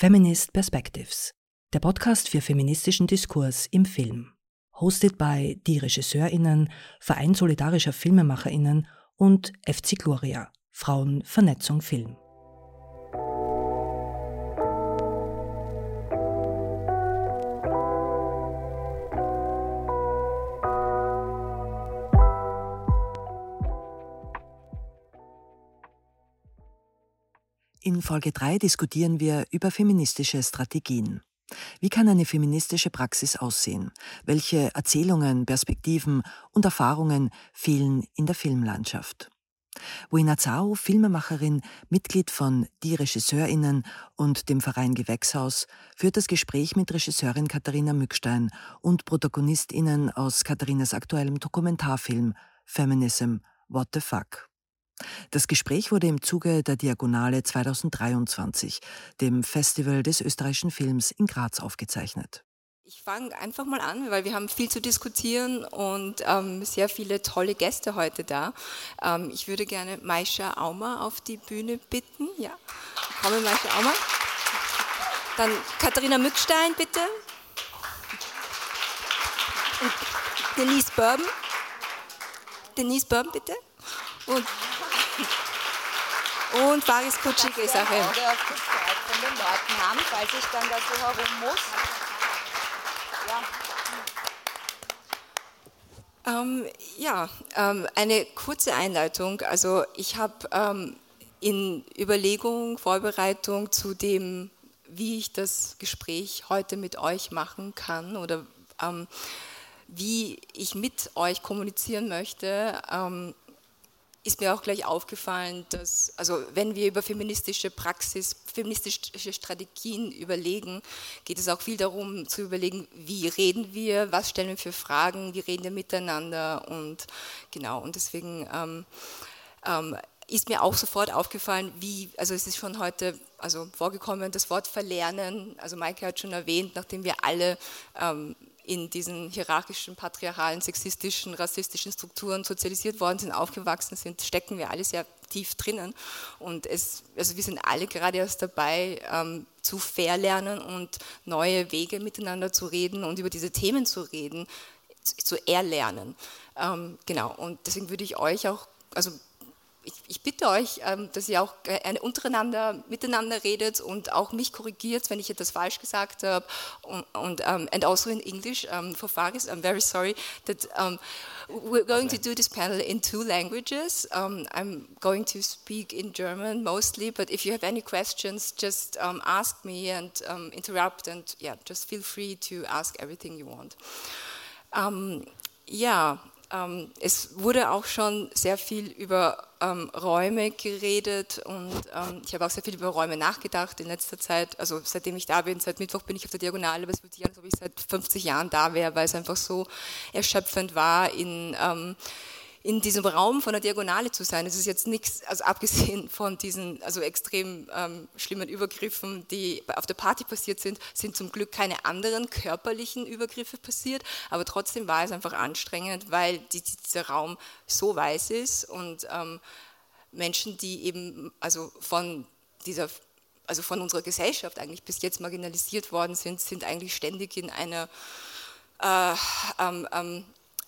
Feminist Perspectives, der Podcast für feministischen Diskurs im Film. Hosted by die RegisseurInnen, Verein solidarischer FilmemacherInnen und FC Gloria, Frauen Vernetzung Film. In Folge 3 diskutieren wir über feministische Strategien. Wie kann eine feministische Praxis aussehen? Welche Erzählungen, Perspektiven und Erfahrungen fehlen in der Filmlandschaft? Wina Zao, Filmemacherin, Mitglied von Die RegisseurInnen und dem Verein Gewächshaus, führt das Gespräch mit Regisseurin Katharina Mückstein und ProtagonistInnen aus Katharinas aktuellem Dokumentarfilm Feminism What the Fuck. Das Gespräch wurde im Zuge der Diagonale 2023, dem Festival des österreichischen Films in Graz, aufgezeichnet. Ich fange einfach mal an, weil wir haben viel zu diskutieren und ähm, sehr viele tolle Gäste heute da. Ähm, ich würde gerne Maisha Aumer auf die Bühne bitten. Ja, komme Maisha Aumer. Dann Katharina Mückstein, bitte. Und Denise Bourbon. Denise Bourbon, bitte. Und und Faris Kutschik ist auch hin. von den Leuten haben, falls ich dann dazu herum muss. Ja. Ähm, ja, ähm, eine kurze Einleitung. Also ich habe ähm, in Überlegung, Vorbereitung zu dem, wie ich das Gespräch heute mit euch machen kann oder ähm, wie ich mit euch kommunizieren möchte, ähm, ist mir auch gleich aufgefallen, dass, also wenn wir über feministische Praxis, feministische Strategien überlegen, geht es auch viel darum zu überlegen, wie reden wir, was stellen wir für Fragen, wie reden wir miteinander und genau, und deswegen ähm, ähm, ist mir auch sofort aufgefallen, wie, also es ist schon heute also vorgekommen, das Wort verlernen, also Maike hat schon erwähnt, nachdem wir alle ähm, in diesen hierarchischen, patriarchalen, sexistischen, rassistischen Strukturen sozialisiert worden sind, aufgewachsen sind, stecken wir alle sehr tief drinnen. Und es, also wir sind alle gerade erst dabei, ähm, zu verlernen und neue Wege miteinander zu reden und über diese Themen zu reden, zu, erlernen. Ähm, genau, und deswegen würde ich euch auch, also ich, ich, bitte euch, ähm, dass ihr auch äh, untereinander miteinander redet und auch mich korrigiert, wenn ich etwas falsch gesagt habe. Und, und um, and also in English, um, for Faris, I'm very sorry that um, we're going to do this panel in two languages. I'm going to speak in German mostly, but if you have any questions, just ask me and interrupt and yeah, just feel free to ask everything you want. ja, ähm, es wurde auch schon sehr viel über ähm, Räume geredet und ähm, ich habe auch sehr viel über Räume nachgedacht in letzter Zeit. Also seitdem ich da bin, seit Mittwoch bin ich auf der Diagonale, aber es fühlt sich an, als ob ich seit 50 Jahren da wäre, weil es einfach so erschöpfend war in ähm, in diesem Raum von der Diagonale zu sein. Es ist jetzt nichts, also abgesehen von diesen also extrem ähm, schlimmen Übergriffen, die auf der Party passiert sind, sind zum Glück keine anderen körperlichen Übergriffe passiert, aber trotzdem war es einfach anstrengend, weil die, dieser Raum so weiß ist und ähm, Menschen, die eben also von dieser also von unserer Gesellschaft eigentlich bis jetzt marginalisiert worden sind, sind eigentlich ständig in einer äh, ähm, ähm,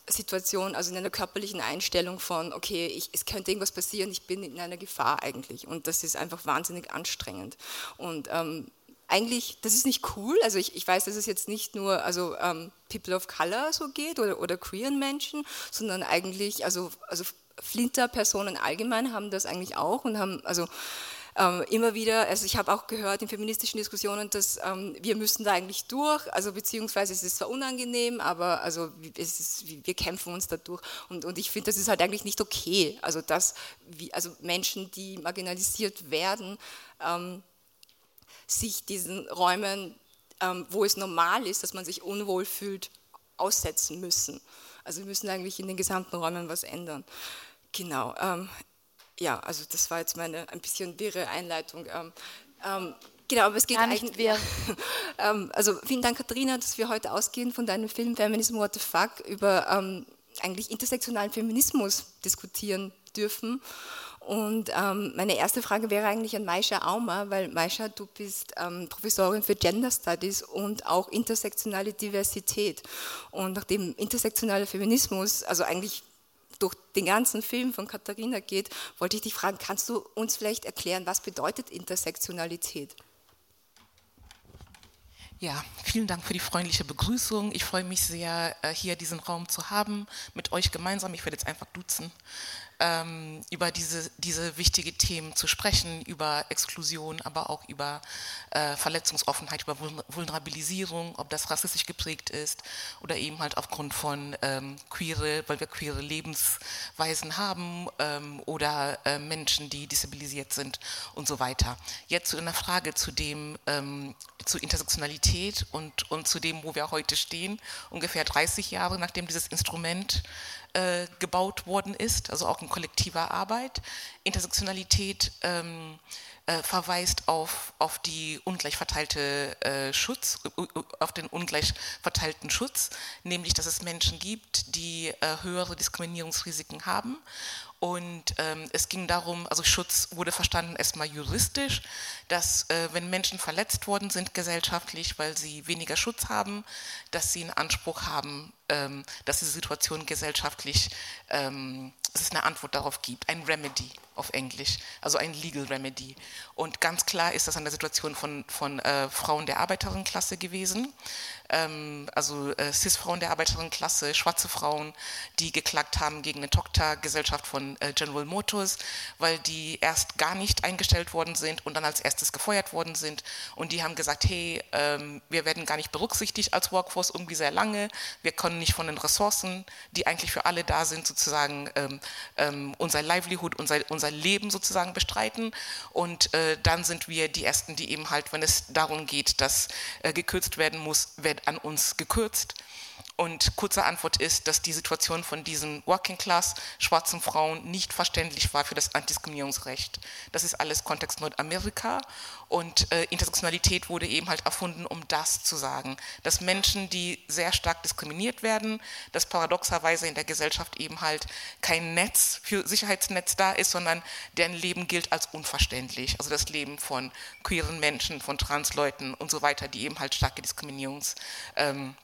Situation, also in einer körperlichen Einstellung von, okay, ich, es könnte irgendwas passieren, ich bin in einer Gefahr eigentlich. Und das ist einfach wahnsinnig anstrengend. Und ähm, eigentlich, das ist nicht cool. Also ich, ich weiß, dass es jetzt nicht nur also ähm, People of Color so geht oder, oder queeren Menschen, sondern eigentlich, also, also Flinter-Personen allgemein haben das eigentlich auch und haben, also ähm, immer wieder, also ich habe auch gehört in feministischen Diskussionen, dass ähm, wir müssen da eigentlich durch, also beziehungsweise es ist zwar unangenehm, aber also es ist, wir kämpfen uns da durch und, und ich finde, das ist halt eigentlich nicht okay, also dass wie, also Menschen, die marginalisiert werden, ähm, sich diesen Räumen, ähm, wo es normal ist, dass man sich unwohl fühlt, aussetzen müssen. Also wir müssen eigentlich in den gesamten Räumen was ändern. Genau. Ja, also das war jetzt meine ein bisschen wirre Einleitung. Ähm, ähm, genau, aber es geht eigentlich. Wir. ähm, also vielen Dank, Katharina, dass wir heute ausgehen von deinem Film Feminism What the Fuck über ähm, eigentlich intersektionalen Feminismus diskutieren dürfen. Und ähm, meine erste Frage wäre eigentlich an Maisha Aumer, weil Maisha, du bist ähm, Professorin für Gender Studies und auch intersektionale Diversität. Und nachdem intersektionaler Feminismus, also eigentlich durch den ganzen Film von Katharina geht, wollte ich dich fragen, kannst du uns vielleicht erklären, was bedeutet Intersektionalität? Ja, vielen Dank für die freundliche Begrüßung. Ich freue mich sehr, äh, hier diesen Raum zu haben, mit euch gemeinsam. Ich werde jetzt einfach duzen ähm, über diese, diese wichtigen Themen zu sprechen, über Exklusion, aber auch über äh, Verletzungsoffenheit, über Vulnerabilisierung, ob das rassistisch geprägt ist oder eben halt aufgrund von ähm, queere, weil wir queere Lebensweisen haben ähm, oder äh, Menschen, die disabilisiert sind und so weiter. Jetzt zu einer Frage zu dem, ähm, zu Intersektionalität und, und zu dem, wo wir heute stehen, ungefähr 30 Jahre nachdem dieses Instrument äh, gebaut worden ist, also auch in kollektiver Arbeit. Intersektionalität ähm, äh, verweist auf, auf die ungleich verteilte äh, Schutz, auf den ungleich verteilten Schutz, nämlich dass es Menschen gibt, die äh, höhere Diskriminierungsrisiken haben und ähm, es ging darum, also Schutz wurde verstanden erstmal juristisch, dass äh, wenn Menschen verletzt worden sind gesellschaftlich, weil sie weniger Schutz haben, dass sie einen Anspruch haben, ähm, dass diese Situation gesellschaftlich, ähm, es eine Antwort darauf gibt, ein Remedy auf Englisch, also ein Legal Remedy. Und ganz klar ist das an der Situation von, von äh, Frauen der Arbeiterinnenklasse gewesen ähm, also äh, CIS-Frauen der Arbeiterinnenklasse, schwarze Frauen, die geklagt haben gegen eine Tochtergesellschaft von äh, General Motors, weil die erst gar nicht eingestellt worden sind und dann als erstes gefeuert worden sind. Und die haben gesagt, hey, ähm, wir werden gar nicht berücksichtigt als Workforce irgendwie sehr lange. Wir können nicht von den Ressourcen, die eigentlich für alle da sind, sozusagen ähm, ähm unser Livelihood, unser, unser Leben sozusagen bestreiten. Und äh, dann sind wir die Ersten, die eben halt, wenn es darum geht, dass äh, gekürzt werden muss, werden an uns gekürzt. Und kurze Antwort ist, dass die Situation von diesen Working Class schwarzen Frauen nicht verständlich war für das Antidiskriminierungsrecht. Das ist alles Kontext Nordamerika und äh, Intersektionalität wurde eben halt erfunden, um das zu sagen, dass Menschen, die sehr stark diskriminiert werden, dass paradoxerweise in der Gesellschaft eben halt kein Netz für Sicherheitsnetz da ist, sondern deren Leben gilt als unverständlich. Also das Leben von queeren Menschen, von Transleuten und so weiter, die eben halt starke Diskriminierungs ähm,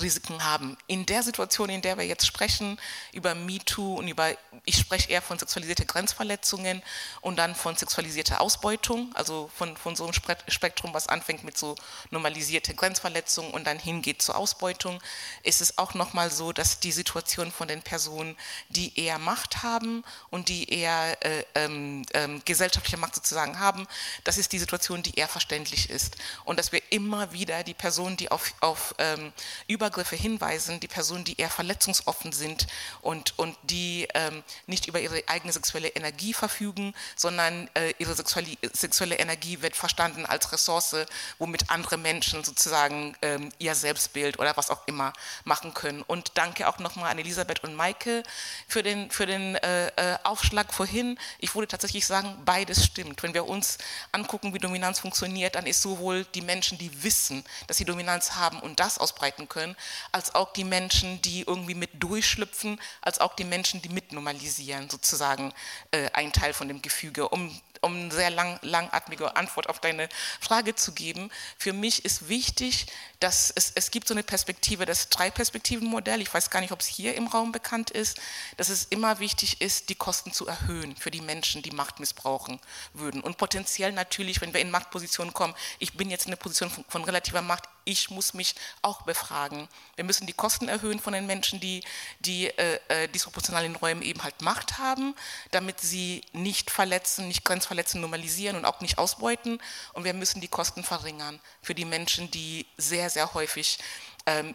Risiken haben. In der Situation, in der wir jetzt sprechen, über MeToo und über, ich spreche eher von sexualisierte Grenzverletzungen und dann von sexualisierter Ausbeutung, also von, von so einem Spektrum, was anfängt mit so normalisierte Grenzverletzungen und dann hingeht zur Ausbeutung, ist es auch nochmal so, dass die Situation von den Personen, die eher Macht haben und die eher äh, ähm, ähm, gesellschaftliche Macht sozusagen haben, das ist die Situation, die eher verständlich ist. Und dass wir immer wieder die Personen, die auf, auf ähm, über Übergriffe hinweisen, die Personen, die eher verletzungsoffen sind und, und die ähm, nicht über ihre eigene sexuelle Energie verfügen, sondern äh, ihre sexuelle, sexuelle Energie wird verstanden als Ressource, womit andere Menschen sozusagen ähm, ihr Selbstbild oder was auch immer machen können. Und danke auch nochmal an Elisabeth und Maike für den, für den äh, äh, Aufschlag vorhin. Ich würde tatsächlich sagen, beides stimmt. Wenn wir uns angucken, wie Dominanz funktioniert, dann ist sowohl die Menschen, die wissen, dass sie Dominanz haben und das ausbreiten können, als auch die Menschen, die irgendwie mit durchschlüpfen, als auch die Menschen, die mitnormalisieren, sozusagen äh, ein Teil von dem Gefüge, um um eine sehr lang, langatmige Antwort auf deine Frage zu geben. Für mich ist wichtig, dass es, es gibt so eine Perspektive, das Drei-Perspektiven-Modell, ich weiß gar nicht, ob es hier im Raum bekannt ist, dass es immer wichtig ist, die Kosten zu erhöhen für die Menschen, die Macht missbrauchen würden. Und potenziell natürlich, wenn wir in Machtpositionen kommen, ich bin jetzt in einer Position von, von relativer Macht, ich muss mich auch befragen. Wir müssen die Kosten erhöhen von den Menschen, die, die äh, äh disproportional in Räumen eben halt Macht haben, damit sie nicht verletzen, nicht grenzverletzen Verletzungen normalisieren und auch nicht ausbeuten. Und wir müssen die Kosten verringern für die Menschen, die sehr, sehr häufig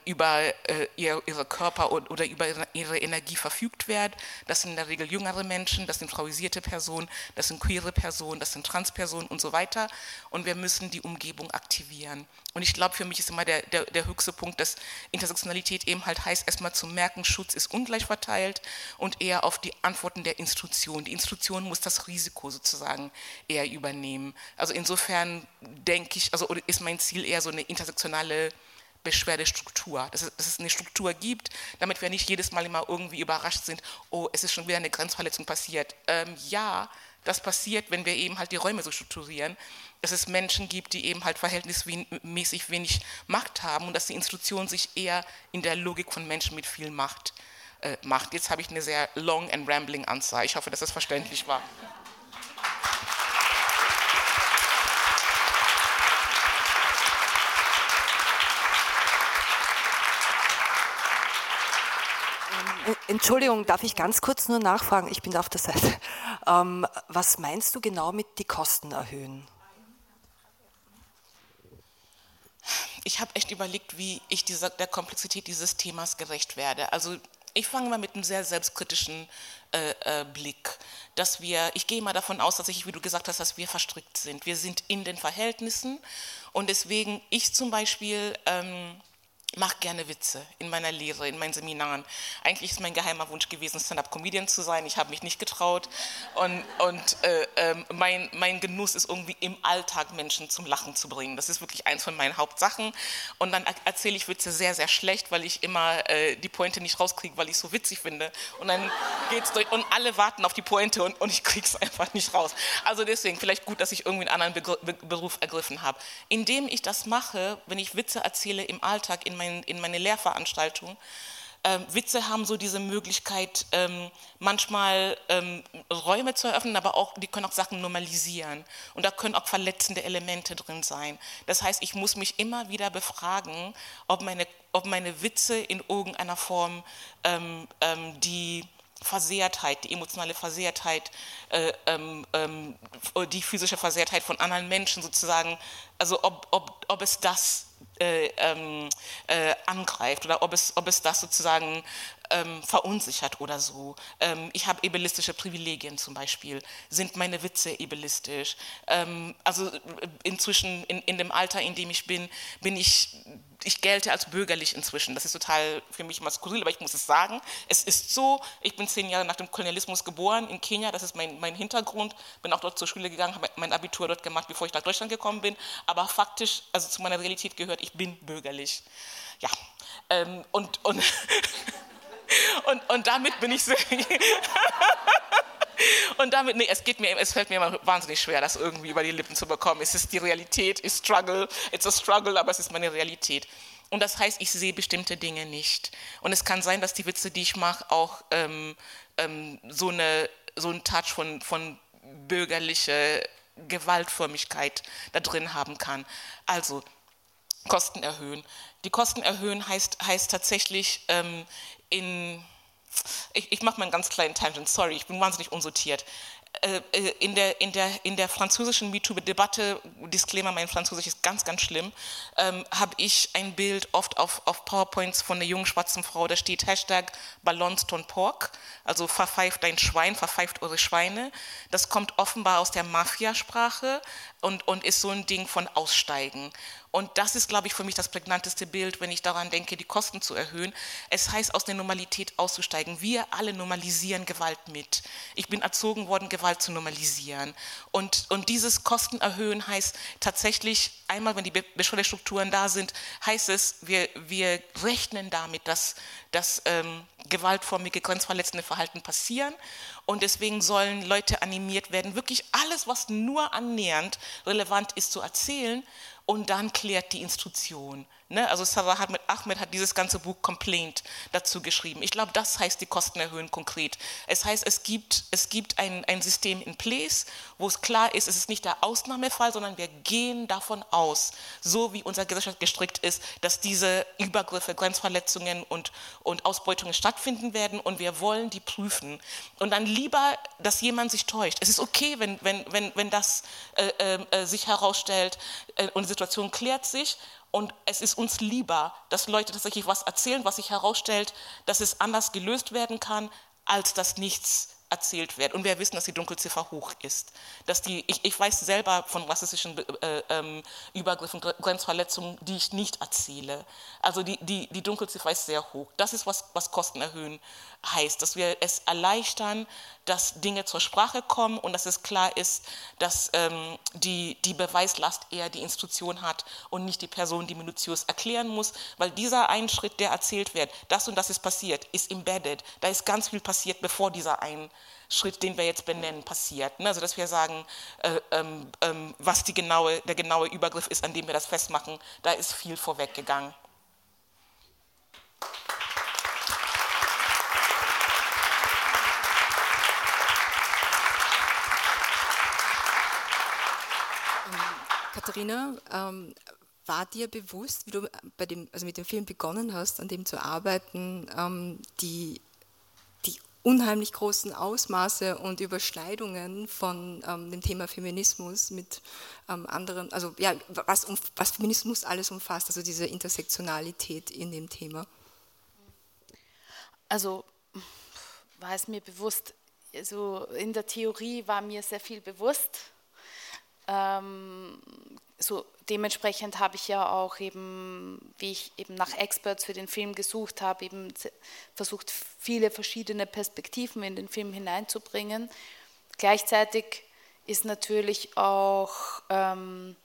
über äh, ihr, ihre Körper oder über ihre Energie verfügt werden. Das sind in der Regel jüngere Menschen, das sind frauisierte Personen, das sind queere Personen, das sind Transpersonen und so weiter. Und wir müssen die Umgebung aktivieren. Und ich glaube, für mich ist immer der, der, der höchste Punkt, dass Intersektionalität eben halt heißt, erstmal zu merken, Schutz ist ungleich verteilt und eher auf die Antworten der Institution. Die Institution muss das Risiko sozusagen eher übernehmen. Also insofern denke ich, also ist mein Ziel eher so eine intersektionale Beschwerdestruktur, dass es, dass es eine Struktur gibt, damit wir nicht jedes Mal immer irgendwie überrascht sind, oh, es ist schon wieder eine Grenzverletzung passiert. Ähm, ja, Das passiert, wenn wir eben halt die Räume so strukturieren, dass es Menschen gibt, die eben halt verhältnismäßig wenig Macht haben und dass die Institution sich eher in der Logik von Menschen mit viel Macht äh, macht. Jetzt habe ich eine sehr long and rambling Answer. Ich hoffe, dass das verständlich war. Entschuldigung, darf ich ganz kurz nur nachfragen? Ich bin auf der Seite. Ähm, was meinst du genau mit die Kosten erhöhen? Ich habe echt überlegt, wie ich dieser, der Komplexität dieses Themas gerecht werde. Also ich fange mal mit einem sehr selbstkritischen äh, äh, Blick, dass wir, ich gehe mal davon aus, dass ich, wie du gesagt hast, dass wir verstrickt sind. Wir sind in den Verhältnissen und deswegen ich zum Beispiel ähm, mache gerne Witze in meiner Lehre, in meinen Seminaren. Eigentlich ist mein geheimer Wunsch gewesen, Stand-up-Comedian zu sein. Ich habe mich nicht getraut. Und, und äh, äh, mein, mein Genuss ist irgendwie im Alltag Menschen zum Lachen zu bringen. Das ist wirklich eins von meinen Hauptsachen. Und dann erzähle ich Witze sehr, sehr schlecht, weil ich immer äh, die Pointe nicht rauskriege, weil ich es so witzig finde. Und dann geht's durch und alle warten auf die Pointe und, und ich es einfach nicht raus. Also deswegen vielleicht gut, dass ich irgendwie einen anderen Begr Beruf ergriffen habe. Indem ich das mache, wenn ich Witze erzähle im Alltag, in mein, in meine Lehrveranstaltung. Ähm, Witze haben so diese Möglichkeit, ähm, manchmal ähm, Räume zu eröffnen, aber auch, die können auch Sachen normalisieren. Und da können auch verletzende Elemente drin sein. Das heißt, ich muss mich immer wieder befragen, ob meine, ob meine Witze in irgendeiner Form ähm, ähm, die Versehrtheit, die emotionale Versehrtheit, äh, ähm, die physische Versehrtheit von anderen Menschen sozusagen, also ob, ob, ob es das äh, ähm, äh, angreift oder ob es, ob es das sozusagen ähm, verunsichert oder so. Ähm, ich habe ebelistische Privilegien zum Beispiel. Sind meine Witze ebelistisch? Ähm, also äh, inzwischen in, in dem Alter, in dem ich bin, bin ich ich gelte als bürgerlich inzwischen. Das ist total für mich mal skurril, aber ich muss es sagen. Es ist so, ich bin zehn Jahre nach dem Kolonialismus geboren in Kenia, das ist mein, mein Hintergrund, bin auch dort zur Schule gegangen, habe mein Abitur dort gemacht, bevor ich nach Deutschland gekommen bin, aber faktisch, also zu meiner Realität gehört, ich bin bürgerlich. Ja, ähm, und, und Und, und damit bin ich so. und damit, nee, es geht mir, es fällt mir immer wahnsinnig schwer, das irgendwie über die Lippen zu bekommen. Es ist die Realität, ist Struggle, it's a struggle, aber es ist meine Realität. Und das heißt, ich sehe bestimmte Dinge nicht. Und es kann sein, dass die Witze, die ich mache, auch ähm, ähm, so, eine, so einen Touch von, von bürgerlicher Gewaltförmigkeit da drin haben kann. Also Kosten erhöhen. Die Kosten erhöhen heißt, heißt tatsächlich ähm, in, ich, ich mache mal einen ganz kleinen Tangent, sorry, ich bin wahnsinnig unsortiert. Äh, äh, in der, in, der, in der französischen MeToo-Debatte, Disclaimer, mein Französisch ist ganz, ganz schlimm, ähm, habe ich ein Bild oft auf, auf PowerPoints von einer jungen schwarzen Frau, da steht Hashtag Ballons ton Pork, also verpfeift dein Schwein, verpfeift eure Schweine. Das kommt offenbar aus der Mafiasprache und, und ist so ein Ding von Aussteigen. Und das ist, glaube ich, für mich das prägnanteste Bild, wenn ich daran denke, die Kosten zu erhöhen. Es heißt, aus der Normalität auszusteigen. Wir alle normalisieren Gewalt mit. Ich bin erzogen worden, Gewalt zu normalisieren. Und, und dieses Kosten erhöhen heißt tatsächlich, einmal, wenn die Beschwerdestrukturen da sind, heißt es, wir, wir rechnen damit, dass, dass ähm, gewaltformige, grenzverletzende Verhalten passieren. Und deswegen sollen Leute animiert werden, wirklich alles, was nur annähernd relevant ist, zu erzählen und dann klärt die Institution. Ne? Also Sarah Ahmed hat dieses ganze Buch Complaint dazu geschrieben. Ich glaube, das heißt die Kosten erhöhen konkret. Es heißt, es gibt, es gibt ein, ein System in place, wo es klar ist, es ist nicht der Ausnahmefall, sondern wir gehen davon aus, so wie unsere Gesellschaft gestrickt ist, dass diese Übergriffe, Grenzverletzungen und, und Ausbeutungen stattfinden werden und wir wollen die prüfen. Und dann lieber, dass jemand sich täuscht. Es ist okay, wenn, wenn, wenn, wenn das äh, äh, äh sich herausstellt äh, und die Situation klärt sich und es ist uns lieber, dass Leute tatsächlich was erzählen, was sich herausstellt, dass es anders gelöst werden kann, als dass nichts erzählt wird. Und wir wissen, dass die Dunkelziffer hoch ist. Dass die, ich, ich weiß selber von rassistischen äh, ähm, Übergriffen, Grenzverletzungen, die ich nicht erzähle. Also die, die, die Dunkelziffer ist sehr hoch. Das ist, was, was Kosten erhöhen heißt, dass wir es erleichtern, dass Dinge zur Sprache kommen und dass es klar ist, dass ähm, die, die Beweislast eher die Institution hat und nicht die Person, die minutiös erklären muss, weil dieser ein Schritt, der erzählt wird, das und das ist passiert, ist embedded. Da ist ganz viel passiert, bevor dieser ein Schritt, den wir jetzt benennen, passiert. Ne? Also dass wir sagen, äh, ähm, ähm, was genaue, der genaue Übergriff ist, an dem wir das festmachen, da ist viel vorweggegangen. Katharina, ähm, war dir bewusst, wie du bei dem, also mit dem Film begonnen hast, an dem zu arbeiten, ähm, die, die unheimlich großen Ausmaße und Überschneidungen von ähm, dem Thema Feminismus mit ähm, anderen, also ja, was, was Feminismus alles umfasst, also diese Intersektionalität in dem Thema? Also war es mir bewusst, also in der Theorie war mir sehr viel bewusst, ähm, so dementsprechend habe ich ja auch eben, wie ich eben nach Experts für den Film gesucht habe, eben versucht, viele verschiedene Perspektiven in den Film hineinzubringen. Gleichzeitig ist natürlich auch, ähm,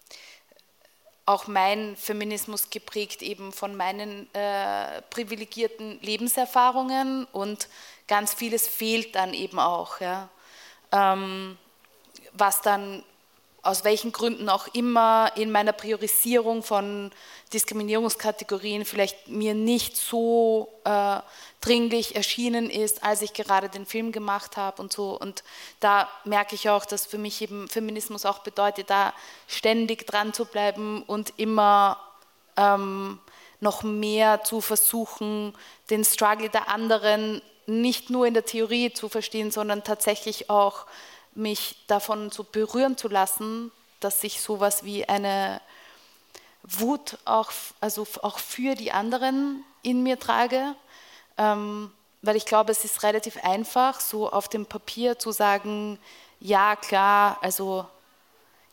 auch mein Feminismus geprägt eben von meinen äh, privilegierten Lebenserfahrungen und ganz vieles fehlt dann eben auch, ja. Ähm, was dann aus welchen Gründen auch immer in meiner Priorisierung von Diskriminierungskategorien vielleicht mir nicht so äh, dringlich erschienen ist, als ich gerade den Film gemacht habe und so. Und da merke ich auch, dass für mich eben Feminismus auch bedeutet, da ständig dran zu bleiben und immer ähm, noch mehr zu versuchen, den Struggle der anderen nicht nur in der Theorie zu verstehen, sondern tatsächlich auch mich davon so berühren zu lassen, dass ich sowas wie eine Wut auch, also auch für die anderen in mir trage, ähm, weil ich glaube, es ist relativ einfach, so auf dem Papier zu sagen, ja klar, also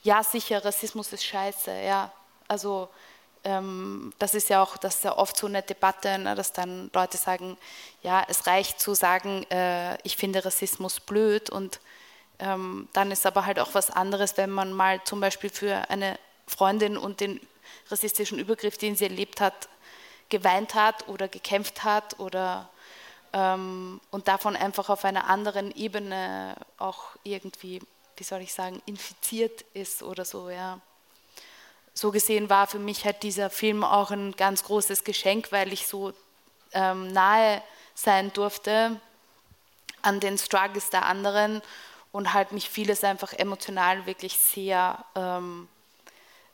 ja sicher, Rassismus ist scheiße, ja, also ähm, das ist ja auch, das ist ja oft so eine Debatte, ne, dass dann Leute sagen, ja, es reicht zu sagen, äh, ich finde Rassismus blöd und ähm, dann ist aber halt auch was anderes, wenn man mal zum Beispiel für eine Freundin und den rassistischen Übergriff, den sie erlebt hat, geweint hat oder gekämpft hat oder ähm, und davon einfach auf einer anderen Ebene auch irgendwie, wie soll ich sagen, infiziert ist oder so, ja. So gesehen war für mich halt dieser Film auch ein ganz großes Geschenk, weil ich so ähm, nahe sein durfte an den Struggles der anderen und halt mich vieles einfach emotional wirklich sehr ähm,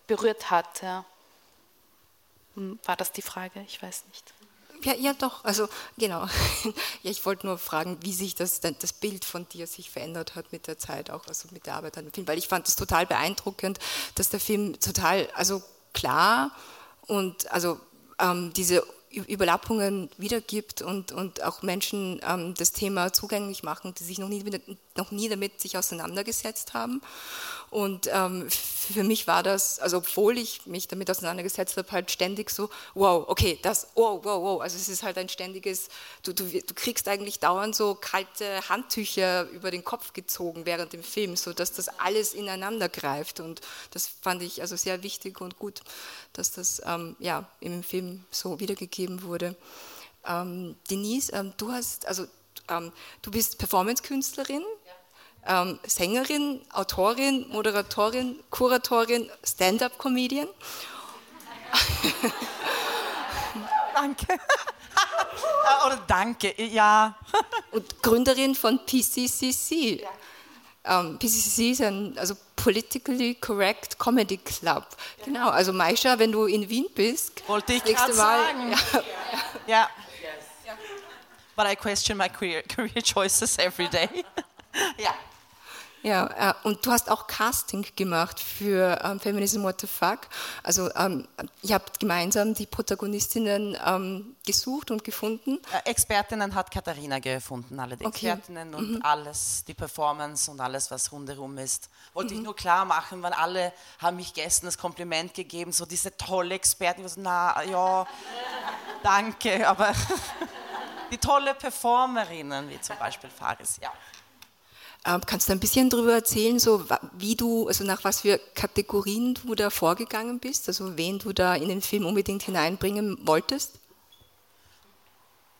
berührt hat. Ja. Hm, war das die Frage? Ich weiß nicht. Ja, ja, doch. Also genau. ja, ich wollte nur fragen, wie sich das, das Bild von dir sich verändert hat mit der Zeit, auch also mit der Arbeit an dem Film, weil ich fand es total beeindruckend, dass der Film total, also klar und also ähm, diese Überlappungen wiedergibt und, und auch Menschen ähm, das Thema zugänglich machen, die sich noch nie, noch nie damit sich auseinandergesetzt haben. Und ähm, für mich war das, also obwohl ich mich damit auseinandergesetzt habe, halt ständig so, wow, okay, das, wow, wow, wow. Also es ist halt ein ständiges, du, du, du kriegst eigentlich dauernd so kalte Handtücher über den Kopf gezogen während dem Film, sodass das alles ineinander greift. Und das fand ich also sehr wichtig und gut, dass das ähm, ja, im Film so wiedergegeben wurde. Ähm, Denise, ähm, du hast, also ähm, du bist Performance-Künstlerin ähm, Sängerin, Autorin, Moderatorin, Kuratorin, Stand-up-Comedian. danke. Oder danke, ja. Und Gründerin von PCCC. Ja. Ähm, PCCC ist ein also Politically Correct Comedy Club. Ja. Genau, also Maisha, wenn du in Wien bist, wollte ich gerade sagen. Ja. ja. ja. But I question my career, career choices every day. ja. Ja, äh, und du hast auch Casting gemacht für ähm, Feminism What the Fuck. Also ähm, ihr habt gemeinsam die Protagonistinnen ähm, gesucht und gefunden. Äh, Expertinnen hat Katharina gefunden, alle die okay. Expertinnen und mhm. alles, die Performance und alles, was rundherum ist. Wollte mhm. ich nur klar machen, weil alle haben mich gestern das Kompliment gegeben, so diese tolle Expertin. Ich so, na ja, danke, aber die tolle Performerinnen, wie zum Beispiel Faris, ja. Ähm, kannst du ein bisschen darüber erzählen, so wie du, also nach was für Kategorien du da vorgegangen bist, also wen du da in den Film unbedingt hineinbringen wolltest?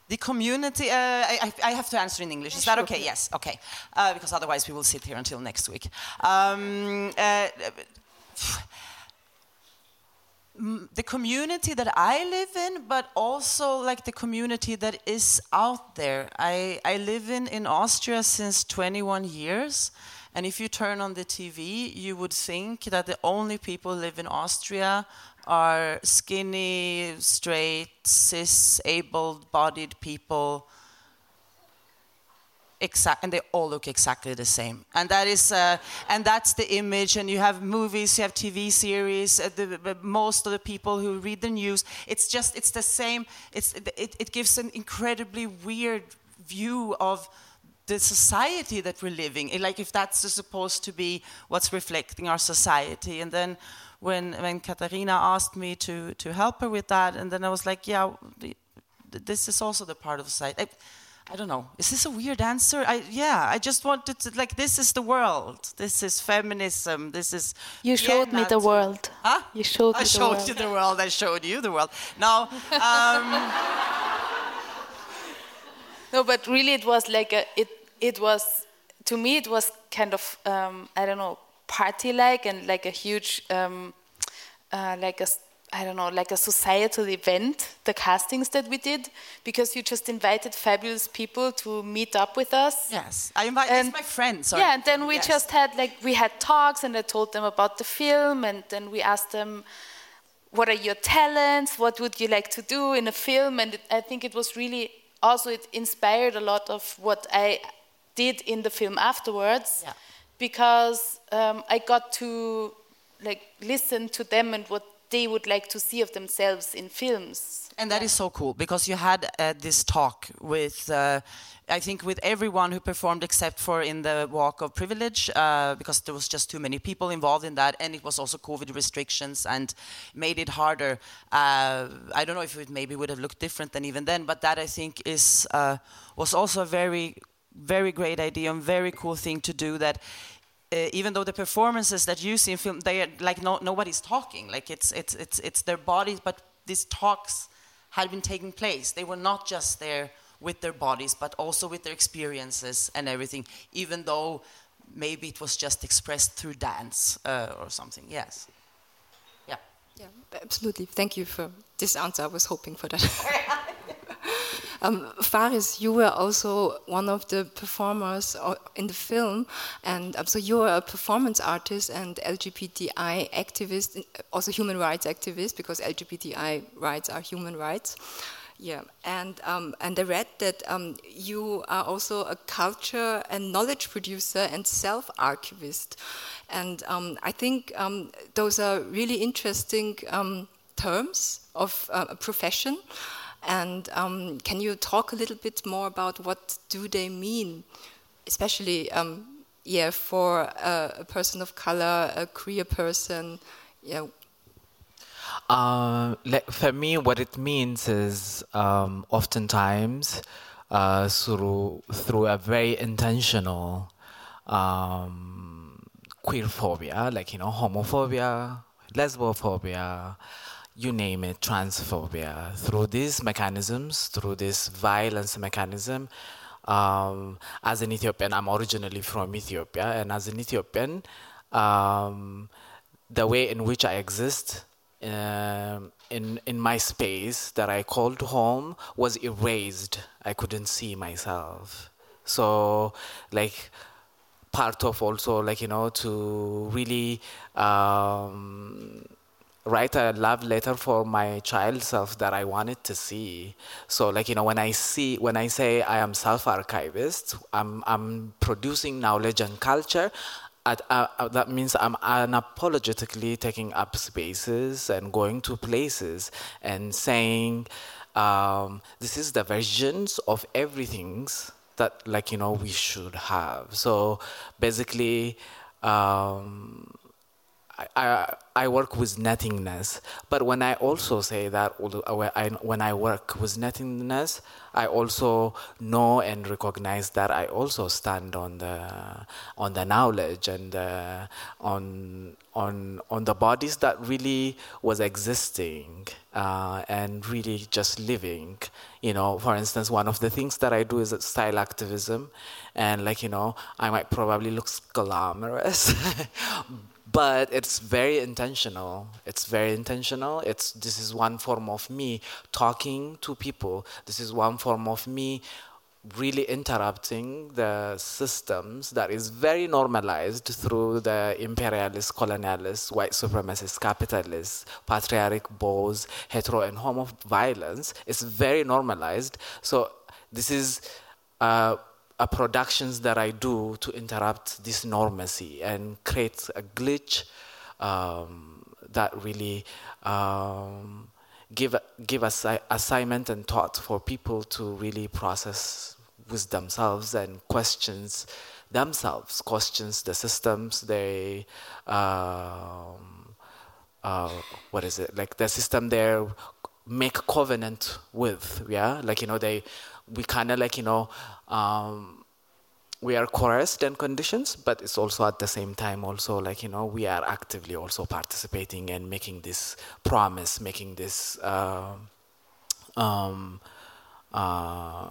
The community, uh, I, I, have to answer in English. Is that okay? Yes, okay. Uh, because otherwise we will sit here until next week. Um, uh, the community that I live in, but also like the community that is out there. I, I live in, in Austria since 21 years. And if you turn on the TV, you would think that the only people live in Austria are skinny, straight, cis, able-bodied people. Exact, and they all look exactly the same, and that is, uh, and that's the image. And you have movies, you have TV series. Uh, the, the, most of the people who read the news, it's just, it's the same. It's, it, it gives an incredibly weird view of the society that we're living. Like if that's supposed to be what's reflecting our society, and then when when Katarina asked me to to help her with that, and then I was like, yeah, this is also the part of the site. I don't know. Is this a weird answer? I, yeah, I just wanted to like this is the world. This is feminism. This is. You showed me the world. Huh? You showed I me showed the you the world. I showed you the world. No. Um, no, but really, it was like a it. It was to me. It was kind of um, I don't know party like and like a huge um, uh, like a I don't know, like a societal event, the castings that we did, because you just invited fabulous people to meet up with us. Yes, I invited my friends. Yeah, and then we yes. just had like we had talks, and I told them about the film, and then we asked them, "What are your talents? What would you like to do in a film?" And it, I think it was really also it inspired a lot of what I did in the film afterwards. Yeah because um, I got to like listen to them and what they would like to see of themselves in films. And that is so cool because you had uh, this talk with, uh, I think, with everyone who performed except for in the Walk of Privilege uh, because there was just too many people involved in that, and it was also COVID restrictions and made it harder. Uh, I don't know if it maybe would have looked different than even then, but that I think is uh, was also a very very great idea and very cool thing to do that uh, even though the performances that you see in film they are like no, nobody's talking. Like it's it's it's it's their bodies but these talks had been taking place. They were not just there with their bodies but also with their experiences and everything even though maybe it was just expressed through dance uh, or something. Yes. Yeah. Yeah absolutely. Thank you for this answer. I was hoping for that Um, Faris, you were also one of the performers uh, in the film, and um, so you're a performance artist and LGBTI activist, also human rights activist, because LGBTI rights are human rights. Yeah, and um, and I read that um, you are also a culture and knowledge producer and self-archivist, and um, I think um, those are really interesting um, terms of uh, a profession. And um, can you talk a little bit more about what do they mean, especially um, yeah for a, a, person of color, a queer person, yeah. Uh, for me, what it means is um, oftentimes uh, through through a very intentional um, queer phobia, like you know homophobia, lesbophobia, you name it, transphobia. Through these mechanisms, through this violence mechanism, um, as an Ethiopian, I'm originally from Ethiopia, and as an Ethiopian, um, the way in which I exist uh, in in my space that I called home was erased. I couldn't see myself. So, like part of also like you know to really um, write a love letter for my child self that I wanted to see. So like you know when I see when I say I am self archivist, I'm I'm producing knowledge and culture. At, uh, uh, that means I'm unapologetically taking up spaces and going to places and saying um, this is the versions of everything's that like you know we should have. So basically. Um, I, I work with nothingness, but when I also say that when I work with nothingness, I also know and recognize that I also stand on the on the knowledge and uh, on on on the bodies that really was existing uh, and really just living. You know, for instance, one of the things that I do is style activism, and like you know, I might probably look glamorous, but it's very intentional. It's very intentional. It's this is one form of me talking to people. This is one form of me really interrupting the systems that is very normalized through the imperialist, colonialist, white supremacist, capitalist, patriarchic, bows, hetero, and homo violence. It's very normalized. So this is uh, a productions that I do to interrupt this normacy and create a glitch um, that really um, give give us assignment and thought for people to really process with themselves and questions themselves, questions the systems they um, uh, what is it like the system they make covenant with, yeah, like you know they we kind of like you know. Um, we are coerced in conditions, but it's also at the same time also like you know we are actively also participating and making this promise, making this uh, um, uh,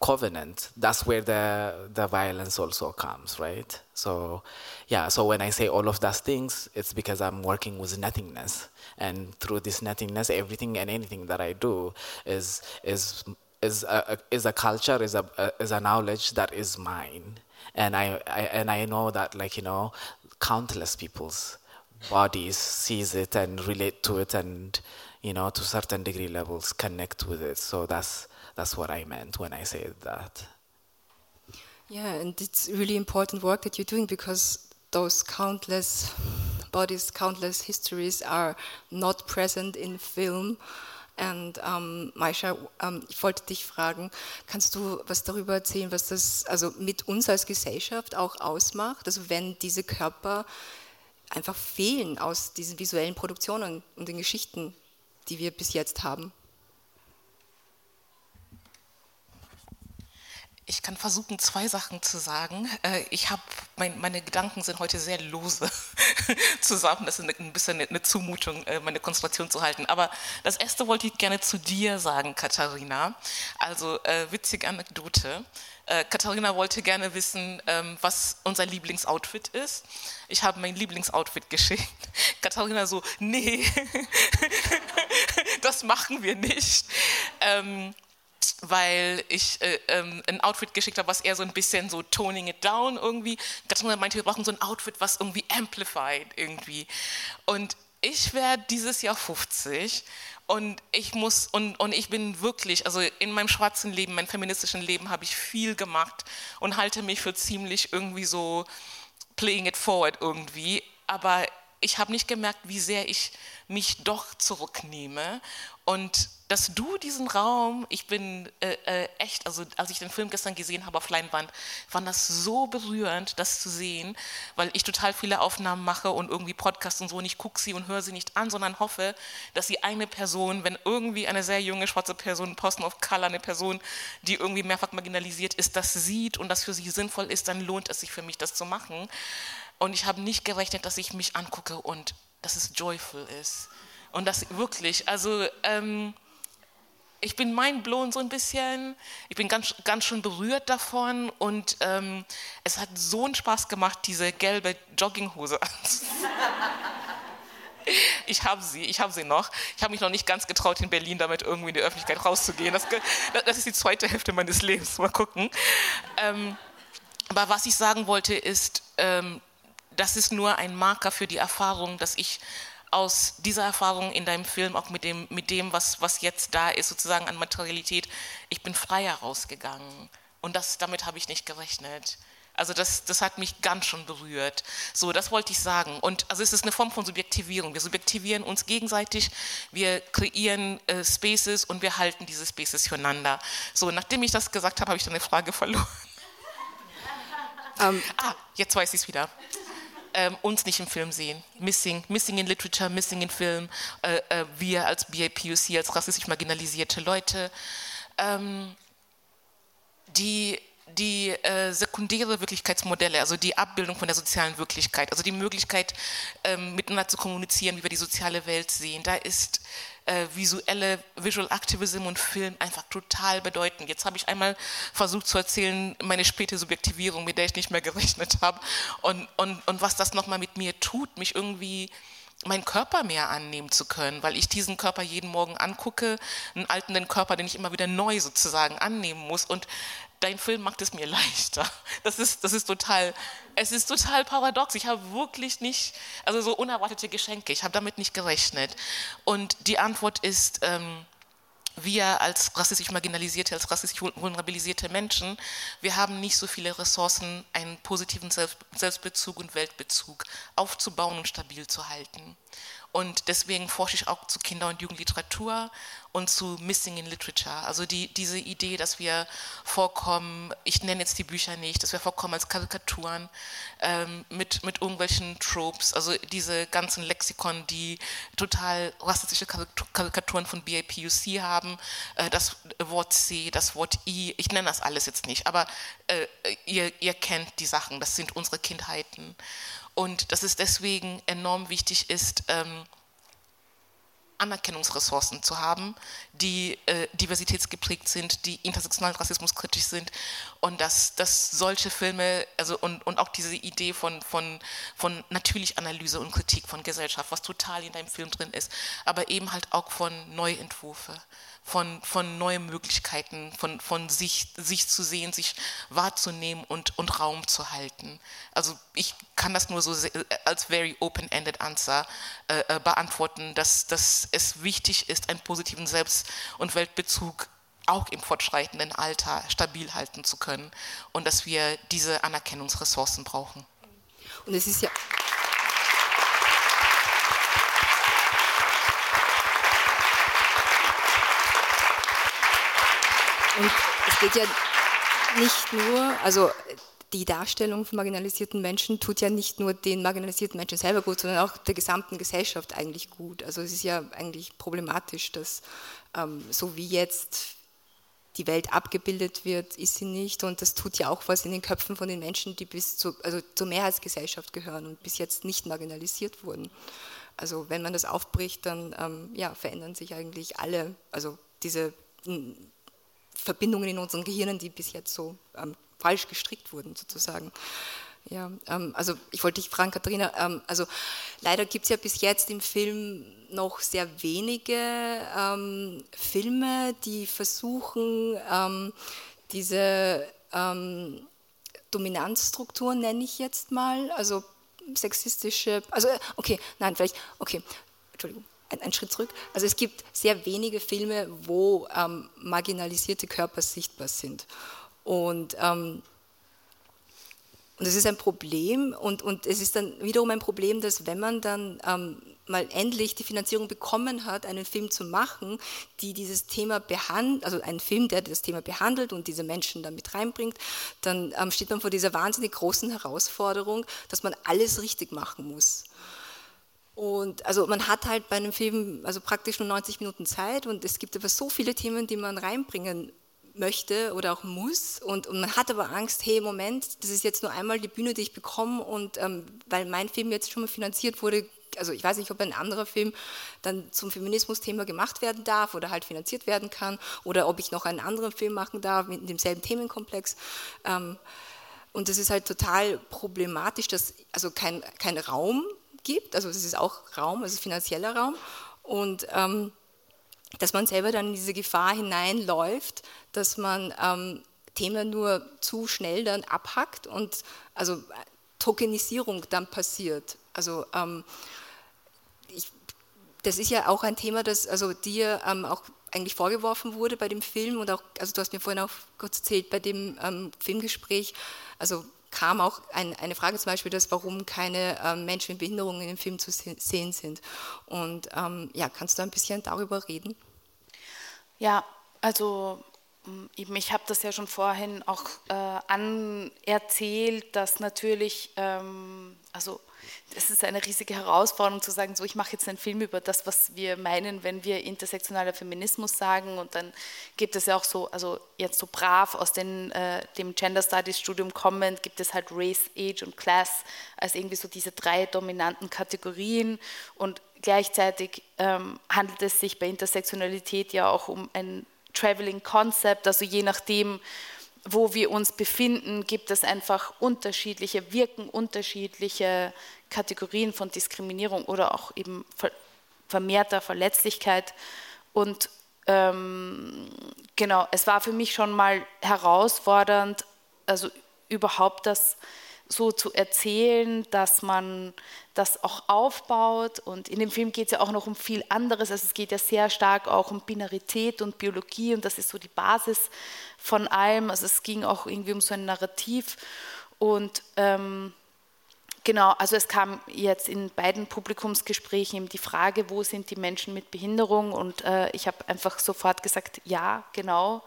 covenant. That's where the the violence also comes, right? So yeah, so when I say all of those things, it's because I'm working with nothingness, and through this nothingness, everything and anything that I do is is is a, is a culture is a, is a knowledge that is mine. And I, I and I know that like you know countless people's bodies sees it and relate to it and you know to certain degree levels connect with it. So that's that's what I meant when I said that. Yeah and it's really important work that you're doing because those countless bodies countless histories are not present in film Und ähm, Maisha, ähm, ich wollte dich fragen, kannst du was darüber erzählen, was das also mit uns als Gesellschaft auch ausmacht? Also wenn diese Körper einfach fehlen aus diesen visuellen Produktionen und den Geschichten, die wir bis jetzt haben? Ich kann versuchen, zwei Sachen zu sagen. Äh, ich habe, mein, meine Gedanken sind heute sehr lose zusammen. Das ist ein bisschen eine Zumutung, äh, meine Konzentration zu halten. Aber das erste wollte ich gerne zu dir sagen, Katharina. Also äh, witzige Anekdote. Äh, Katharina wollte gerne wissen, ähm, was unser Lieblingsoutfit ist. Ich habe mein Lieblingsoutfit geschickt. Katharina so, nee, das machen wir nicht. Ähm, weil ich äh, ähm, ein Outfit geschickt habe, was eher so ein bisschen so toning it down irgendwie. Katharina meinte, wir brauchen so ein Outfit, was irgendwie amplified irgendwie. Und ich werde dieses Jahr 50 und ich muss und, und ich bin wirklich, also in meinem schwarzen Leben, meinem feministischen Leben habe ich viel gemacht und halte mich für ziemlich irgendwie so playing it forward irgendwie. Aber ich habe nicht gemerkt, wie sehr ich mich doch zurücknehme und dass du diesen Raum, ich bin äh, äh, echt, also als ich den Film gestern gesehen habe auf Leinwand, fand das so berührend, das zu sehen, weil ich total viele Aufnahmen mache und irgendwie Podcasts und so und ich gucke sie und höre sie nicht an, sondern hoffe, dass sie eine Person, wenn irgendwie eine sehr junge schwarze Person, Person of Color, eine Person, die irgendwie mehrfach marginalisiert ist, das sieht und das für sie sinnvoll ist, dann lohnt es sich für mich, das zu machen. Und ich habe nicht gerechnet, dass ich mich angucke und dass es joyful ist. Und das wirklich, also ähm, ich bin mein blown so ein bisschen. Ich bin ganz, ganz schön berührt davon und ähm, es hat so einen Spaß gemacht, diese gelbe Jogginghose anzuziehen. Ich habe sie, ich habe sie noch. Ich habe mich noch nicht ganz getraut, in Berlin damit irgendwie in die Öffentlichkeit rauszugehen. Das, das ist die zweite Hälfte meines Lebens. Mal gucken. Ähm, aber was ich sagen wollte ist, ähm, das ist nur ein Marker für die Erfahrung, dass ich aus dieser Erfahrung in deinem Film, auch mit dem, mit dem was, was jetzt da ist, sozusagen an Materialität, ich bin freier rausgegangen. Und das, damit habe ich nicht gerechnet. Also das, das hat mich ganz schon berührt. So, das wollte ich sagen. Und also es ist eine Form von Subjektivierung. Wir subjektivieren uns gegenseitig, wir kreieren äh, Spaces und wir halten diese Spaces füreinander. So, nachdem ich das gesagt habe, habe ich dann eine Frage verloren. Um, ähm, ah, jetzt weiß ich es wieder ähm, uns nicht im Film sehen. Missing, missing in Literature, missing in Film. Äh, äh, wir als BAPUC, als rassistisch marginalisierte Leute, ähm, die, die äh, sekundäre Wirklichkeitsmodelle, also die Abbildung von der sozialen Wirklichkeit, also die Möglichkeit, ähm, miteinander zu kommunizieren, wie wir die soziale Welt sehen, da ist äh, visuelle Visual Activism und Film einfach total bedeutend. Jetzt habe ich einmal versucht zu erzählen, meine späte Subjektivierung, mit der ich nicht mehr gerechnet habe und, und, und was das nochmal mit mir tut, mich irgendwie meinen Körper mehr annehmen zu können, weil ich diesen Körper jeden Morgen angucke, einen alternden Körper, den ich immer wieder neu sozusagen annehmen muss und dein Film macht es mir leichter. Das ist, das ist total, es ist total paradox. Ich habe wirklich nicht, also so unerwartete Geschenke, ich habe damit nicht gerechnet. Und die Antwort ist, ähm, wir als rassistisch marginalisierte, als rassistisch vulnerabilisierte Menschen, wir haben nicht so viele Ressourcen, einen positiven Selbstbezug und Weltbezug aufzubauen und stabil zu halten. Und deswegen forsche ich auch zu Kinder- und Jugendliteratur und zu Missing in Literature. Also die, diese Idee, dass wir vorkommen, ich nenne jetzt die Bücher nicht, dass wir vorkommen als Karikaturen ähm, mit, mit irgendwelchen Tropes, also diese ganzen Lexikon, die total rassistische Karikaturen von BAPUC haben, äh, das Wort C, das Wort I, ich nenne das alles jetzt nicht, aber äh, ihr, ihr kennt die Sachen, das sind unsere Kindheiten und dass es deswegen enorm wichtig ist, ähm, Anerkennungsressourcen zu haben, die äh, diversitätsgeprägt sind, die intersektional rassismuskritisch sind. Und dass, dass solche Filme, also und, und auch diese Idee von, von, von natürlich Analyse und Kritik von Gesellschaft, was total in deinem Film drin ist, aber eben halt auch von Neuentwürfe von, von neuen Möglichkeiten, von, von sich, sich zu sehen, sich wahrzunehmen und, und Raum zu halten. Also ich kann das nur so als very open-ended Answer äh, äh, beantworten, dass, dass es wichtig ist, einen positiven Selbst- und Weltbezug auch im fortschreitenden Alter stabil halten zu können und dass wir diese Anerkennungsressourcen brauchen. Und es ist ja Und es geht ja nicht nur, also die Darstellung von marginalisierten Menschen tut ja nicht nur den marginalisierten Menschen selber gut, sondern auch der gesamten Gesellschaft eigentlich gut. Also es ist ja eigentlich problematisch, dass ähm, so wie jetzt die Welt abgebildet wird, ist sie nicht. Und das tut ja auch was in den Köpfen von den Menschen, die bis zu, also zur Mehrheitsgesellschaft gehören und bis jetzt nicht marginalisiert wurden. Also wenn man das aufbricht, dann ähm, ja, verändern sich eigentlich alle, also diese Verbindungen in unseren Gehirnen, die bis jetzt so ähm, falsch gestrickt wurden, sozusagen. Ja, ähm, also ich wollte dich fragen, Katharina, ähm, also leider gibt es ja bis jetzt im Film noch sehr wenige ähm, Filme, die versuchen, ähm, diese ähm, Dominanzstrukturen, nenne ich jetzt mal, also sexistische, also okay, nein, vielleicht, okay, Entschuldigung, ein, Schritt zurück. Also es gibt sehr wenige Filme, wo ähm, marginalisierte Körper sichtbar sind. Und, ähm, und das ist ein Problem und, und es ist dann wiederum ein Problem, dass wenn man dann ähm, mal endlich die Finanzierung bekommen hat, einen Film zu machen, die dieses Thema behandelt, also einen Film, der das Thema behandelt und diese Menschen dann mit reinbringt, dann ähm, steht man vor dieser wahnsinnig großen Herausforderung, dass man alles richtig machen muss. Und also man hat halt bei einem Film also praktisch nur 90 Minuten Zeit und es gibt aber so viele Themen, die man reinbringen möchte oder auch muss und, und man hat aber Angst, hey Moment, das ist jetzt nur einmal die Bühne, die ich bekomme und ähm, weil mein Film jetzt schon mal finanziert wurde, also ich weiß nicht, ob ein anderer Film dann zum Feminismus-Thema gemacht werden darf oder halt finanziert werden kann oder ob ich noch einen anderen Film machen darf mit demselben Themenkomplex. Ähm, und das ist halt total problematisch, dass also kein, kein Raum gibt, also es ist auch Raum, ist finanzieller Raum. Und ähm, dass man selber dann in diese Gefahr hineinläuft, dass man ähm, Themen nur zu schnell dann abhackt und also Tokenisierung dann passiert. Also ähm, ich, das ist ja auch ein Thema, das also dir ähm, auch eigentlich vorgeworfen wurde bei dem Film und auch, also du hast mir vorhin auch kurz erzählt bei dem ähm, Filmgespräch, also kam auch ein, eine Frage zum Beispiel, dass warum keine ähm, Menschen mit Behinderungen in dem Film zu sehen sind. Und ähm, ja, kannst du ein bisschen darüber reden? Ja, also eben, ich habe das ja schon vorhin auch äh, anerzählt, dass natürlich, ähm, also es ist eine riesige Herausforderung zu sagen, so ich mache jetzt einen Film über das, was wir meinen, wenn wir intersektionaler Feminismus sagen. Und dann gibt es ja auch so, also jetzt so brav aus den, äh, dem Gender Studies Studium kommend, gibt es halt Race, Age und Class als irgendwie so diese drei dominanten Kategorien. Und gleichzeitig ähm, handelt es sich bei Intersektionalität ja auch um ein Traveling Concept, also je nachdem, wo wir uns befinden, gibt es einfach unterschiedliche, wirken unterschiedliche Kategorien von Diskriminierung oder auch eben vermehrter Verletzlichkeit. Und ähm, genau, es war für mich schon mal herausfordernd, also überhaupt das so zu erzählen, dass man das auch aufbaut. Und in dem Film geht es ja auch noch um viel anderes. Also es geht ja sehr stark auch um Binarität und Biologie und das ist so die Basis von allem. Also es ging auch irgendwie um so ein Narrativ. Und ähm, genau, also es kam jetzt in beiden Publikumsgesprächen eben die Frage, wo sind die Menschen mit Behinderung? Und äh, ich habe einfach sofort gesagt, ja, genau.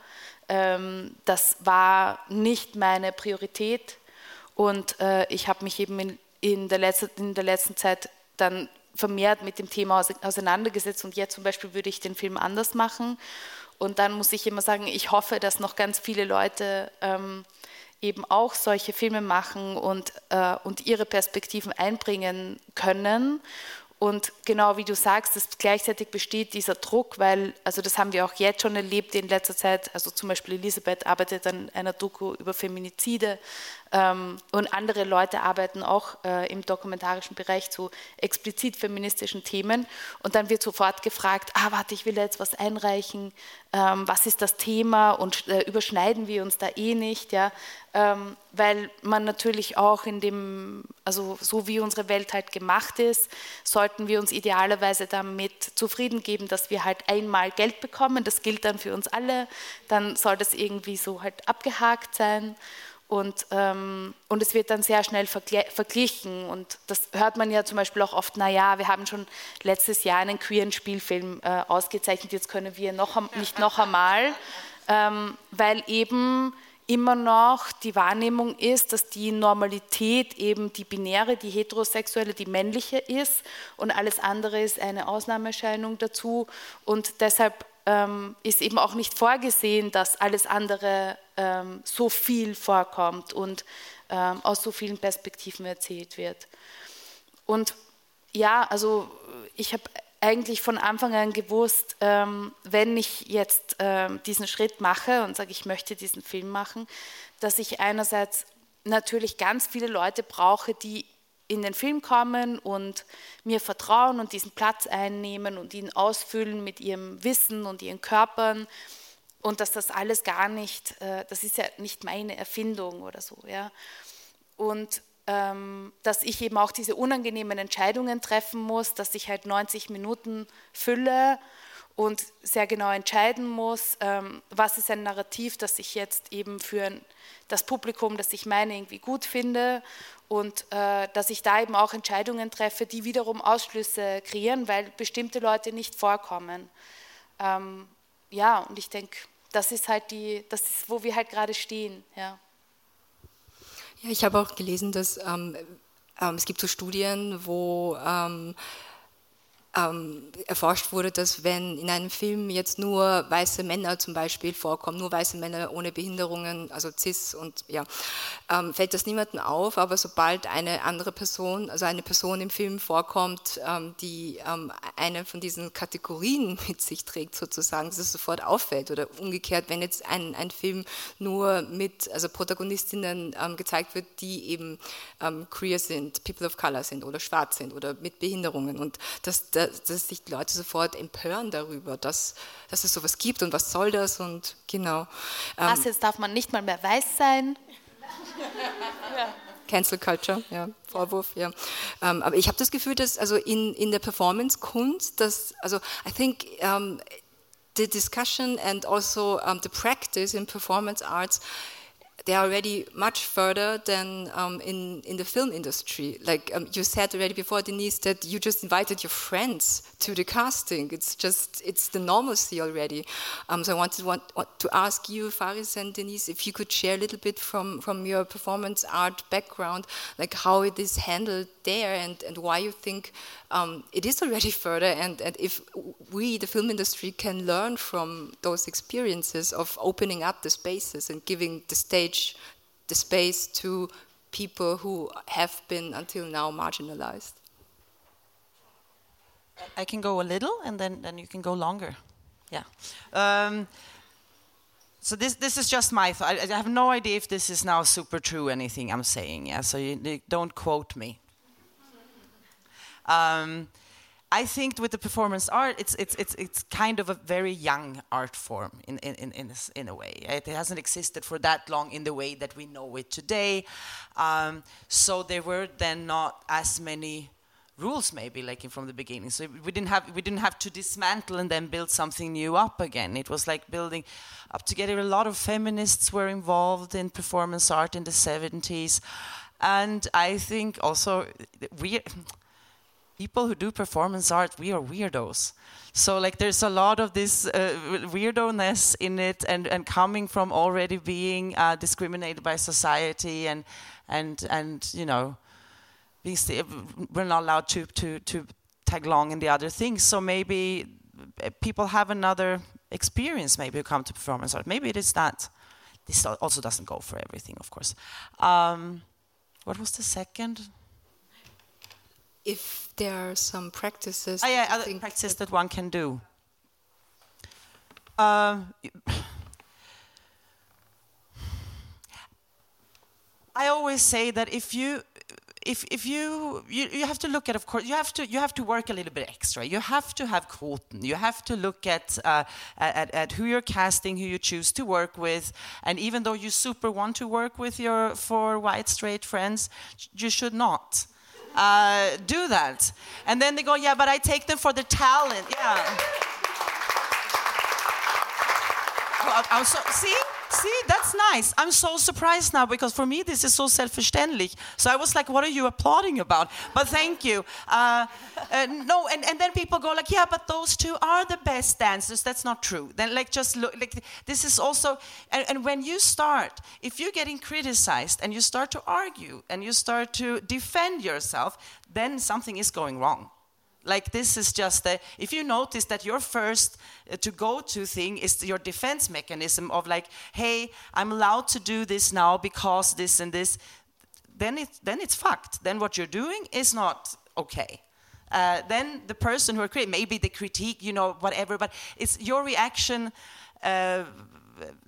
Ähm, das war nicht meine Priorität und äh, ich habe mich eben in, in, der letzten, in der letzten Zeit dann vermehrt mit dem Thema auseinandergesetzt und jetzt zum Beispiel würde ich den Film anders machen. Und dann muss ich immer sagen, ich hoffe, dass noch ganz viele Leute ähm, eben auch solche Filme machen und, äh, und ihre Perspektiven einbringen können. Und genau wie du sagst, dass gleichzeitig besteht dieser Druck, weil, also das haben wir auch jetzt schon erlebt in letzter Zeit, also zum Beispiel Elisabeth arbeitet an einer Doku über Feminizide und andere Leute arbeiten auch äh, im dokumentarischen Bereich zu explizit feministischen Themen. Und dann wird sofort gefragt, ah warte, ich will da jetzt was einreichen, ähm, was ist das Thema? Und äh, überschneiden wir uns da eh nicht, ja, ähm, weil man natürlich auch in dem, also so wie unsere Welt halt gemacht ist, sollten wir uns idealerweise damit zufrieden geben, dass wir halt einmal Geld bekommen, das gilt dann für uns alle, dann soll das irgendwie so halt abgehakt sein. Und, ähm, und es wird dann sehr schnell verglichen. Und das hört man ja zum Beispiel auch oft, naja, wir haben schon letztes Jahr einen queeren Spielfilm äh, ausgezeichnet, jetzt können wir noch, nicht noch einmal, ähm, weil eben immer noch die Wahrnehmung ist, dass die Normalität eben die binäre, die heterosexuelle, die männliche ist und alles andere ist eine Ausnahmeerscheinung dazu. Und deshalb ähm, ist eben auch nicht vorgesehen, dass alles andere ähm, so viel vorkommt und ähm, aus so vielen Perspektiven erzählt wird. Und ja, also ich habe eigentlich von Anfang an gewusst, ähm, wenn ich jetzt ähm, diesen Schritt mache und sage, ich möchte diesen Film machen, dass ich einerseits natürlich ganz viele Leute brauche, die in den Film kommen und mir vertrauen und diesen Platz einnehmen und ihn ausfüllen mit ihrem Wissen und ihren Körpern und dass das alles gar nicht, äh, das ist ja nicht meine Erfindung oder so, ja. Und ähm, dass ich eben auch diese unangenehmen Entscheidungen treffen muss, dass ich halt 90 Minuten fülle und sehr genau entscheiden muss, ähm, was ist ein Narrativ, das ich jetzt eben für das Publikum, das ich meine, irgendwie gut finde und äh, dass ich da eben auch Entscheidungen treffe, die wiederum Ausschlüsse kreieren, weil bestimmte Leute nicht vorkommen. Ähm, ja, und ich denke, das ist halt die, das ist, wo wir halt gerade stehen. Ja. Ja, ich habe auch gelesen, dass ähm, ähm, es gibt so Studien, wo ähm, ähm, erforscht wurde, dass wenn in einem Film jetzt nur weiße Männer zum Beispiel vorkommen, nur weiße Männer ohne Behinderungen, also cis und ja, ähm, fällt das niemandem auf, aber sobald eine andere Person, also eine Person im Film vorkommt, ähm, die ähm, eine von diesen Kategorien mit sich trägt sozusagen, dass es sofort auffällt oder umgekehrt, wenn jetzt ein, ein Film nur mit also Protagonistinnen ähm, gezeigt wird, die eben ähm, queer sind, people of color sind oder schwarz sind oder mit Behinderungen und das, das dass sich die Leute sofort empören darüber, dass, dass es sowas gibt und was soll das und genau. Ähm, was, jetzt darf man nicht mal mehr weiß sein? ja. Cancel Culture, ja, Vorwurf, ja. Um, ähm, aber ich habe das Gefühl, dass also in, in der Performance-Kunst, dass, also I think um, the discussion and also um, the practice in performance arts they are already much further than um, in in the film industry. Like um, you said already before, Denise, that you just invited your friends to the casting. It's just it's the normalcy already. Um, so I wanted want, want to ask you, Faris and Denise, if you could share a little bit from from your performance art background, like how it is handled there, and and why you think um, it is already further, and and if we, the film industry, can learn from those experiences of opening up the spaces and giving the stage the space to people who have been until now marginalized? I can go a little and then, then you can go longer. Yeah. Um, so this this is just my thought. I, I, have no idea if this is now super true anything I'm saying. Yeah. So you, you don't quote me. Um, I think with the performance art, it's it's it's it's kind of a very young art form in in in in, in a way. It hasn't existed for that long in the way that we know it today. Um, so there were then not as many rules maybe like from the beginning so we didn't have we didn't have to dismantle and then build something new up again it was like building up together a lot of feminists were involved in performance art in the 70s and i think also we people who do performance art, we are weirdos. So like there's a lot of this uh, weirdo-ness in it and, and coming from already being uh, discriminated by society and, and, and you know, being we're not allowed to, to, to tag along in the other things. So maybe uh, people have another experience maybe who come to performance art. Maybe it is that. This also doesn't go for everything, of course. Um, what was the second? If there are some practices. Oh, yeah, other practices that, that one can do. Uh, I always say that if you if if you, you you have to look at of course you have to you have to work a little bit extra you have to have quoten you have to look at, uh, at at who you're casting who you choose to work with and even though you super want to work with your four white straight friends you should not uh, do that. And then they go, yeah, but I take them for the talent. Yeah. Well, I'm so, see? See, that's nice. I'm so surprised now because for me this is so selbstverständlich. So I was like, what are you applauding about? But thank you. Uh, uh, no, and, and then people go like, yeah, but those two are the best dancers. That's not true. Then like just look, like this is also, and, and when you start, if you're getting criticized and you start to argue and you start to defend yourself, then something is going wrong. Like this is just a, if you notice that your first uh, to go to thing is your defense mechanism of like, hey, I'm allowed to do this now because this and this, then it then it's fucked. Then what you're doing is not okay. Uh, then the person who are creating, maybe the critique, you know, whatever, but it's your reaction uh,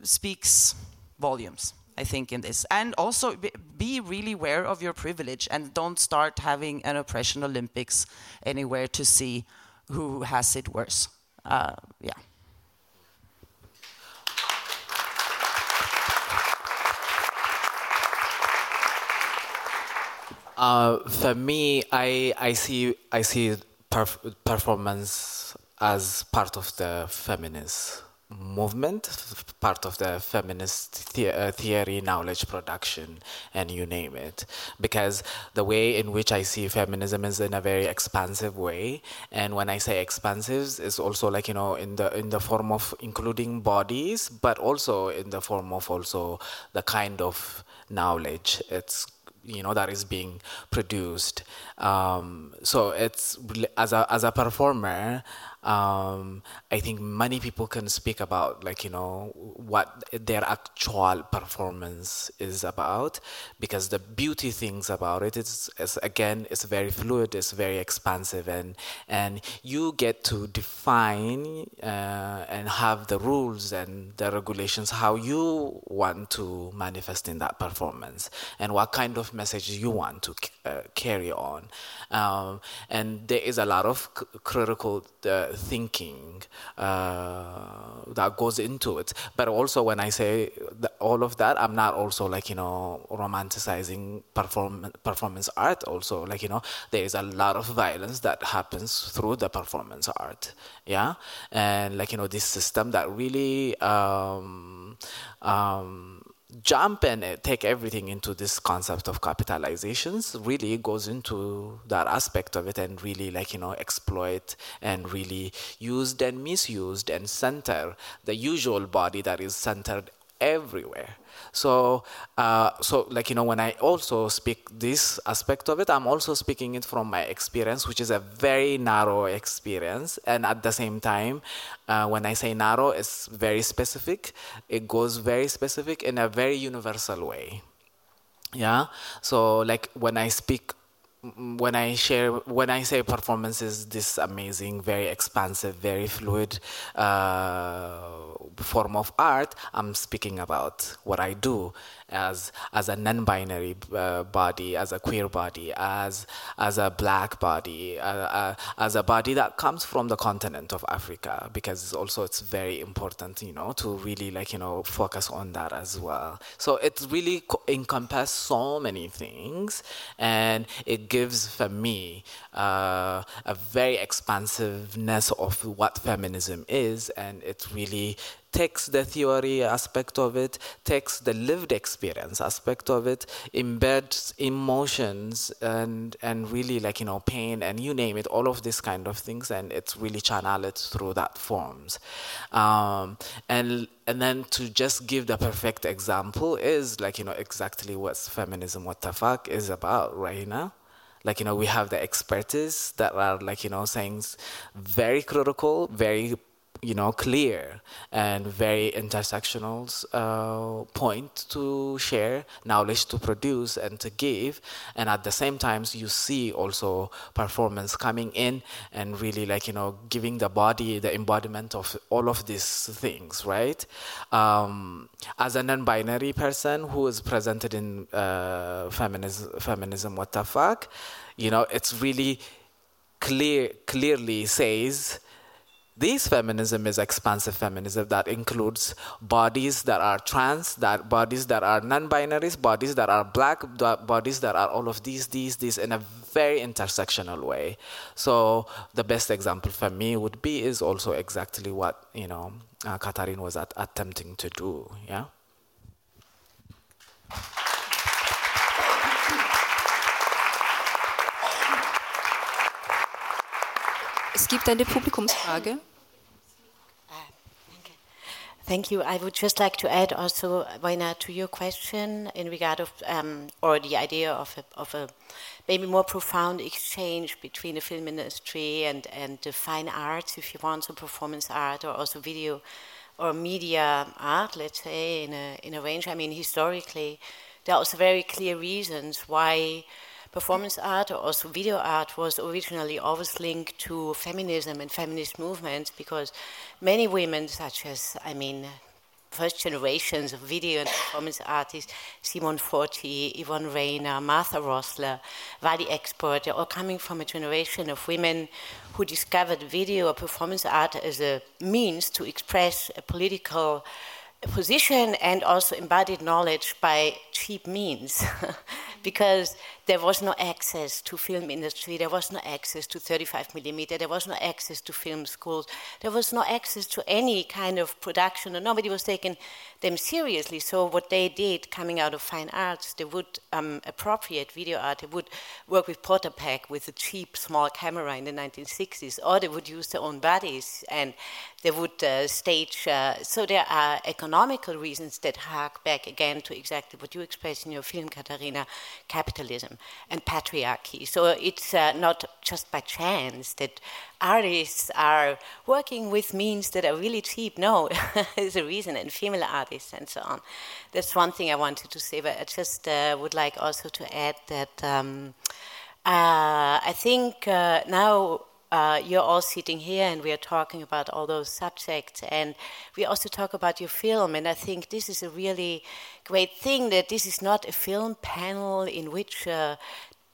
speaks volumes. I think, in this. And also be really aware of your privilege and don't start having an oppression Olympics anywhere to see who has it worse. Uh, yeah. Uh, for me, I I see I see perf performance as part of the feminist movement, part of the feminist the uh, theory, knowledge production, and you name it. Because the way in which I see feminism is in a very expansive way, and when I say expansive, it's also like you know in the in the form of including bodies, but also in the form of also the kind of knowledge it's you know that is being produced um, so it's as a as a performer um, I think many people can speak about like you know what their actual performance is about because the beauty things about it is, is again it's very fluid it's very expansive and and you get to define uh, and have the rules and the regulations how you want to manifest in that performance and what kind of message you want to uh, carry on. Um, and there is a lot of critical uh, thinking uh, that goes into it. But also, when I say all of that, I'm not also like you know romanticizing perform- performance art. Also, like you know, there is a lot of violence that happens through the performance art. Yeah, and like you know, this system that really. Um, um, jump and uh, take everything into this concept of capitalizations really goes into that aspect of it and really like you know exploit and really used and misused and center the usual body that is centered everywhere so, uh, so like you know, when I also speak this aspect of it, I'm also speaking it from my experience, which is a very narrow experience, and at the same time, uh, when I say narrow, it's very specific. It goes very specific in a very universal way. Yeah. So, like when I speak when I share, when I say performance is this amazing, very expansive, very fluid uh, form of art, I'm speaking about what I do as as a non-binary uh, body, as a queer body, as as a black body, uh, uh, as a body that comes from the continent of Africa, because also it's very important, you know, to really like you know focus on that as well. So it really co- encompasses so many things, and it gives for me uh, a very expansiveness of what feminism is, and it really takes the theory aspect of it, takes the lived experience aspect of it, embeds emotions and and really like you know pain and you name it, all of these kind of things, and it's really channeled through that forms. Um, and and then to just give the perfect example is like you know exactly what feminism, what the fuck is about right now like you know we have the expertise that are like you know saying very critical very you know, clear and very intersectional uh, point to share, knowledge to produce and to give. And at the same time, you see also performance coming in and really like, you know, giving the body the embodiment of all of these things, right? Um, as a non-binary person who is presented in uh, feminism, feminism, what the fuck, you know, it's really clear, clearly says this feminism is expansive feminism that includes bodies that are trans, that bodies that are non-binaries, bodies that are black, bodies that are all of these, these, these in a very intersectional way. So the best example for me would be is also exactly what you know uh, Katharine was at, attempting to do. Yeah. Es gibt eine Publikumsfrage. Thank you. I would just like to add also, Waina, to your question in regard of, um, or the idea of a, of a maybe more profound exchange between the film industry and, and the fine arts, if you want, so performance art or also video or media art, let's say, in a, in a range. I mean, historically, there are also very clear reasons why performance art or also video art was originally always linked to feminism and feminist movements because many women, such as, I mean, first generations of video and performance artists, Simone Forti, Yvonne Rayner, Martha Rosler, Vali Export, they're all coming from a generation of women who discovered video or performance art as a means to express a political position and also embodied knowledge by cheap means. Because there was no access to film industry. There was no access to 35 millimeter. There was no access to film schools. There was no access to any kind of production and nobody was taking them seriously. So what they did coming out of fine arts they would um, appropriate video art. They would work with Portapack with a cheap small camera in the 1960s or they would use their own bodies and they would uh, stage uh, so there are economical reasons that hark back again to exactly what you expressed in your film Katharina capitalism and patriarchy. So it's uh, not just by chance that artists are working with means that are really cheap. No, there's a reason, and female artists and so on. That's one thing I wanted to say, but I just uh, would like also to add that um, uh, I think uh, now uh, you're all sitting here and we are talking about all those subjects and we also talk about your film and i think this is a really great thing that this is not a film panel in which uh,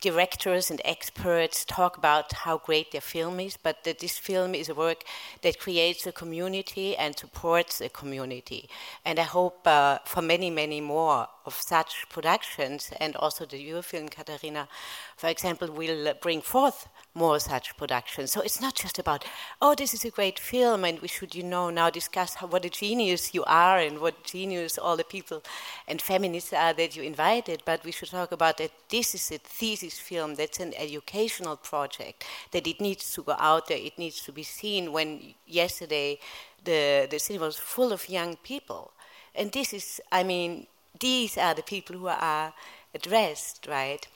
directors and experts talk about how great their film is, but that this film is a work that creates a community and supports a community. And I hope uh, for many, many more of such productions, and also the Eurofilm Katharina, for example, will bring forth more such productions. So it's not just about, oh, this is a great film, and we should, you know, now discuss how, what a genius you are and what genius all the people and feminists are that you invited, but we should talk about that this is a thesis film, that's an educational project, that it needs to go out there, it needs to be seen. When yesterday the, the cinema was full of young people. And this is, I mean, these are the people who are addressed, right?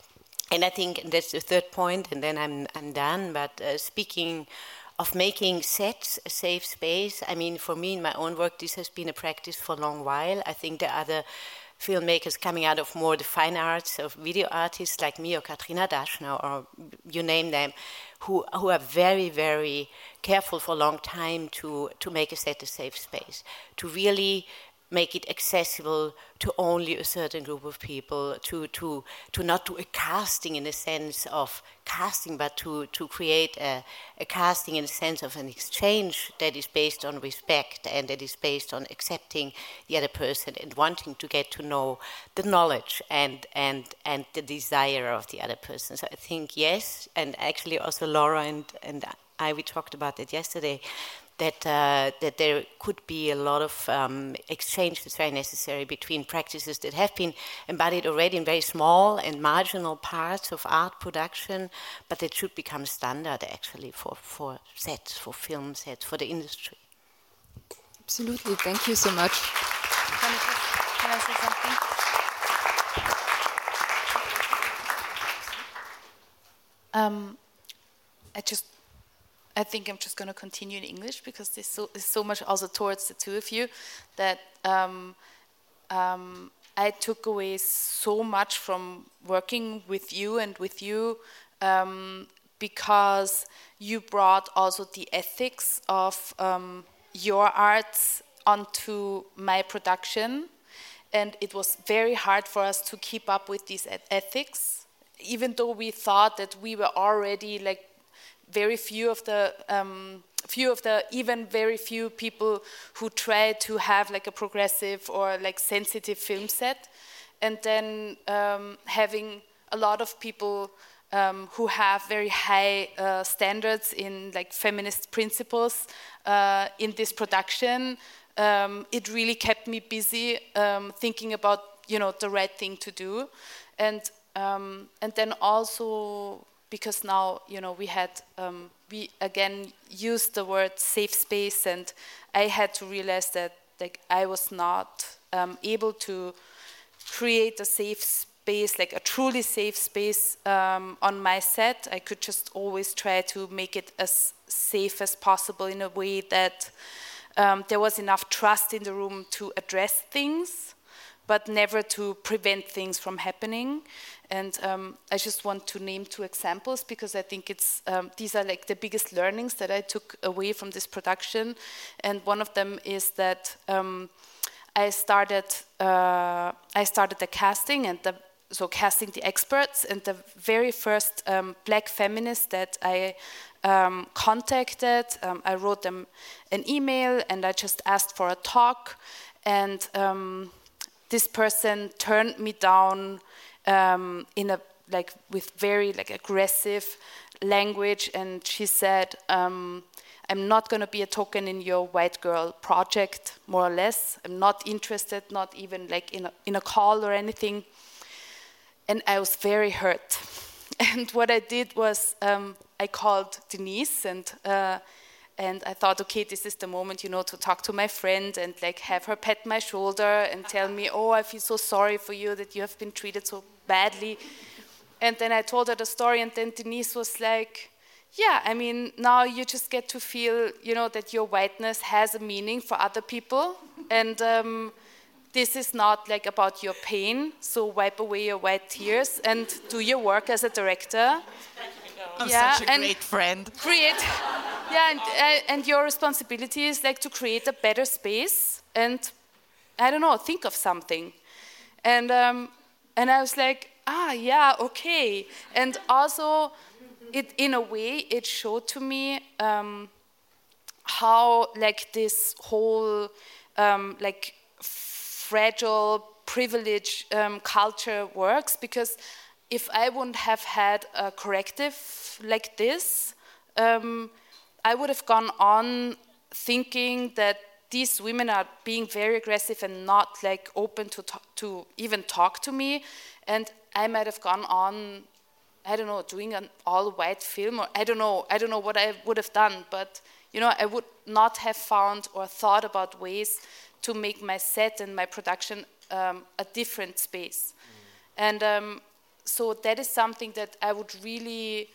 And I think that's the third point, and then I'm, I'm done. But uh, speaking of making sets a safe space, I mean, for me in my own work, this has been a practice for a long while. I think there are other filmmakers coming out of more the fine arts of video artists like me or Katrina Daschner or you name them, who, who are very, very careful for a long time to, to make a set a safe space, to really make it accessible to only a certain group of people, to, to, to not do a casting in the sense of casting, but to, to create a, a casting in the sense of an exchange that is based on respect and that is based on accepting the other person and wanting to get to know the knowledge and, and, and the desire of the other person. So I think yes, and actually also Laura and, and I, we talked about that yesterday that uh, that there could be a lot of um, exchange that's very necessary between practices that have been embodied already in very small and marginal parts of art production, but that should become standard actually for, for sets, for film sets, for the industry. Absolutely, thank you so much. Can I, just, can I say something? Um, I just I think I'm just going to continue in English because there's so, there's so much also towards the two of you that um, um, I took away so much from working with you and with you um, because you brought also the ethics of um, your arts onto my production. And it was very hard for us to keep up with these ethics, even though we thought that we were already like very few of the um, few of the even very few people who try to have like a progressive or like sensitive film set, and then um, having a lot of people um, who have very high uh, standards in like feminist principles uh, in this production. Um, it really kept me busy um, thinking about you know the right thing to do, and um, and then also because now you know we had um, we again used the word safe space, and I had to realize that like I was not um, able to create a safe space, like a truly safe space um, on my set. I could just always try to make it as safe as possible in a way that um, there was enough trust in the room to address things, but never to prevent things from happening. And um, I just want to name two examples because I think it's um, these are like the biggest learnings that I took away from this production. And one of them is that um, I started uh, I started the casting and the so casting the experts and the very first um, black feminist that I um, contacted, um, I wrote them an email and I just asked for a talk and this person turned me down um, in a like with very like aggressive language, and she said, um, "I'm not going to be a token in your white girl project, more or less. I'm not interested, not even like in a, in a call or anything." And I was very hurt. And what I did was um, I called Denise and. Uh, and I thought, okay, this is the moment, you know, to talk to my friend and like have her pat my shoulder and tell me, oh, I feel so sorry for you that you have been treated so badly. And then I told her the story, and then Denise was like, yeah, I mean, now you just get to feel, you know, that your whiteness has a meaning for other people. And um, this is not like about your pain, so wipe away your white tears and do your work as a director. I'm yeah, such a great friend. Create, yeah, and, uh, and your responsibility is like to create a better space and, I don't know, think of something. And um, and I was like, ah, yeah, okay. And also, it in a way, it showed to me um, how like this whole um, like fragile privilege um, culture works because if I wouldn't have had a corrective like this, um, I would have gone on thinking that these women are being very aggressive and not like open to to even talk to me, and I might have gone on, I don't know, doing an all-white film, or I don't know, I don't know what I would have done, but you know, I would not have found or thought about ways to make my set and my production um, a different space, mm. and um, so that is something that I would really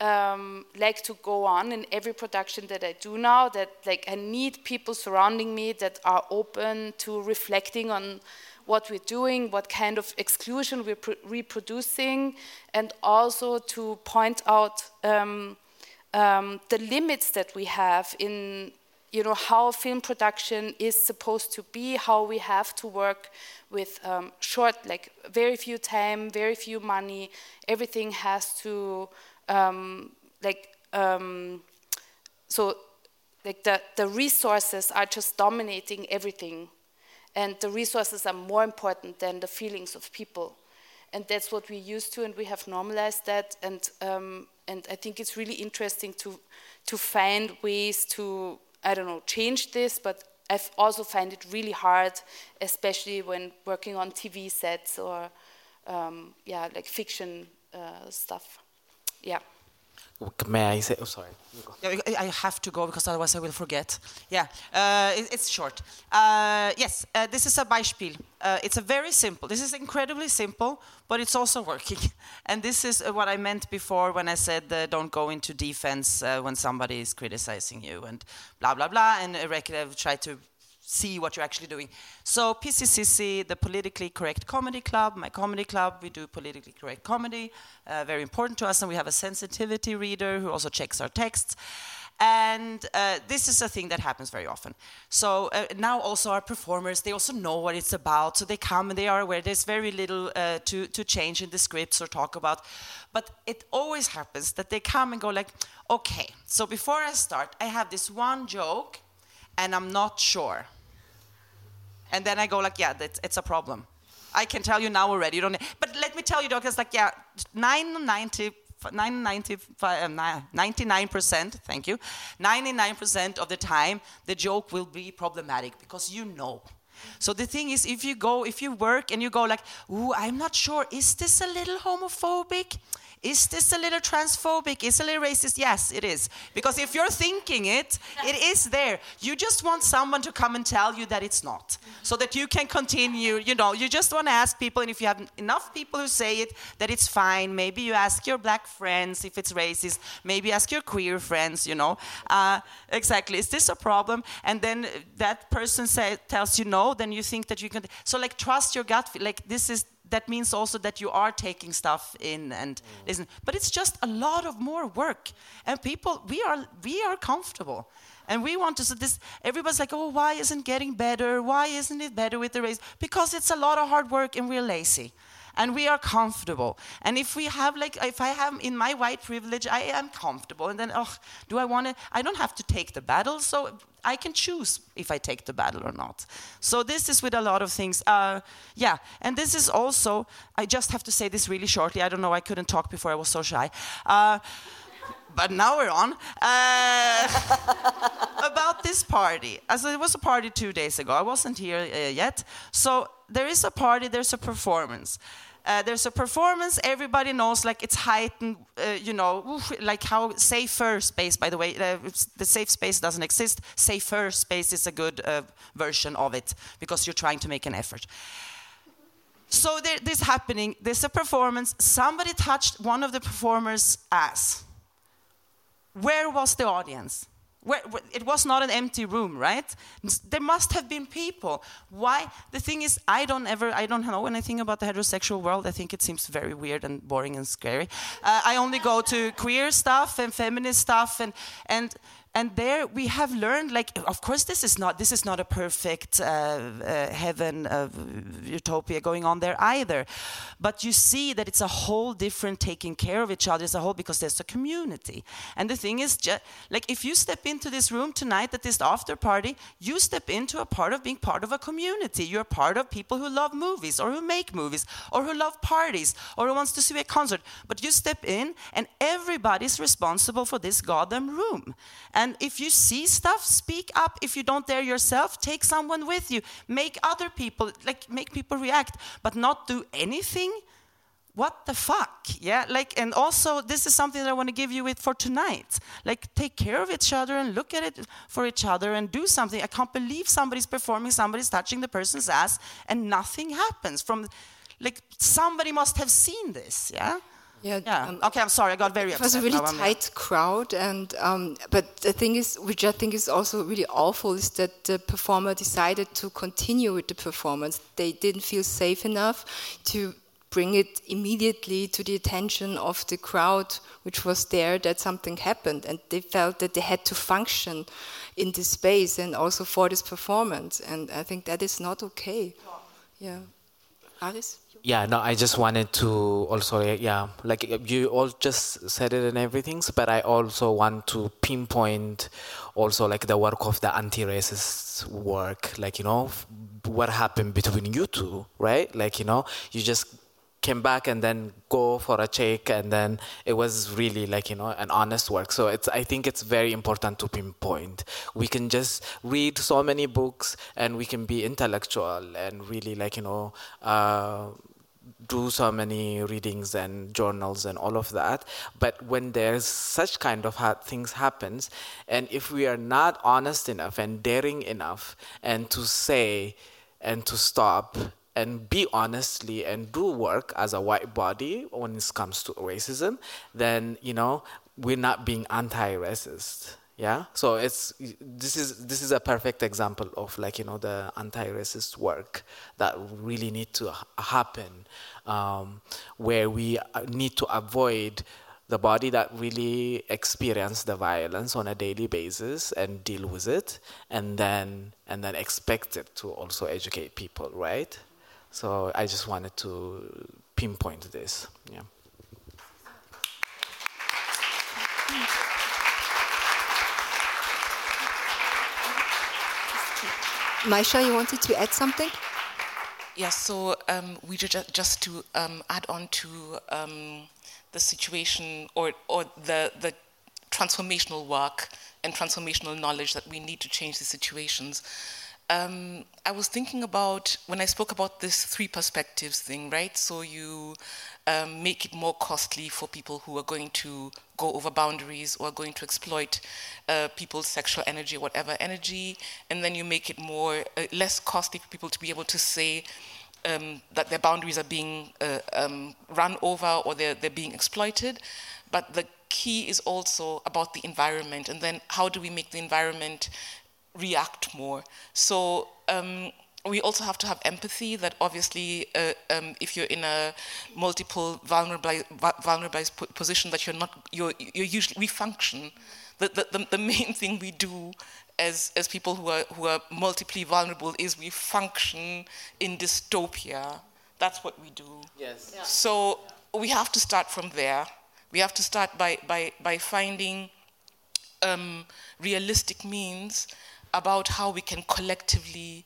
um, like to go on in every production that I do now. That like I need people surrounding me that are open to reflecting on what we're doing, what kind of exclusion we're reproducing, and also to point out um, um, the limits that we have in you know how film production is supposed to be, how we have to work with um, short, like very few time, very few money. Everything has to um, like um, so like the, the resources are just dominating everything. And the resources are more important than the feelings of people. And that's what we used to and we have normalized that. And um, and I think it's really interesting to to find ways to I don't know change this but I also find it really hard especially when working on TV sets or um, yeah like fiction uh, stuff yeah. May I say? Oh, sorry. Yeah, I have to go because otherwise I will forget. Yeah, uh, it, it's short. Uh, yes, uh, this is a Beispiel. Uh, it's a very simple. This is incredibly simple, but it's also working. And this is uh, what I meant before when I said uh, don't go into defense when somebody is criticizing you and blah blah blah. And uh, try to see what you're actually doing. So PCCC, the Politically Correct Comedy Club, my comedy club, we do politically correct comedy, uh, very important to us, and we have a sensitivity reader who also checks our texts. And uh, this is a thing that happens very often. So uh, now also our performers, they also know what it's about. So they come and they are aware there's very little uh, to, to change in the scripts or talk about. But it always happens that they come and go like, okay, so before I start, I have this one joke and I'm not sure and then I go like, yeah, it's, it's a problem. I can tell you now already. You don't. But let me tell you, doctors, like, yeah, 990. 99%, um, thank you, 99% of the time, the joke will be problematic because you know. So the thing is, if you go, if you work and you go like, ooh, I'm not sure, is this a little homophobic? Is this a little transphobic? Is it a little racist? Yes, it is. Because if you're thinking it, it is there. You just want someone to come and tell you that it's not. So that you can continue, you know, you just want to ask people, and if you have enough people who say it, that it's fine. Maybe you ask your black friends if it's racist. Maybe ask your queer friends, you know. Uh, exactly. Is this a problem? And then that person say, tells you no, then you think that you can. So, like, trust your gut. Like, this is that means also that you are taking stuff in and mm. listen but it's just a lot of more work and people we are we are comfortable and we want to so this everybody's like oh why isn't getting better why isn't it better with the race because it's a lot of hard work and we're lazy and we are comfortable. And if we have like, if I have in my white privilege, I am comfortable. And then, oh, do I want to? I don't have to take the battle, so I can choose if I take the battle or not. So this is with a lot of things. Uh, yeah, and this is also. I just have to say this really shortly. I don't know. I couldn't talk before. I was so shy. Uh, but now we're on. Uh, about this party. As it was a party two days ago. I wasn't here uh, yet. So there is a party, there's a performance. Uh, there's a performance everybody knows like it's heightened uh, you know like how safer space by the way uh, the safe space doesn't exist. Safer space is a good uh, version of it because you're trying to make an effort. So there, this happening there's a performance. Somebody touched one of the performers ass. Where was the audience where, it was not an empty room, right? There must have been people. Why? The thing is, I don't ever, I don't know anything about the heterosexual world. I think it seems very weird and boring and scary. Uh, I only go to queer stuff and feminist stuff, and and and there we have learned like of course this is not this is not a perfect uh, uh, heaven uh, utopia going on there either. But you see that it's a whole different taking care of each other as a whole because there's a community. And the thing is like if you step into this room tonight at this after party you step into a part of being part of a community. You're part of people who love movies or who make movies or who love parties or who wants to see a concert. But you step in and everybody's responsible for this goddamn room. And if you see stuff, speak up. If you don't dare yourself, take someone with you. Make other people, like, make people react, but not do anything. What the fuck? Yeah, like, and also, this is something that I want to give you with for tonight. Like, take care of each other and look at it for each other and do something. I can't believe somebody's performing, somebody's touching the person's ass, and nothing happens. From, like, somebody must have seen this, yeah? Yeah. yeah. Um, okay, I'm sorry. I got very upset. It was a really tight crowd, and um, but the thing is, which I think is also really awful, is that the performer decided to continue with the performance. They didn't feel safe enough to bring it immediately to the attention of the crowd, which was there that something happened, and they felt that they had to function in this space and also for this performance, and I think that is not okay. Yeah, Yeah no i just wanted to also yeah like uh, you all just said it and everything but i also want to pinpoint also like the work of the anti-racist work like you know what happened between you two right? Like you know you just came back and then go for a check and then it was really like you know an honest work. So it's i think it's very important to pinpoint. We can just read so many books and we can be intellectual and really like you know uh, do so many readings and journals and all of that. But when there's such kind of ha- things happens and if we are not honest enough and daring enough and to say and to stop and be honestly and do work as a white body when it comes to racism then you know we're not being anti-racist. Yeah? So it's this is this is a perfect example of like you know the anti-racist work that really need to happen um, where we uh, need to avoid the body that really experience the violence on a daily basis and deal with it and then and then expect it to also educate people right so i just wanted to pinpoint this yeah Maisha, you wanted to add something? Yes, so um, we just, just to um, add on to um, the situation or, or the, the transformational work and transformational knowledge that we need to change the situations. Um, I was thinking about when I spoke about this three perspectives thing, right? So you um, make it more costly for people who are going to go over boundaries or going to exploit uh, people's sexual energy, whatever energy, and then you make it more uh, less costly for people to be able to say um, that their boundaries are being uh, um, run over or they're, they're being exploited. But the key is also about the environment, and then how do we make the environment react more? So um, we also have to have empathy that obviously uh, um, if you're in a multiple vulnerable vulnerabilized position that you're not you're, you're usually we function. The, the, the main thing we do as as people who are who are multiply vulnerable is we function in dystopia. That's what we do. Yes. Yeah. so we have to start from there. We have to start by by by finding um, realistic means about how we can collectively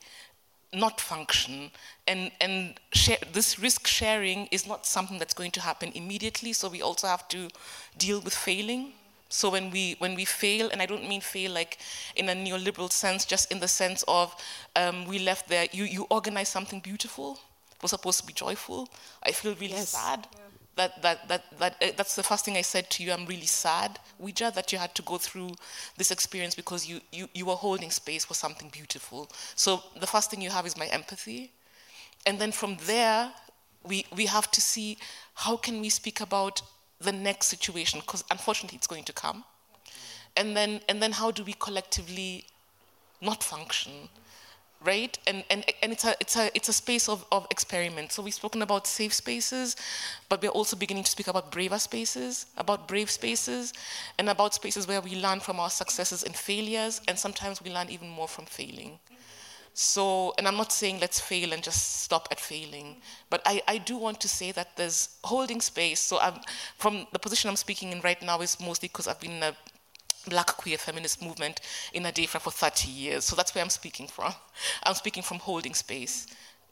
not function. And and share, this risk sharing is not something that's going to happen immediately so we also have to deal with failing. So when we when we fail and i don't mean fail like in a neoliberal sense just in the sense of um, we left there you you organize something beautiful it was supposed to be joyful. I feel really yes. sad. Yeah that, that, that, that uh, that's the first thing I said to you. I'm really sad, Ouija, that you had to go through this experience because you, you, you were holding space for something beautiful. So the first thing you have is my empathy. And then from there, we, we have to see how can we speak about the next situation, because unfortunately it's going to come. And then, and then how do we collectively not function? Right? And, and, and it's, a, it's, a, it's a space of, of experiment. So we've spoken about safe spaces, but we're also beginning to speak about braver spaces, about brave spaces, and about spaces where we learn from our successes and failures, and sometimes we learn even more from failing. So, and I'm not saying let's fail and just stop at failing, but I, I do want to say that there's holding space. So, I'm, from the position I'm speaking in right now is mostly because I've been in a black queer feminist movement in Adefra for 30 years. So that's where I'm speaking from. I'm speaking from holding space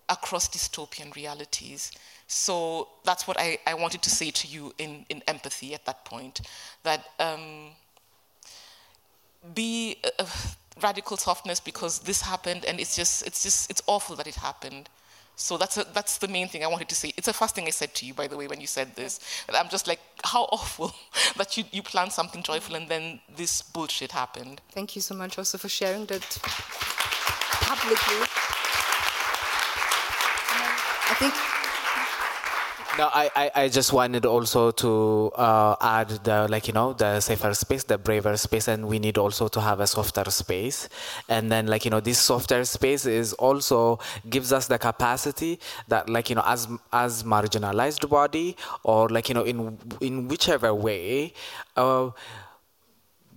across dystopian realities. So that's what I, I wanted to say to you in, in empathy at that point. That um, be uh, radical softness because this happened and it's just, it's just, it's awful that it happened. So that's, a, that's the main thing I wanted to say. It's the first thing I said to you, by the way, when you said this. I'm just like, how awful that you, you planned something joyful and then this bullshit happened. Thank you so much also for sharing that publicly. I think no, I, I, I just wanted also to uh, add the like you know the safer space, the braver space, and we need also to have a softer space. And then like you know this softer space is also gives us the capacity that like you know as as marginalized body or like you know in in whichever way. Uh,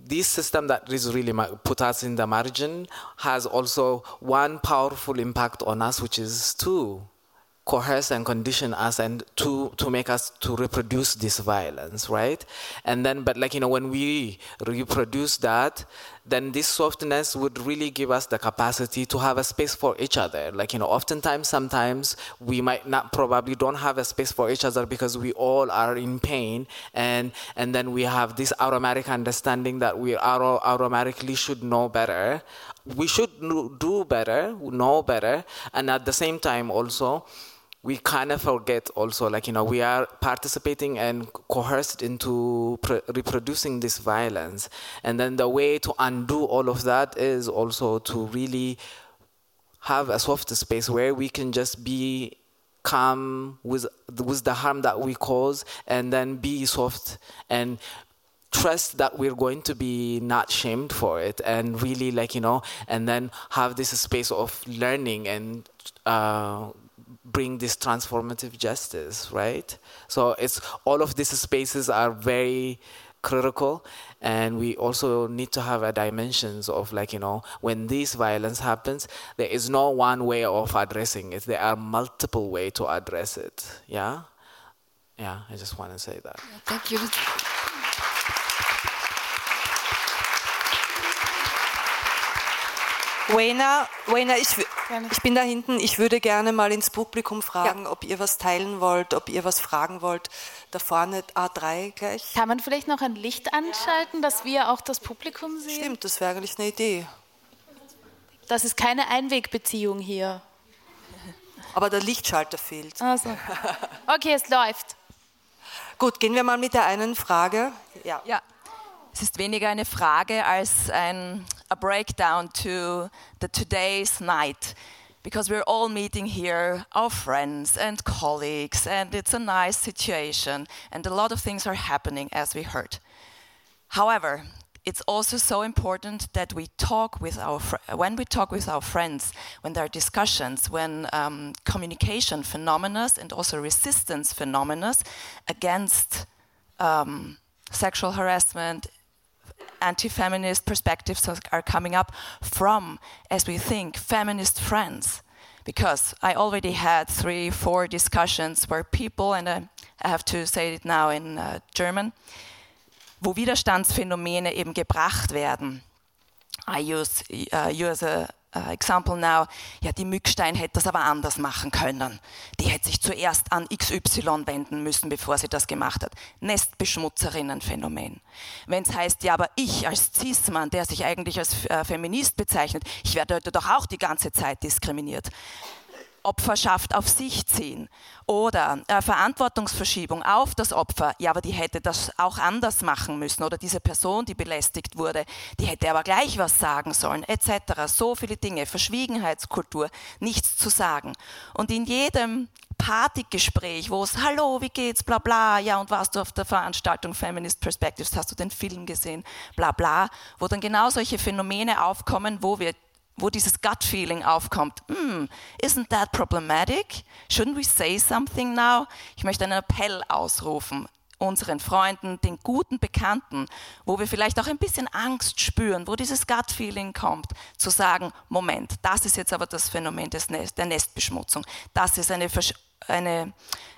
this system that is really put us in the margin has also one powerful impact on us, which is two coerce and condition us and to to make us to reproduce this violence right? And then but like you know when we reproduce that then this softness would really give us the capacity to have a space for each other. Like you know oftentimes sometimes we might not probably don't have a space for each other because we all are in pain and and then we have this automatic understanding that we auto- automatically should know better. We should do better know better and at the same time also we kind of forget also like you know we are participating and coerced into reproducing this violence. And then the way to undo all of that is also to really have a soft space where we can just be calm with with the harm that we cause and then be soft and trust that we're going to be not shamed for it and really like you know and then have this space of learning and uh, bring this transformative justice, right? So it's all of these spaces are very critical and we also need to have a dimensions of like you know when this violence happens there is no one way of addressing it. There are multiple way to address it. Yeah? Yeah i just want to say that. Thank you Wayna, Wayna ich, ich, bin da hinten. Ich würde gerne mal ins Publikum fragen, ja. ob ihr was teilen wollt, ob ihr was fragen wollt. Da vorne A3 gleich. Kann man vielleicht noch ein Licht anschalten, dass wir auch das Publikum sehen? Stimmt, das wäre eigentlich eine Idee. Das ist keine Einwegbeziehung hier. Aber der Lichtschalter fehlt. Also. Okay, es läuft. Gut, gehen wir mal mit der einen Frage. Ja. ja. Es ist weniger eine Frage als ein a breakdown to the today's night because we're all meeting here our friends and colleagues and it's a nice situation and a lot of things are happening as we heard. However it's also so important that we talk with our when we talk with our friends when there are discussions when um, communication phenomena and also resistance phenomena against um, sexual harassment anti-feminist perspectives are coming up from, as we think, feminist friends. Because I already had three, four discussions where people, and I have to say it now in uh, German, wo Widerstandsphänomene eben gebracht werden. I use, uh, use a uh, example now, ja, die Mückstein hätte das aber anders machen können. Die hätte sich zuerst an XY wenden müssen, bevor sie das gemacht hat. Nestbeschmutzerinnenphänomen. Wenn es heißt, ja, aber ich als Cis-Mann, der sich eigentlich als äh, Feminist bezeichnet, ich werde heute doch auch die ganze Zeit diskriminiert. Opferschaft auf sich ziehen oder äh, Verantwortungsverschiebung auf das Opfer, ja, aber die hätte das auch anders machen müssen oder diese Person, die belästigt wurde, die hätte aber gleich was sagen sollen, etc. So viele Dinge, Verschwiegenheitskultur, nichts zu sagen. Und in jedem Partygespräch, wo es, hallo, wie geht's, bla bla, ja, und warst du auf der Veranstaltung Feminist Perspectives, hast du den Film gesehen, bla bla, wo dann genau solche Phänomene aufkommen, wo wir wo dieses Gut-Feeling aufkommt. Mm, isn't that problematic? Shouldn't we say something now? Ich möchte einen Appell ausrufen unseren Freunden, den guten Bekannten, wo wir vielleicht auch ein bisschen Angst spüren, wo dieses Gut-Feeling kommt, zu sagen, Moment, das ist jetzt aber das Phänomen des Nest, der Nestbeschmutzung. Das ist eine eine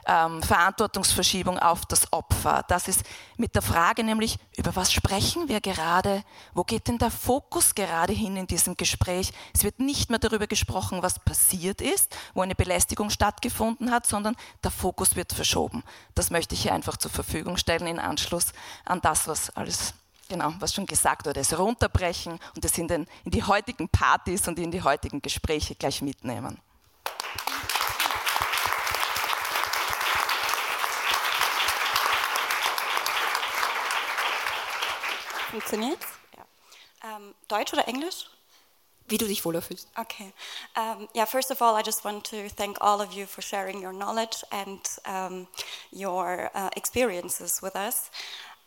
ähm, Verantwortungsverschiebung auf das Opfer. Das ist mit der Frage nämlich, über was sprechen wir gerade? Wo geht denn der Fokus gerade hin in diesem Gespräch? Es wird nicht mehr darüber gesprochen, was passiert ist, wo eine Belästigung stattgefunden hat, sondern der Fokus wird verschoben. Das möchte ich hier einfach zur Verfügung stellen in Anschluss an das, was alles genau, was schon gesagt wurde, es runterbrechen und es in, den, in die heutigen Partys und in die heutigen Gespräche gleich mitnehmen. Funktioniert? Ja. Um, Deutsch oder Englisch? Wie du dich wohler fühlst. Okay. Um, yeah, first of all, I just want to thank all of you for sharing your knowledge and um, your uh, experiences with us.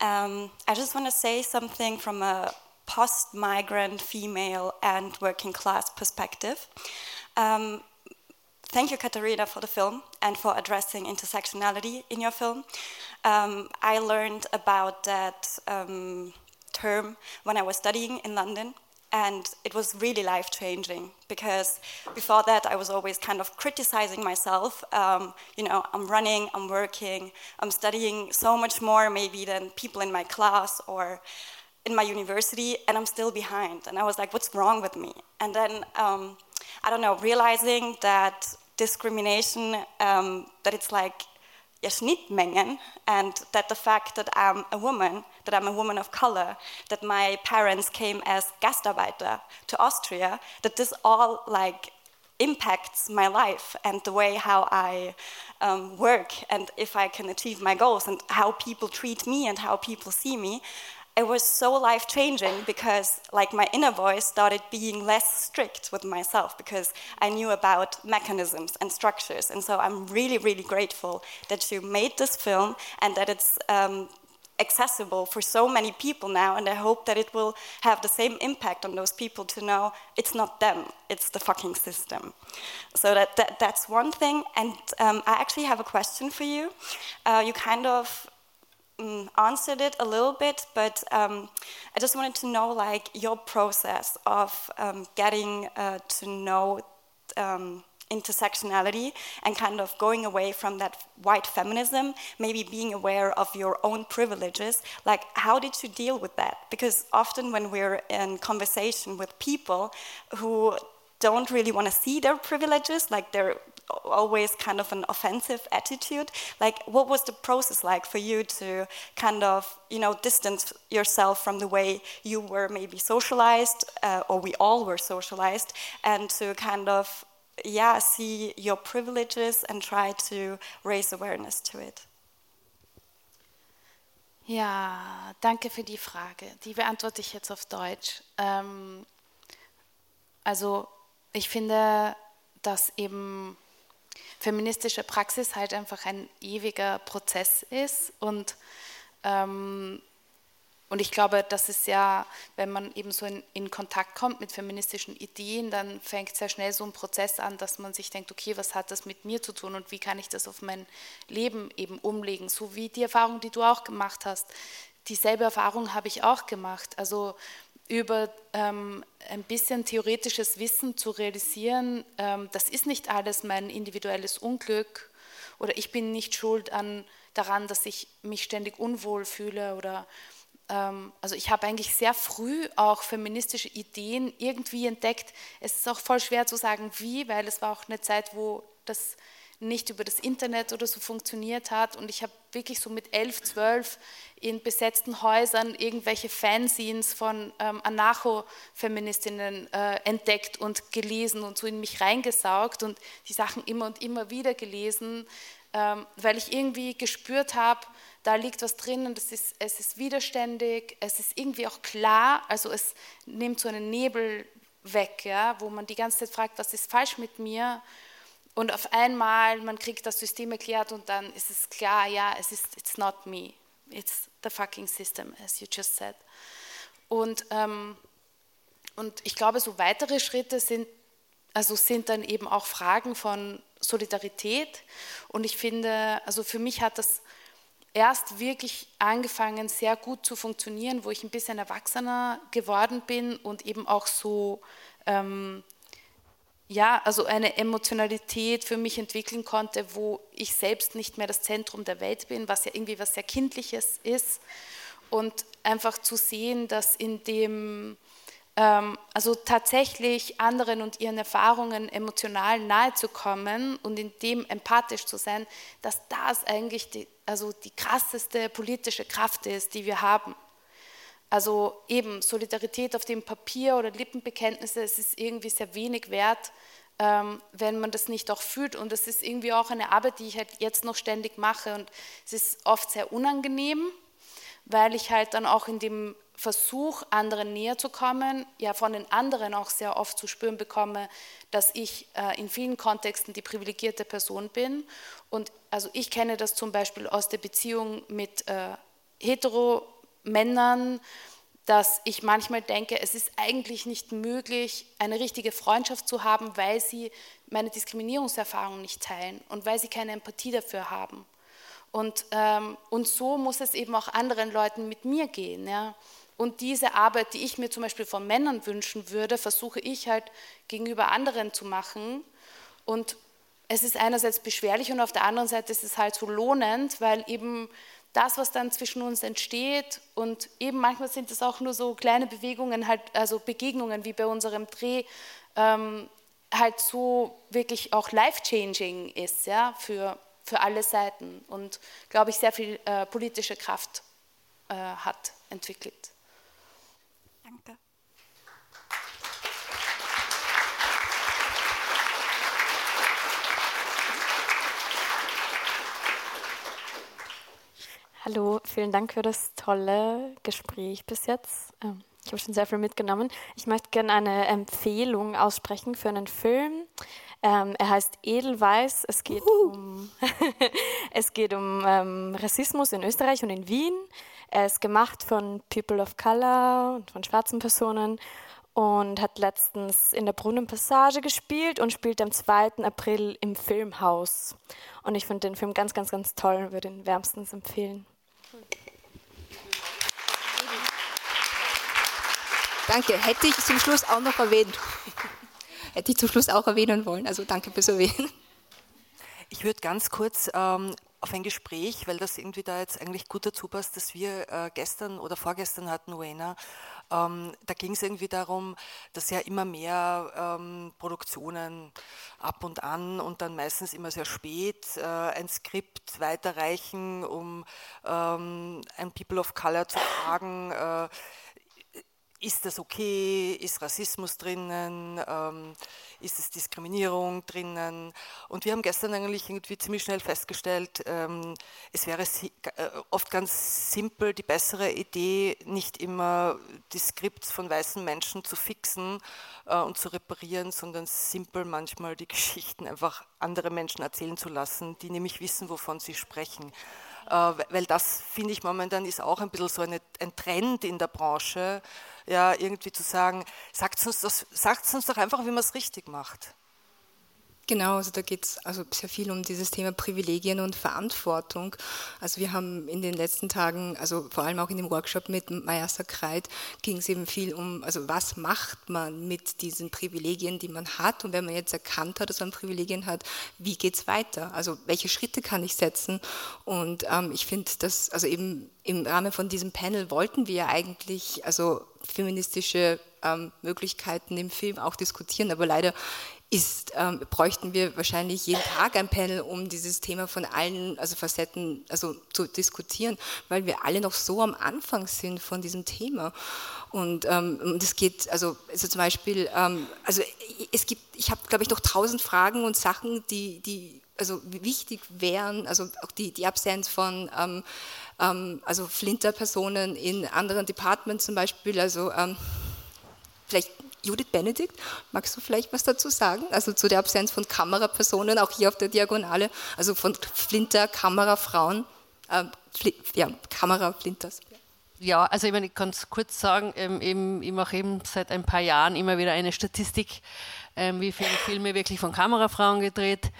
Um, I just want to say something from a post migrant female and working class perspective. Um, thank you, Katarina, for the film and for addressing intersectionality in your film. Um, I learned about that um, term when I was studying in London. And it was really life changing because before that I was always kind of criticizing myself. Um, you know, I'm running, I'm working, I'm studying so much more maybe than people in my class or in my university, and I'm still behind. And I was like, what's wrong with me? And then, um, I don't know, realizing that discrimination, um, that it's like Schnittmengen, and that the fact that I'm a woman, that I'm a woman of color, that my parents came as Gastarbeiter to Austria, that this all like impacts my life and the way how I um, work and if I can achieve my goals and how people treat me and how people see me it was so life changing because like my inner voice started being less strict with myself because i knew about mechanisms and structures. And so i'm really really grateful that you made this film and that it's um, accessible for so many people now. And i hope that it will have the same impact on those people to know it's not them it's the fucking system. So that, that that's one thing. And um, i actually have a question for you. Uh, you kind of answered it a little bit, but um, I just wanted to know like your process of um, getting uh, to know um, intersectionality and kind of going away from that white feminism, maybe being aware of your own privileges. Like, how did you deal with that? Because often when we're in conversation with people who don't really want to see their privileges, like they're always kind of an offensive attitude. Like, what was the process like for you to kind of, you know, distance yourself from the way you were maybe socialized, uh, or we all were socialized, and to kind of, yeah, see your privileges and try to raise awareness to it? Ja, danke für die Frage. Die beantworte ich jetzt auf Deutsch. Ähm, also ich finde, dass eben feministische Praxis halt einfach ein ewiger Prozess ist und ähm, und ich glaube, das ist ja, wenn man eben so in, in Kontakt kommt mit feministischen Ideen, dann fängt sehr schnell so ein Prozess an, dass man sich denkt, okay, was hat das mit mir zu tun und wie kann ich das auf mein Leben eben umlegen? So wie die Erfahrung, die du auch gemacht hast. Dieselbe Erfahrung habe ich auch gemacht. Also über ähm, ein bisschen theoretisches Wissen zu realisieren, ähm, das ist nicht alles mein individuelles Unglück oder ich bin nicht schuld an, daran, dass ich mich ständig unwohl fühle oder ähm, also ich habe eigentlich sehr früh auch feministische Ideen irgendwie entdeckt. Es ist auch voll schwer zu sagen, wie, weil es war auch eine Zeit, wo das nicht über das Internet oder so funktioniert hat. Und ich habe wirklich so mit elf, zwölf in besetzten Häusern irgendwelche Fanzines von ähm, Anarcho-Feministinnen äh, entdeckt und gelesen und so in mich reingesaugt und die Sachen immer und immer wieder gelesen, ähm, weil ich irgendwie gespürt habe, da liegt was drin und es ist, es ist widerständig, es ist irgendwie auch klar, also es nimmt so einen Nebel weg, ja, wo man die ganze Zeit fragt, was ist falsch mit mir und auf einmal, man kriegt das System erklärt und dann ist es klar, ja, es ist, it's not me, it's the fucking system, as you just said. Und ähm, und ich glaube, so weitere Schritte sind, also sind dann eben auch Fragen von Solidarität. Und ich finde, also für mich hat das erst wirklich angefangen, sehr gut zu funktionieren, wo ich ein bisschen erwachsener geworden bin und eben auch so, ähm, ja, also eine Emotionalität für mich entwickeln konnte, wo ich selbst nicht mehr das Zentrum der Welt bin, was ja irgendwie was sehr Kindliches ist. Und einfach zu sehen, dass in dem, ähm, also tatsächlich anderen und ihren Erfahrungen emotional nahe zu kommen und in dem empathisch zu sein, dass das eigentlich die, also die krasseste politische Kraft ist, die wir haben. Also eben Solidarität auf dem Papier oder Lippenbekenntnisse, es ist irgendwie sehr wenig wert, ähm, wenn man das nicht auch fühlt. Und das ist irgendwie auch eine Arbeit, die ich halt jetzt noch ständig mache. Und es ist oft sehr unangenehm, weil ich halt dann auch in dem Versuch, anderen näher zu kommen, ja von den anderen auch sehr oft zu spüren bekomme, dass ich äh, in vielen Kontexten die privilegierte Person bin. Und also ich kenne das zum Beispiel aus der Beziehung mit äh, Hetero-Männern, dass ich manchmal denke, es ist eigentlich nicht möglich, eine richtige Freundschaft zu haben, weil sie meine Diskriminierungserfahrung nicht teilen und weil sie keine Empathie dafür haben. Und, ähm, und so muss es eben auch anderen Leuten mit mir gehen. Ja? Und diese Arbeit, die ich mir zum Beispiel von Männern wünschen würde, versuche ich halt gegenüber anderen zu machen. Und es ist einerseits beschwerlich und auf der anderen Seite ist es halt so lohnend, weil eben das, was dann zwischen uns entsteht und eben manchmal sind es auch nur so kleine Bewegungen, halt, also Begegnungen wie bei unserem Dreh, ähm, halt so wirklich auch life-changing ist ja, für, für alle Seiten und, glaube ich, sehr viel äh, politische Kraft äh, hat entwickelt. Danke. Hallo, vielen Dank für das tolle Gespräch bis jetzt. Ähm, ich habe schon sehr viel mitgenommen. Ich möchte gerne eine Empfehlung aussprechen für einen Film. Ähm, er heißt Edelweiß. Es geht Uhu. um, es geht um ähm, Rassismus in Österreich und in Wien. Er ist gemacht von People of Color und von schwarzen Personen und hat letztens in der Brunnenpassage gespielt und spielt am 2. April im Filmhaus. Und ich finde den Film ganz, ganz, ganz toll und würde ihn wärmstens empfehlen. Danke. Hätte ich zum Schluss auch noch erwähnt. Hätte ich zum Schluss auch erwähnen wollen. Also danke fürs Erwähnen. Ich würde ganz kurz ähm, auf ein Gespräch, weil das irgendwie da jetzt eigentlich gut dazu passt, dass wir äh, gestern oder vorgestern hatten, Wayna. Ähm, da ging es irgendwie darum, dass ja immer mehr ähm, Produktionen ab und an und dann meistens immer sehr spät äh, ein Skript weiterreichen, um ähm, ein People of Color zu fragen. Äh, ist das okay, ist Rassismus drinnen, ähm, ist es Diskriminierung drinnen. Und wir haben gestern eigentlich irgendwie ziemlich schnell festgestellt, ähm, es wäre äh, oft ganz simpel die bessere Idee, nicht immer die Skripts von weißen Menschen zu fixen äh, und zu reparieren, sondern simpel manchmal die Geschichten einfach andere Menschen erzählen zu lassen, die nämlich wissen, wovon sie sprechen. Äh, weil das, finde ich, momentan ist auch ein bisschen so eine, ein Trend in der Branche, ja, irgendwie zu sagen, sagt uns, uns doch einfach, wie man es richtig macht. Genau, also da geht es also sehr viel um dieses Thema Privilegien und Verantwortung. Also wir haben in den letzten Tagen, also vor allem auch in dem Workshop mit Maya Sakreit, ging es eben viel um, also was macht man mit diesen Privilegien, die man hat und wenn man jetzt erkannt hat, dass man Privilegien hat, wie geht es weiter? Also welche Schritte kann ich setzen? Und ähm, ich finde, dass, also eben im Rahmen von diesem Panel wollten wir ja eigentlich also feministische ähm, Möglichkeiten im Film auch diskutieren, aber leider ist, ähm, bräuchten wir wahrscheinlich jeden Tag ein Panel, um dieses Thema von allen also Facetten also zu diskutieren, weil wir alle noch so am Anfang sind von diesem Thema. Und ähm, das geht, also, also zum Beispiel, ähm, also es gibt, ich habe glaube ich noch tausend Fragen und Sachen, die, die also wichtig wären, also auch die, die Absenz von ähm, ähm, also Flinter-Personen in anderen Departments zum Beispiel, also ähm, vielleicht Judith Benedikt, magst du vielleicht was dazu sagen? Also zu der Absenz von Kamerapersonen, auch hier auf der Diagonale, also von Flinter, Kamerafrauen, äh, ja, Kameraflinters. ja, also ich, meine, ich kann es kurz sagen, ähm, eben, ich mache eben seit ein paar Jahren immer wieder eine Statistik, ähm, wie viele Filme wirklich von Kamerafrauen gedreht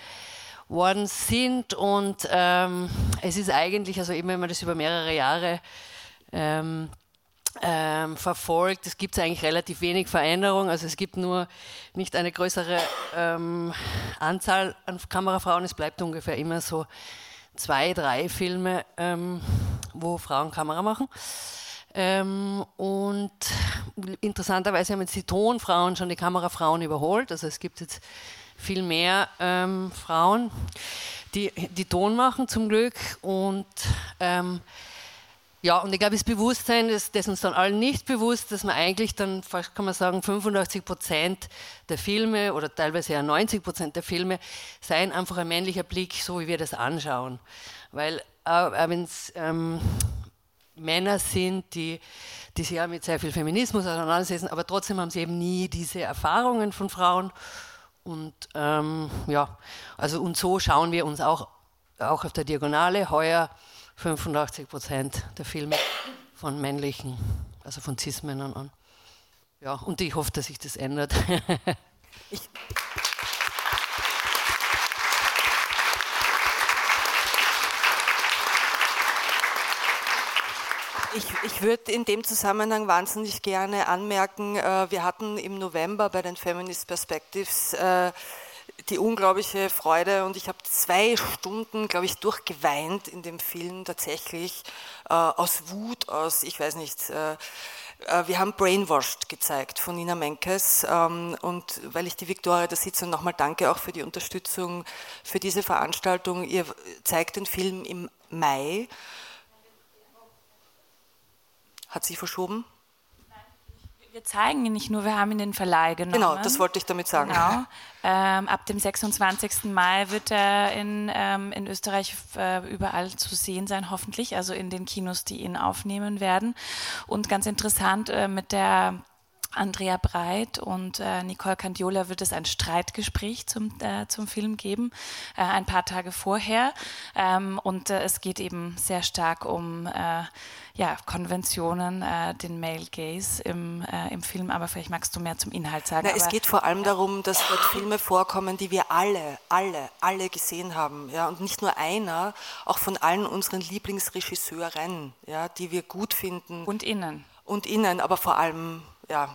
worden sind. Und ähm, es ist eigentlich, also eben wenn man das über mehrere Jahre ähm, ähm, verfolgt, es gibt eigentlich relativ wenig Veränderung. Also es gibt nur nicht eine größere ähm, Anzahl an Kamerafrauen, es bleibt ungefähr immer so zwei, drei Filme, ähm, wo Frauen Kamera machen. Ähm, und interessanterweise haben jetzt die Tonfrauen schon die Kamerafrauen überholt. Also es gibt jetzt viel mehr ähm, Frauen, die, die Ton machen zum Glück. Und ähm, ja, und ich glaube, das Bewusstsein, das, das uns dann allen nicht bewusst, dass man eigentlich dann, fast kann man sagen, 85 Prozent der Filme oder teilweise ja 90 Prozent der Filme seien einfach ein männlicher Blick, so wie wir das anschauen. Weil, äh, wenn es ähm, Männer sind, die, die sich ja mit sehr viel Feminismus auseinandersetzen, aber trotzdem haben sie eben nie diese Erfahrungen von Frauen. Und ähm, ja, also und so schauen wir uns auch, auch auf der Diagonale heuer 85 Prozent der Filme von männlichen, also von Cis-Männern an. Ja, und ich hoffe, dass sich das ändert. ich Ich, ich würde in dem Zusammenhang wahnsinnig gerne anmerken, äh, wir hatten im November bei den Feminist Perspectives äh, die unglaubliche Freude und ich habe zwei Stunden, glaube ich, durchgeweint in dem Film tatsächlich äh, aus Wut, aus, ich weiß nicht, äh, äh, wir haben Brainwashed gezeigt von Nina Menkes ähm, und weil ich die Viktoria da sitze und nochmal danke auch für die Unterstützung für diese Veranstaltung. Ihr zeigt den Film im Mai. Hat sich verschoben? Wir zeigen ihn nicht nur, wir haben ihn in den Verleih genommen. Genau, das wollte ich damit sagen. Genau. Ähm, ab dem 26. Mai wird er in, ähm, in Österreich äh, überall zu sehen sein, hoffentlich, also in den Kinos, die ihn aufnehmen werden. Und ganz interessant, äh, mit der Andrea Breit und äh, Nicole Candiola wird es ein Streitgespräch zum, äh, zum Film geben, äh, ein paar Tage vorher. Ähm, und äh, es geht eben sehr stark um äh, ja, Konventionen, äh, den Male Gaze im, im Film. Aber vielleicht magst du mehr zum Inhalt sagen. Na, es geht vor allem darum, dass dort Filme vorkommen, die wir alle, alle, alle gesehen haben. Ja? Und nicht nur einer, auch von allen unseren Lieblingsregisseuren, ja, die wir gut finden. Und innen. Und innen, aber vor allem ja,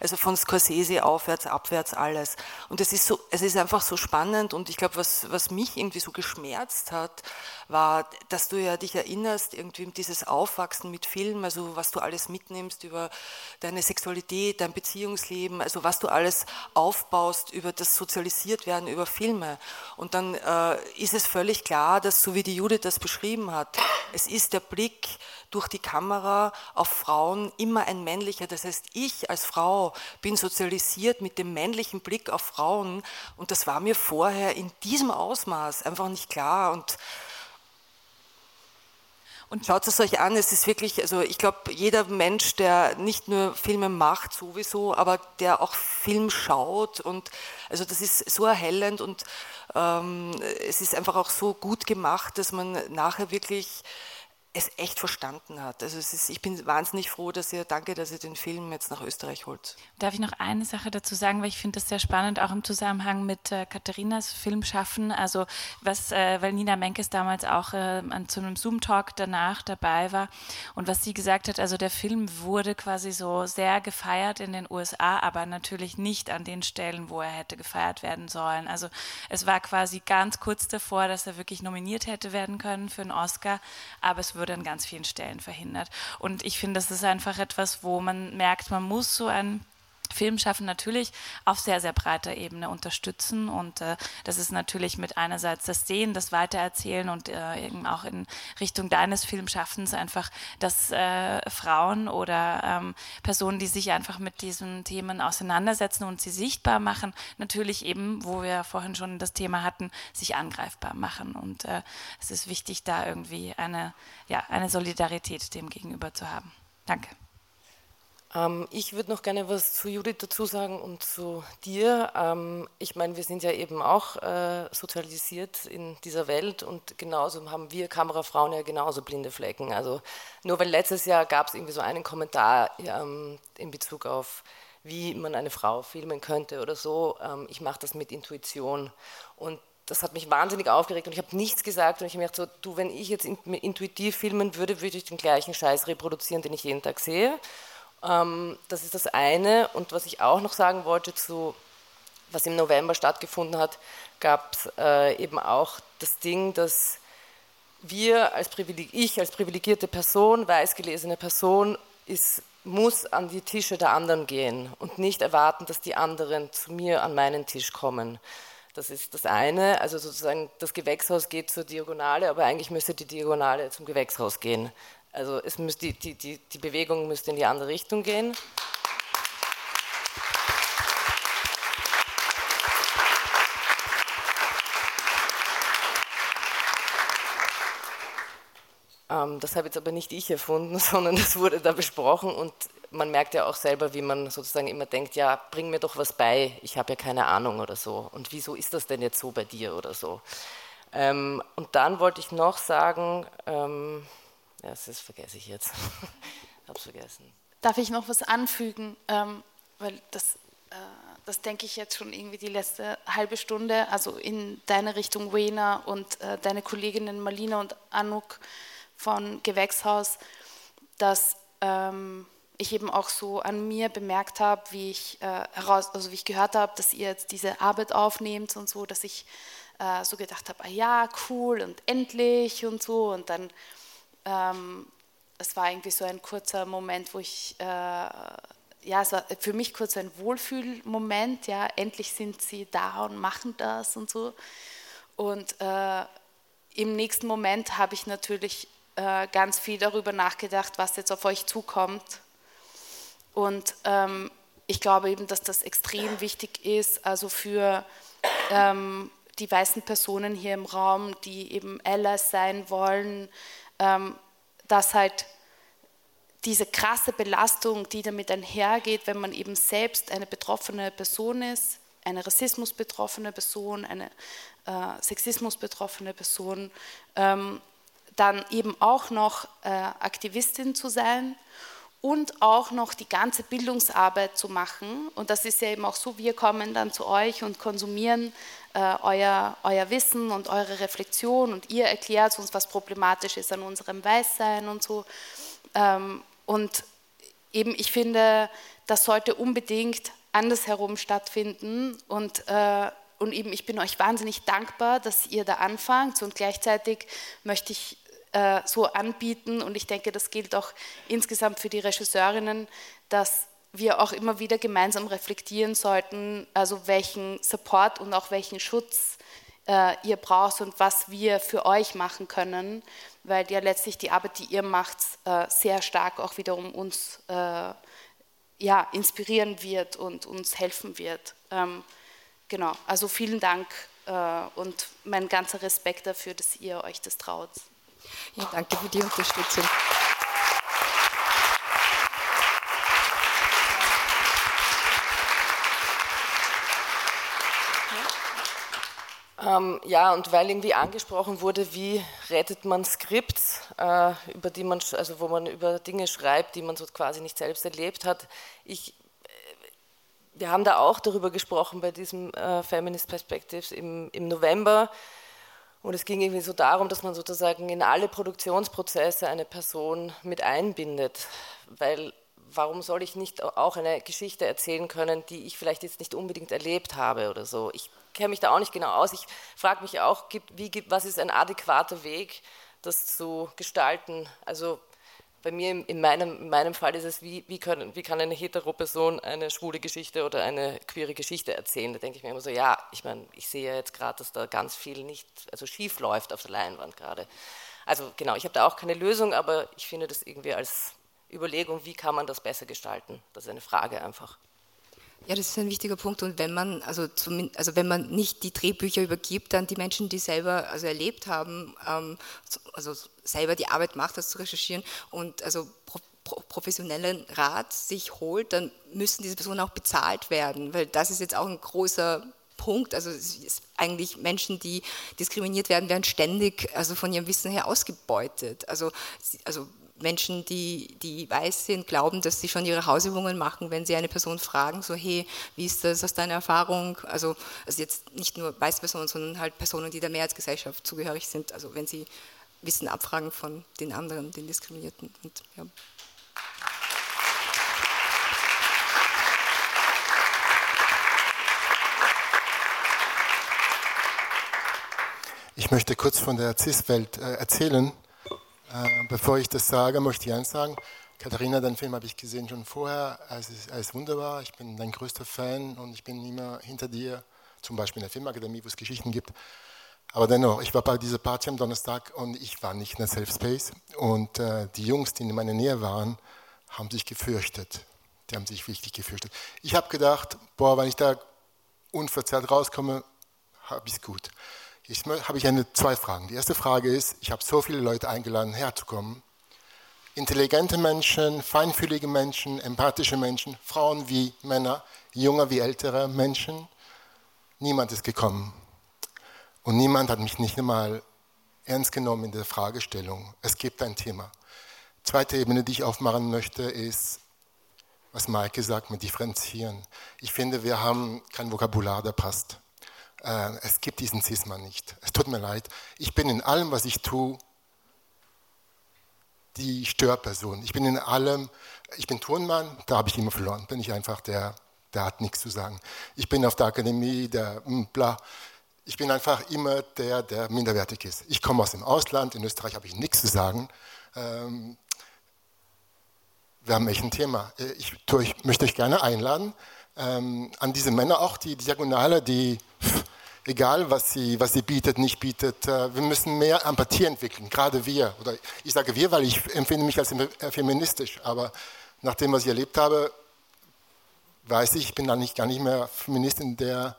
also von Scorsese aufwärts, abwärts alles. Und es ist so, es ist einfach so spannend und ich glaube, was, was mich irgendwie so geschmerzt hat, war, dass du ja dich erinnerst, irgendwie dieses Aufwachsen mit Film, also was du alles mitnimmst über deine Sexualität, dein Beziehungsleben, also was du alles aufbaust über das sozialisiert werden über Filme. Und dann äh, ist es völlig klar, dass so wie die Judith das beschrieben hat, es ist der Blick durch die Kamera auf Frauen immer ein männlicher. Das heißt, ich als Frau bin sozialisiert mit dem männlichen Blick auf Frauen. Und das war mir vorher in diesem Ausmaß einfach nicht klar. Und und schaut es euch an, es ist wirklich, also ich glaube, jeder Mensch, der nicht nur Filme macht sowieso, aber der auch Film schaut und also das ist so erhellend und ähm, es ist einfach auch so gut gemacht, dass man nachher wirklich es echt verstanden hat. Also ist, ich bin wahnsinnig froh, dass ihr, danke, dass ihr den Film jetzt nach Österreich holt. Darf ich noch eine Sache dazu sagen, weil ich finde das sehr spannend, auch im Zusammenhang mit äh, Katharinas Filmschaffen. Also was, äh, weil Nina Menkes damals auch äh, an, zu einem Zoom-Talk danach dabei war und was sie gesagt hat, also der Film wurde quasi so sehr gefeiert in den USA, aber natürlich nicht an den Stellen, wo er hätte gefeiert werden sollen. Also es war quasi ganz kurz davor, dass er wirklich nominiert hätte werden können für einen Oscar, aber es wurde an ganz vielen Stellen verhindert. Und ich finde, das ist einfach etwas, wo man merkt, man muss so ein Filmschaffen natürlich auf sehr, sehr breiter Ebene unterstützen. Und äh, das ist natürlich mit einerseits das Sehen, das Weitererzählen und äh, eben auch in Richtung deines Filmschaffens einfach, dass äh, Frauen oder ähm, Personen, die sich einfach mit diesen Themen auseinandersetzen und sie sichtbar machen, natürlich eben, wo wir vorhin schon das Thema hatten, sich angreifbar machen. Und äh, es ist wichtig, da irgendwie eine, ja, eine Solidarität dem gegenüber zu haben. Danke. Ähm, ich würde noch gerne was zu Judith dazu sagen und zu dir. Ähm, ich meine, wir sind ja eben auch äh, sozialisiert in dieser Welt und genauso haben wir Kamerafrauen ja genauso blinde Flecken. Also nur weil letztes Jahr gab es irgendwie so einen Kommentar ähm, in Bezug auf wie man eine Frau filmen könnte oder so. Ich mache das mit Intuition und das hat mich wahnsinnig aufgeregt und ich habe nichts gesagt und ich habe mir gedacht, so, du, wenn ich jetzt intuitiv filmen würde, würde ich den gleichen Scheiß reproduzieren, den ich jeden Tag sehe. Ähm, das ist das eine. Und was ich auch noch sagen wollte zu, was im November stattgefunden hat, gab es äh, eben auch das Ding, dass wir als Privileg ich als privilegierte Person, weiß gelesene Person, ist, muss an die Tische der anderen gehen und nicht erwarten, dass die anderen zu mir an meinen Tisch kommen. Das ist das eine, also sozusagen das Gewächshaus geht zur Diagonale, aber eigentlich müsste die Diagonale zum Gewächshaus gehen. Also es müsste, die, die, die, die Bewegung müsste in die andere Richtung gehen. Ähm, das habe jetzt aber nicht ich erfunden, sondern das wurde da besprochen und man merkt ja auch selber, wie man sozusagen immer denkt, ja, bring mir doch was bei, ich habe ja keine Ahnung oder so. Und wieso ist das denn jetzt so bei dir oder so? Ähm, und dann wollte ich noch sagen, ähm, ja, das vergesse ich jetzt. Hab's vergessen. Darf ich noch was anfügen? Ähm, weil das, äh, das denke ich jetzt schon irgendwie die letzte halbe Stunde, also in deine Richtung Wena und äh, deine Kolleginnen Marlina und Anuk von Gewächshaus, dass ähm, ich eben auch so an mir bemerkt habe, wie ich äh, heraus, also wie ich gehört habe, dass ihr jetzt diese Arbeit aufnehmt und so, dass ich äh, so gedacht habe, ah ja, cool und endlich und so und dann ähm, es war irgendwie so ein kurzer Moment, wo ich, äh, ja, es war für mich kurz ein Wohlfühlmoment, ja, endlich sind sie da und machen das und so. Und äh, im nächsten Moment habe ich natürlich äh, ganz viel darüber nachgedacht, was jetzt auf euch zukommt. Und ähm, ich glaube eben, dass das extrem wichtig ist, also für ähm, die weißen Personen hier im Raum, die eben Allies sein wollen, dass halt diese krasse Belastung, die damit einhergeht, wenn man eben selbst eine betroffene Person ist, eine Rassismus-betroffene Person, eine äh, Sexismus-betroffene Person, ähm, dann eben auch noch äh, Aktivistin zu sein und auch noch die ganze Bildungsarbeit zu machen. Und das ist ja eben auch so, wir kommen dann zu euch und konsumieren äh, euer, euer Wissen und eure Reflexion und ihr erklärt uns, was problematisch ist an unserem Weißsein und so. Ähm, und eben, ich finde, das sollte unbedingt andersherum stattfinden und äh, und eben, ich bin euch wahnsinnig dankbar, dass ihr da anfangt und gleichzeitig möchte ich äh, so anbieten und ich denke, das gilt auch insgesamt für die Regisseurinnen, dass wir auch immer wieder gemeinsam reflektieren sollten, also welchen Support und auch welchen Schutz äh, ihr braucht und was wir für euch machen können, weil ja letztlich die Arbeit, die ihr macht, äh, sehr stark auch wiederum uns äh, ja, inspirieren wird und uns helfen wird. Ähm, genau, also vielen Dank äh, und mein ganzer Respekt dafür, dass ihr euch das traut. Ja, danke für die Unterstützung. Ähm, ja, und weil irgendwie angesprochen wurde, wie rettet man Skripts, äh, über die man, also wo man über Dinge schreibt, die man so quasi nicht selbst erlebt hat. Ich, äh, wir haben da auch darüber gesprochen bei diesem äh, Feminist Perspectives im, im November. Und es ging irgendwie so darum, dass man sozusagen in alle Produktionsprozesse eine Person mit einbindet, weil warum soll ich nicht auch eine Geschichte erzählen können, die ich vielleicht jetzt nicht unbedingt erlebt habe oder so. Ich kenne mich da auch nicht genau aus. Ich frage mich auch, wie, was ist ein adäquater Weg, das zu gestalten? Also bei mir in meinem, in meinem Fall ist es, wie, wie, können, wie kann eine hetero Person eine schwule Geschichte oder eine queere Geschichte erzählen? Da denke ich mir immer so, ja, ich meine, ich sehe ja jetzt gerade, dass da ganz viel nicht, also schief läuft auf der Leinwand gerade. Also genau, ich habe da auch keine Lösung, aber ich finde das irgendwie als Überlegung, wie kann man das besser gestalten? Das ist eine Frage einfach. Ja, das ist ein wichtiger Punkt. Und wenn man, also, also wenn man nicht die Drehbücher übergibt, dann die Menschen, die selber also erlebt haben, ähm, also selber die Arbeit macht, das zu recherchieren und also professionellen Rat sich holt, dann müssen diese Personen auch bezahlt werden, weil das ist jetzt auch ein großer Punkt. Also eigentlich Menschen, die diskriminiert werden, werden ständig also von ihrem Wissen her ausgebeutet. Also, also Menschen, die, die weiß sind, glauben, dass sie schon ihre Hausübungen machen, wenn sie eine Person fragen, so hey, wie ist das aus deiner Erfahrung? Also, also jetzt nicht nur weiße Personen, sondern halt Personen, die der Mehrheitsgesellschaft zugehörig sind. Also wenn sie Wissen abfragen von den anderen, den Diskriminierten. Und, ja. Ich möchte kurz von der CIS-Welt äh, erzählen. Äh, bevor ich das sage, möchte ich eins sagen. Katharina, deinen Film habe ich gesehen schon vorher. Er ist, er ist, wunderbar. Ich bin dein größter Fan und ich bin immer hinter dir, zum Beispiel in der Filmakademie, wo es Geschichten gibt. Aber dennoch, ich war bei dieser Party am Donnerstag und ich war nicht in der Safe Space. Und äh, die Jungs, die in meiner Nähe waren, haben sich gefürchtet. Die haben sich wirklich gefürchtet. Ich habe gedacht, boah, wenn ich da unverzerrt rauskomme, habe ich es gut. Jetzt habe ich eine, zwei Fragen. Die erste Frage ist, ich habe so viele Leute eingeladen, herzukommen. Intelligente Menschen, feinfühlige Menschen, empathische Menschen, Frauen wie Männer, junge wie ältere Menschen. Niemand ist gekommen. Und niemand hat mich nicht einmal ernst genommen in der Fragestellung. Es gibt ein Thema. Zweite Ebene, die ich aufmachen möchte, ist, was Maike sagt, mit Differenzieren. Ich finde, wir haben kein Vokabular, der passt. Äh, es gibt diesen Cisma nicht. Es tut mir leid. Ich bin in allem, was ich tue, die Störperson. Ich bin in allem, ich bin Turnmann, da habe ich immer verloren. Bin ich einfach der, der hat nichts zu sagen. Ich bin auf der Akademie, der hm, bla. Ich bin einfach immer der, der minderwertig ist. Ich komme aus dem Ausland, in Österreich habe ich nichts zu sagen. Ähm, wir haben echt ein Thema. Äh, ich, ich möchte euch gerne einladen, ähm, an diese Männer auch, die Diagonale, die, egal was sie, was sie bietet, nicht bietet, äh, wir müssen mehr Empathie entwickeln, gerade wir. Oder ich sage wir, weil ich empfinde mich als äh, feministisch, aber nach dem, was ich erlebt habe, weiß ich, ich bin nicht, gar nicht mehr Feminist in der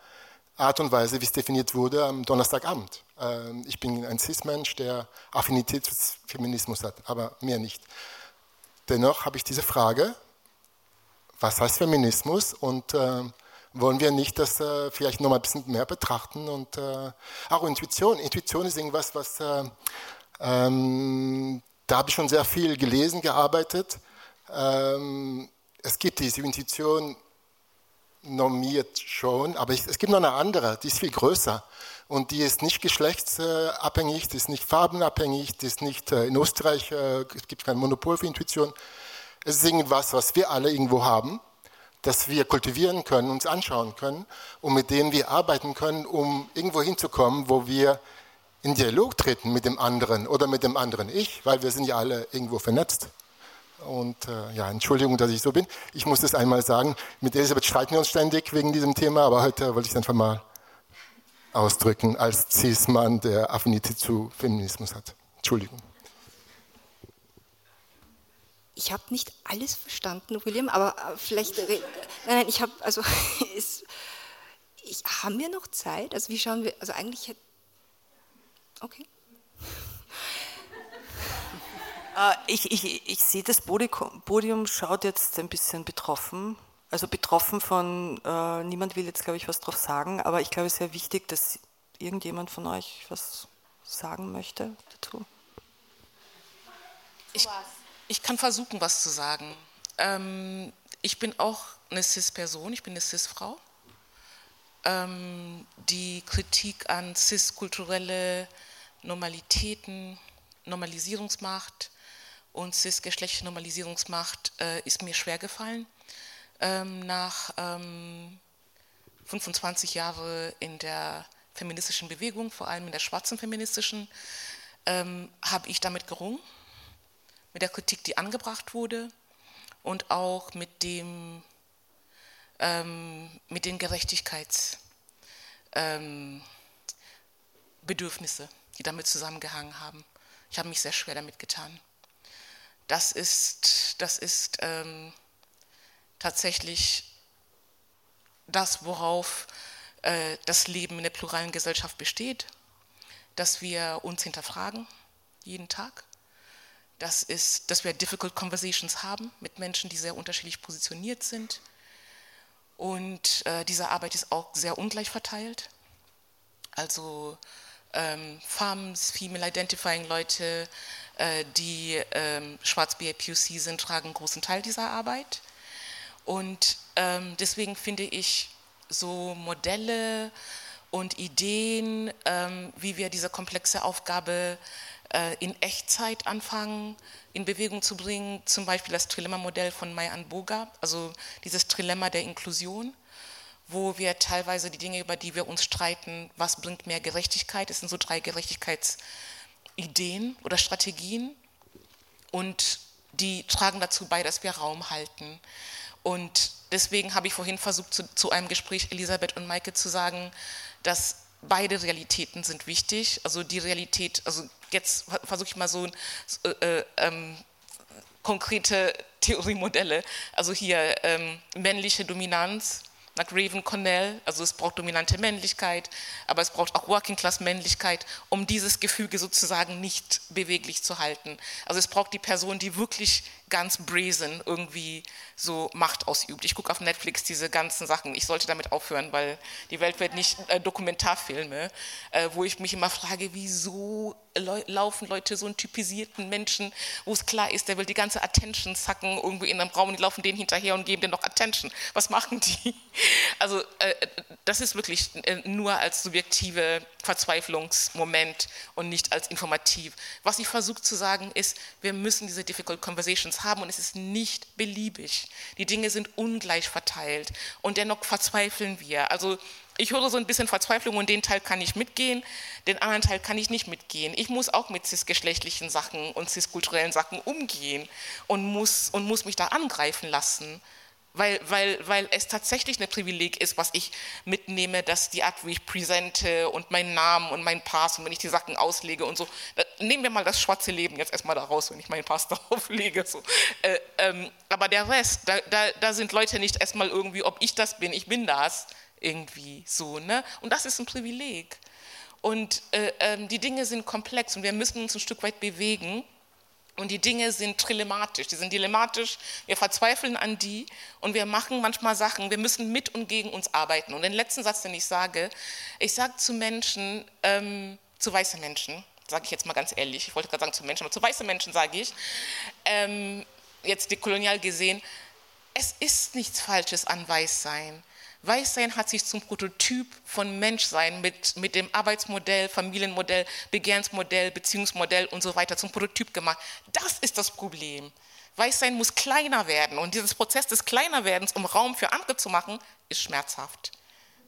Art und Weise, wie es definiert wurde am Donnerstagabend. Ähm, ich bin ein Cis-Mensch, der Affinität für Feminismus hat, aber mehr nicht. Dennoch habe ich diese Frage, was heißt Feminismus und äh, wollen wir nicht das äh, vielleicht noch mal ein bisschen mehr betrachten und äh, auch Intuition. Intuition ist irgendwas, was äh, ähm, da habe ich schon sehr viel gelesen, gearbeitet. Ähm, es gibt diese Intuition normiert schon, aber es gibt noch eine andere, die ist viel größer und die ist nicht geschlechtsabhängig, die ist nicht farbenabhängig, die ist nicht äh, in Österreich, äh, es gibt kein Monopol für Intuition. Es ist irgendwas, was wir alle irgendwo haben, das wir kultivieren können, uns anschauen können und mit dem wir arbeiten können, um irgendwo hinzukommen, wo wir in Dialog treten mit dem anderen oder mit dem anderen Ich, weil wir sind ja alle irgendwo vernetzt. Und äh, ja, Entschuldigung, dass ich so bin. Ich muss das einmal sagen. Mit Elisabeth streiten wir uns ständig wegen diesem Thema, aber heute wollte ich es einfach mal ausdrücken als Cis-Mann, der Affinität zu Feminismus hat. Entschuldigung. Ich habe nicht alles verstanden, William, aber äh, vielleicht. Nein, nein, ich habe. Also, ist, ich, haben wir noch Zeit? Also, wie schauen wir. Also, eigentlich. Okay. Äh, ich, ich, ich sehe, das Podium schaut jetzt ein bisschen betroffen. Also betroffen von, äh, niemand will jetzt, glaube ich, was drauf sagen, aber ich glaube, es ist sehr wichtig, dass irgendjemand von euch was sagen möchte dazu. Ich, ich kann versuchen, was zu sagen. Ähm, ich bin auch eine Cis-Person, ich bin eine Cis-Frau. Ähm, die Kritik an cis-kulturelle Normalitäten, Normalisierungsmacht und cis-geschlechtliche Normalisierungsmacht äh, ist mir schwer gefallen. Ähm, nach 25 ähm, Jahren in der feministischen Bewegung, vor allem in der schwarzen feministischen, ähm, habe ich damit gerungen mit der Kritik, die angebracht wurde und auch mit, dem, ähm, mit den Gerechtigkeitsbedürfnissen, ähm, die damit zusammengehangen haben. Ich habe mich sehr schwer damit getan. Das ist, das ist ähm, tatsächlich das, worauf äh, das Leben in der pluralen Gesellschaft besteht, dass wir uns hinterfragen, jeden Tag, Das ist, dass wir difficult conversations haben mit Menschen, die sehr unterschiedlich positioniert sind. Und äh, diese Arbeit ist auch sehr ungleich verteilt. Also ähm, FAMs, Female Identifying Leute, äh, die ähm, schwarz BAPUC sind, tragen einen großen Teil dieser Arbeit. Und ähm, deswegen finde ich so Modelle und Ideen, ähm, wie wir diese komplexe Aufgabe in Echtzeit anfangen, in Bewegung zu bringen, zum Beispiel das Trilemma-Modell von Mayan Boga, also dieses Trilemma der Inklusion, wo wir teilweise die Dinge, über die wir uns streiten, was bringt mehr Gerechtigkeit, es sind so drei Gerechtigkeitsideen oder Strategien und die tragen dazu bei, dass wir Raum halten. Und deswegen habe ich vorhin versucht, zu, zu einem Gespräch Elisabeth und Maike zu sagen, dass beide Realitäten sind wichtig. Also die Realität, also jetzt versuche ich mal so äh, äh, ähm, konkrete Theoriemodelle. Also hier ähm, männliche Dominanz nach Raven Cornell, also es braucht dominante Männlichkeit, aber es braucht auch Working Class Männlichkeit, um dieses Gefüge sozusagen nicht beweglich zu halten. Also es braucht die Person, die wirklich ganz brazen irgendwie so Macht ausübt. Ich gucke auf Netflix diese ganzen Sachen. Ich sollte damit aufhören, weil die Welt wird nicht äh, Dokumentarfilme, äh, wo ich mich immer frage, wieso laufen Leute so einen typisierten Menschen, wo es klar ist, der will die ganze Attention sacken irgendwie in einem Raum und die laufen denen hinterher und geben denen noch Attention. Was machen die? Also äh, das ist wirklich äh, nur als subjektive Verzweiflungsmoment und nicht als informativ. Was ich versuche zu sagen ist, wir müssen diese difficult conversations haben und es ist nicht beliebig. Die Dinge sind ungleich verteilt und dennoch verzweifeln wir. Also ich höre so ein bisschen Verzweiflung und den Teil kann ich mitgehen, den anderen Teil kann ich nicht mitgehen. Ich muss auch mit cisgeschlechtlichen Sachen und ciskulturellen Sachen umgehen und muss, und muss mich da angreifen lassen. Weil, weil, weil es tatsächlich ein Privileg ist, was ich mitnehme, dass die Art, wie ich präsente und meinen Namen und meinen Pass und wenn ich die Sachen auslege und so. Nehmen wir mal das schwarze Leben jetzt erstmal da raus, wenn ich meinen Pass darauf lege. So. Äh, ähm, aber der Rest, da, da, da sind Leute nicht erstmal irgendwie, ob ich das bin, ich bin das irgendwie so. Ne? Und das ist ein Privileg. Und äh, äh, die Dinge sind komplex und wir müssen uns ein Stück weit bewegen und die Dinge sind trilematisch, die sind dilematisch. Wir verzweifeln an die und wir machen manchmal Sachen. Wir müssen mit und gegen uns arbeiten. Und den letzten Satz, den ich sage, ich sage zu Menschen, ähm, zu weißen Menschen, sage ich jetzt mal ganz ehrlich, ich wollte gerade sagen zu Menschen, aber zu weißen Menschen sage ich, ähm, jetzt dekolonial gesehen, es ist nichts Falsches an Weißsein. Weißsein hat sich zum Prototyp von Menschsein mit, mit dem Arbeitsmodell, Familienmodell, Begehrensmodell, Beziehungsmodell und so weiter zum Prototyp gemacht. Das ist das Problem. Weißsein muss kleiner werden und dieses Prozess des Kleinerwerdens, um Raum für andere zu machen, ist schmerzhaft.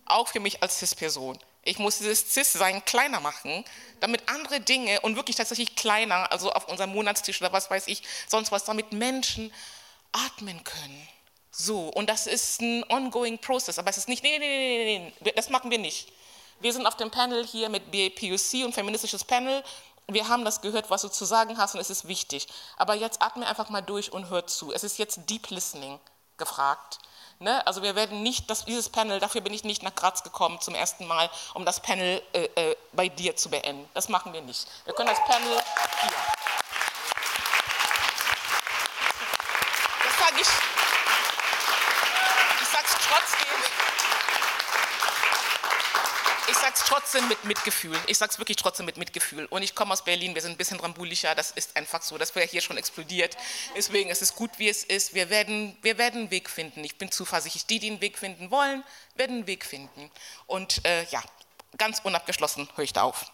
Auch für mich als Cis-Person. Ich muss dieses Cis-Sein kleiner machen, damit andere Dinge und wirklich tatsächlich kleiner, also auf unserem Monatstisch oder was weiß ich, sonst was, damit Menschen atmen können. So, und das ist ein ongoing process, aber es ist nicht, nee, nee, nee, nee, nee, das machen wir nicht. Wir sind auf dem Panel hier mit BAPUC und feministisches Panel. Wir haben das gehört, was du zu sagen hast und es ist wichtig. Aber jetzt atme einfach mal durch und hör zu. Es ist jetzt Deep Listening gefragt. Ne? Also wir werden nicht, das, dieses Panel, dafür bin ich nicht nach Graz gekommen zum ersten Mal, um das Panel äh, äh, bei dir zu beenden. Das machen wir nicht. Wir können das Panel hier. Das sage ich ich sag's trotzdem mit Mitgefühl. Ich sag's wirklich trotzdem mit Mitgefühl. Und ich komme aus Berlin, wir sind ein bisschen rambulischer, das ist einfach so. Das wäre hier schon explodiert. Deswegen ist es gut, wie es ist. Wir werden, wir werden einen Weg finden. Ich bin zuversichtlich. Die, die einen Weg finden wollen, werden einen Weg finden. Und äh, ja, ganz unabgeschlossen höre ich da auf.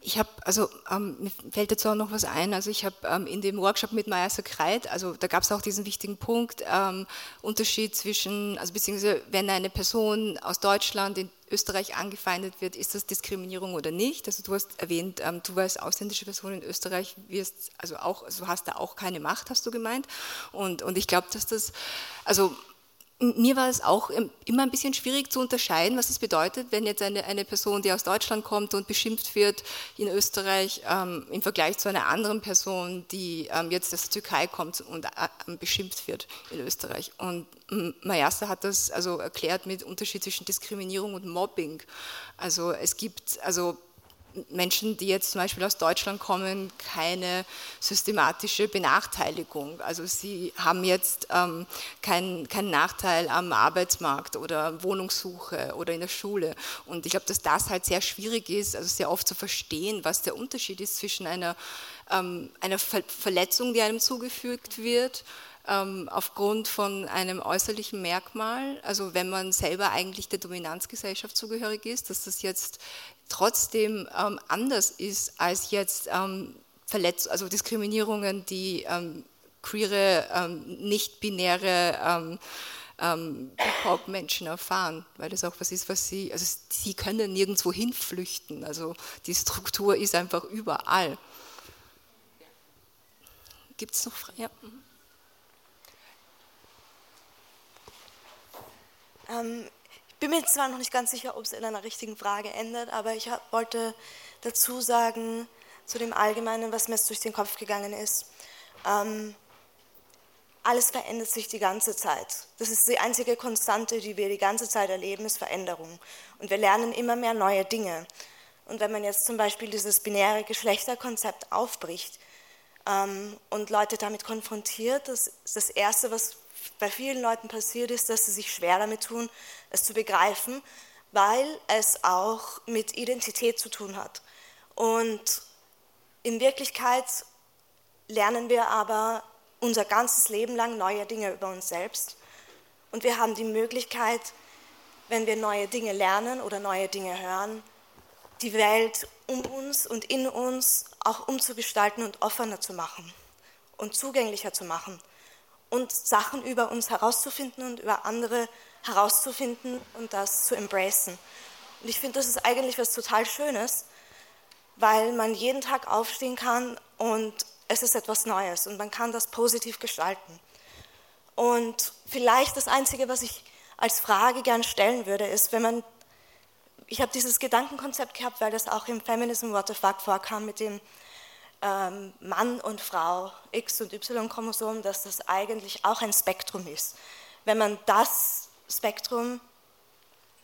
Ich habe, also ähm, mir fällt dazu auch noch was ein, also ich habe ähm, in dem Workshop mit Maya Sakreit, also da gab es auch diesen wichtigen Punkt, ähm, Unterschied zwischen, also beziehungsweise wenn eine Person aus Deutschland in Österreich angefeindet wird, ist das Diskriminierung oder nicht? Also du hast erwähnt, ähm, du als ausländische Person in Österreich wirst, also auch, also hast da auch keine Macht, hast du gemeint. Und, und ich glaube, dass das, also mir war es auch immer ein bisschen schwierig zu unterscheiden, was es bedeutet, wenn jetzt eine, eine Person, die aus Deutschland kommt und beschimpft wird in Österreich, ähm, im Vergleich zu einer anderen Person, die ähm, jetzt aus der Türkei kommt und äh, beschimpft wird in Österreich. Und Mayasa hat das also erklärt mit Unterschied zwischen Diskriminierung und Mobbing. Also es gibt, also Menschen, die jetzt zum Beispiel aus Deutschland kommen, keine systematische Benachteiligung. Also sie haben jetzt ähm, keinen kein Nachteil am Arbeitsmarkt oder Wohnungssuche oder in der Schule. Und ich glaube, dass das halt sehr schwierig ist, also sehr oft zu verstehen, was der Unterschied ist zwischen einer, ähm, einer Ver Verletzung, die einem zugefügt wird, ähm, aufgrund von einem äußerlichen Merkmal, also wenn man selber eigentlich der Dominanzgesellschaft zugehörig ist, dass das jetzt trotzdem ähm, anders ist als jetzt ähm, Verletz also Diskriminierungen, die ähm, queere, ähm, nicht-binäre ähm, ähm, Hip-Hop-Menschen erfahren, weil das auch was ist, was sie, also sie können nirgendwo hinflüchten, also die Struktur ist einfach überall. Gibt es noch Fragen? Ja. Ähm, ich bin mir zwar noch nicht ganz sicher, ob es in einer richtigen Frage endet, aber ich wollte dazu sagen, zu dem Allgemeinen, was mir jetzt durch den Kopf gegangen ist. Ähm, alles verändert sich die ganze Zeit. Das ist die einzige Konstante, die wir die ganze Zeit erleben, ist Veränderung. Und wir lernen immer mehr neue Dinge. Und wenn man jetzt zum Beispiel dieses binäre Geschlechterkonzept aufbricht ähm, und Leute damit konfrontiert, das ist das Erste, was bei vielen Leuten passiert ist, dass sie sich schwer damit tun, es zu begreifen, weil es auch mit Identität zu tun hat. Und in Wirklichkeit lernen wir aber unser ganzes Leben lang neue Dinge über uns selbst. Und wir haben die Möglichkeit, wenn wir neue Dinge lernen oder neue Dinge hören, die Welt um uns und in uns auch umzugestalten und offener zu machen und zugänglicher zu machen und Sachen über uns herauszufinden und über andere herauszufinden und das zu embracen. Und ich finde, das ist eigentlich was total Schönes, weil man jeden Tag aufstehen kann und es ist etwas Neues und man kann das positiv gestalten. Und vielleicht das Einzige, was ich als Frage gern stellen würde, ist, wenn man, ich habe dieses Gedankenkonzept gehabt, weil das auch im Feminism What the Fuck vorkam mit dem ähm, Mann und Frau, X- und Y-Chromosom, dass das eigentlich auch ein Spektrum ist. Wenn man das Spektrum,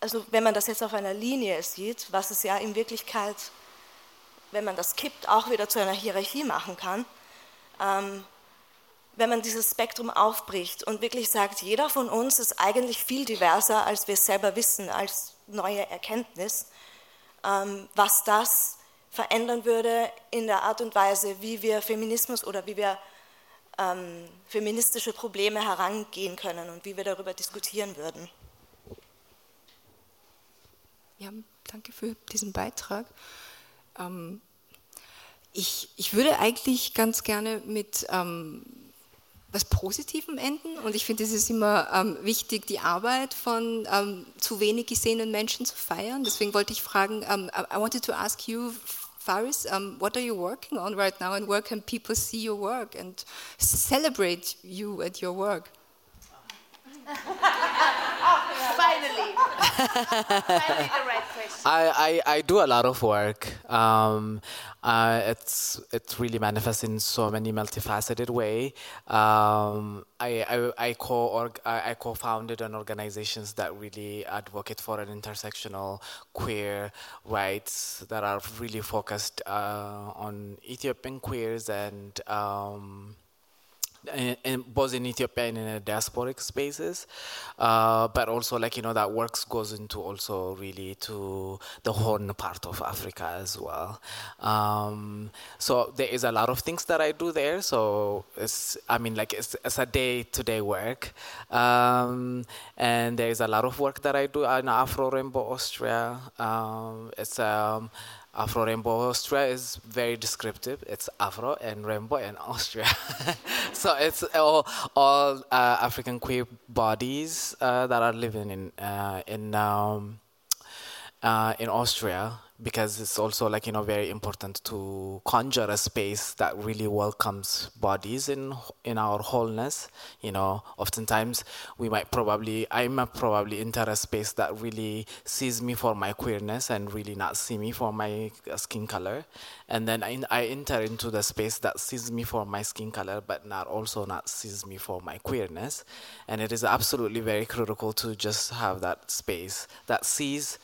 also wenn man das jetzt auf einer Linie sieht, was es ja in Wirklichkeit, wenn man das kippt, auch wieder zu einer Hierarchie machen kann, ähm, wenn man dieses Spektrum aufbricht und wirklich sagt, jeder von uns ist eigentlich viel diverser, als wir selber wissen, als neue Erkenntnis, ähm, was das verändern würde in der Art und Weise, wie wir Feminismus oder wie wir ähm, feministische Probleme herangehen können und wie wir darüber diskutieren würden. Ja, danke für diesen Beitrag. Ähm, ich, ich würde eigentlich ganz gerne mit ähm, was Positivem enden und ich finde, es ist immer ähm, wichtig, die Arbeit von ähm, zu wenig gesehenen Menschen zu feiern. Deswegen wollte ich fragen, um, I wanted to ask you Faris, um, what are you working on right now, and where can people see your work and celebrate you at your work? Finally. Finally, right question. I, I, I do a lot of work. Um, uh, it's it really manifests in so many multifaceted way. Um, I, I, I co I co-founded an organizations that really advocate for an intersectional queer rights that are really focused uh, on Ethiopian queers and um, in, in, both in Ethiopia and in diasporic spaces, uh, but also like you know that works goes into also really to the Horn part of Africa as well. Um, so there is a lot of things that I do there. So it's I mean like it's, it's a day to day work, um, and there is a lot of work that I do in Afro Rainbow Austria. Um, it's um, Afro Rainbow Austria is very descriptive. It's Afro and Rainbow and Austria. so it's all, all uh, African queer bodies uh, that are living in uh, in um, uh, in Austria because it's also like you know very important to conjure a space that really welcomes bodies in in our wholeness you know. Oftentimes we might probably i might probably enter a space that really sees me for my queerness and really not see me for my skin color. And then I, I enter into the space that sees me for my skin color but not also not sees me for my queerness. And it is absolutely very critical to just have that space that sees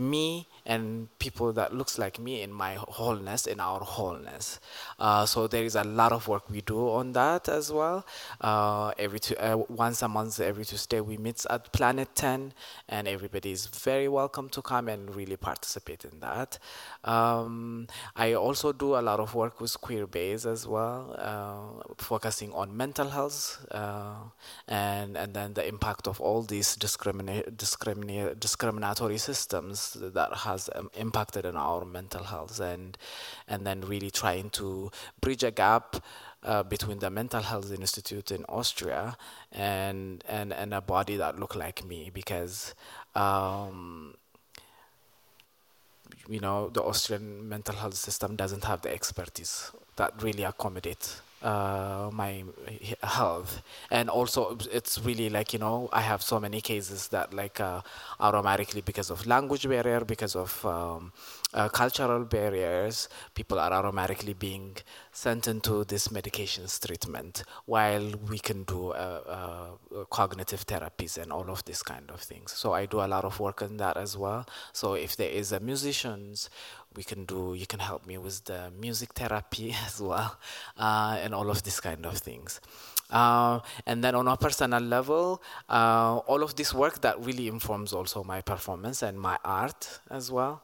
me and people that looks like me in my wholeness, in our wholeness. Uh, so there is a lot of work we do on that as well. Uh, every two, uh, once a month, every Tuesday, we meet at Planet 10, and everybody is very welcome to come and really participate in that. Um, I also do a lot of work with Queer Base as well, uh, focusing on mental health uh, and and then the impact of all these discrimina- discrimina- discriminatory systems that has um, impacted on our mental health and and then really trying to bridge a gap uh, between the mental health institute in Austria and and and a body that look like me because um, you know the Austrian mental health system doesn't have the expertise that really accommodate uh, my health. And also it's really like you know i have so many cases that like uh, automatically because of language barrier because of um, uh, cultural barriers people are automatically being sent into this medications treatment while we can do uh, uh, cognitive therapies and all of these kind of things. So i do a lot of work on that as well. So if there is a musicians we can do you can help me with the music therapy as well uh, and all of these kind of things. Uh, and then on a personal level uh, all of this work that really informs also my performance and my art as well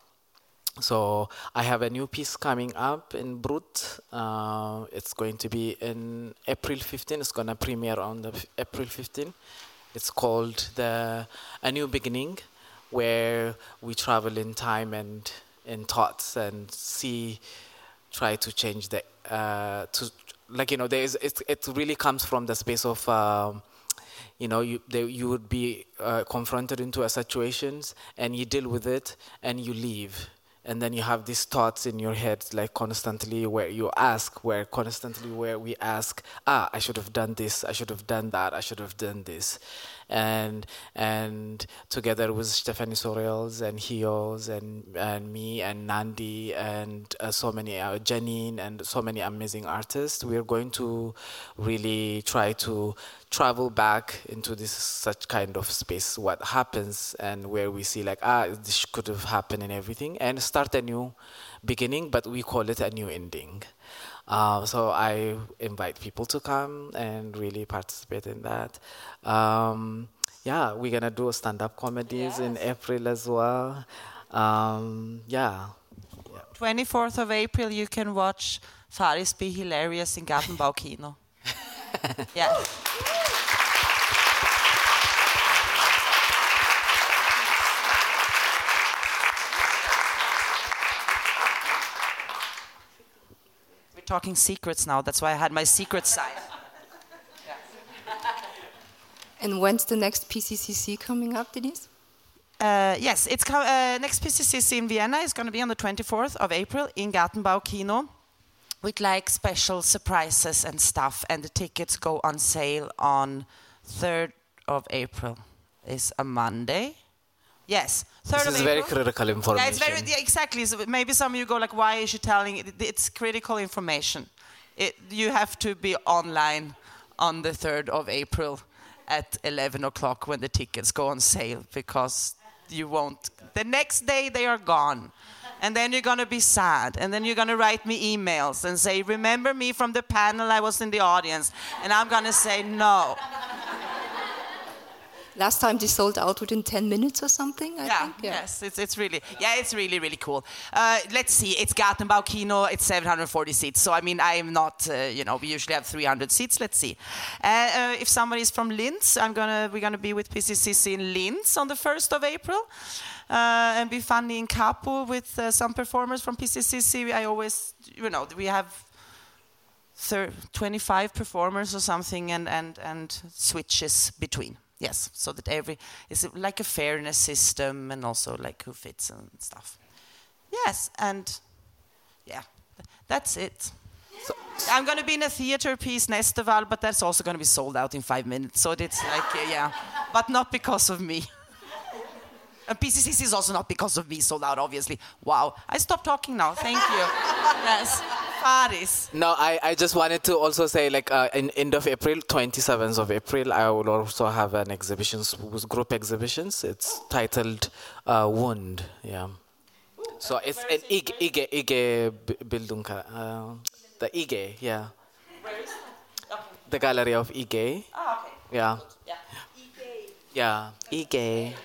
so I have a new piece coming up in Brut. Uh, it's going to be in April 15. It's going to premiere on the f- April 15. It's called the A New Beginning, where we travel in time and in thoughts and see try to change the uh, to like you know there is it, it really comes from the space of um, you know you they, you would be uh, confronted into a situations and you deal with it and you leave and then you have these thoughts in your head like constantly where you ask where constantly where we ask ah i should have done this i should have done that i should have done this and and together with Stephanie Sorels and Hios and and me and Nandi and uh, so many uh, Janine and so many amazing artists, we are going to really try to travel back into this such kind of space. What happens and where we see like ah this could have happened and everything, and start a new beginning, but we call it a new ending. Uh, so I invite people to come and really participate in that. Um, yeah, we're gonna do stand-up comedies yes. in April as well. Um, yeah. yeah. 24th of April, you can watch Faris be hilarious in Gartenbau Kino. yeah. Talking secrets now. That's why I had my secret side. And when's the next PCCC coming up, Denise? Uh, yes, it's uh, next PCCC in Vienna is going to be on the 24th of April in Gartenbau Kino with like special surprises and stuff. And the tickets go on sale on 3rd of April. Is a Monday. Yes, third this is very critical information. Yeah, it's very yeah, exactly. So maybe some of you go like, "Why is she telling?" It? It's critical information. It, you have to be online on the third of April at 11 o'clock when the tickets go on sale because you won't. The next day they are gone. And then you're going to be sad. And then you're going to write me emails and say, Remember me from the panel I was in the audience? And I'm going to say, No. Last time they sold out within 10 minutes or something, I yeah, think. Yeah, yes, it's, it's really, yeah, it's really, really cool. Uh, let's see, it's Gartenbau Kino, it's 740 seats. So, I mean, I am not, uh, you know, we usually have 300 seats. Let's see. Uh, uh, if somebody is from Linz, I'm gonna, we're going to be with PCCC in Linz on the 1st of April. Uh, and be funny in Capo with uh, some performers from PCCC. I always, you know, we have 25 performers or something and, and, and switches between. Yes, so that every is like a fairness system and also like who fits and stuff. Yes, and yeah, that's it. So I'm going to be in a theater piece, Nesteval, but that's also going to be sold out in five minutes. So it's like, uh, yeah, but not because of me. And PCCC is also not because of me sold out, obviously. Wow. I stopped talking now. Thank you. yes. Faris. No, I, I just wanted to also say, like, uh, in end of April, 27th of April, I will also have an exhibition, group exhibitions. It's titled uh, Wound. Yeah. So it's an IG, IG, IG Bildung, uh, the IG, yeah. Where is okay. The gallery of IG. Ah, okay. Yeah. Yeah. Yeah, IG.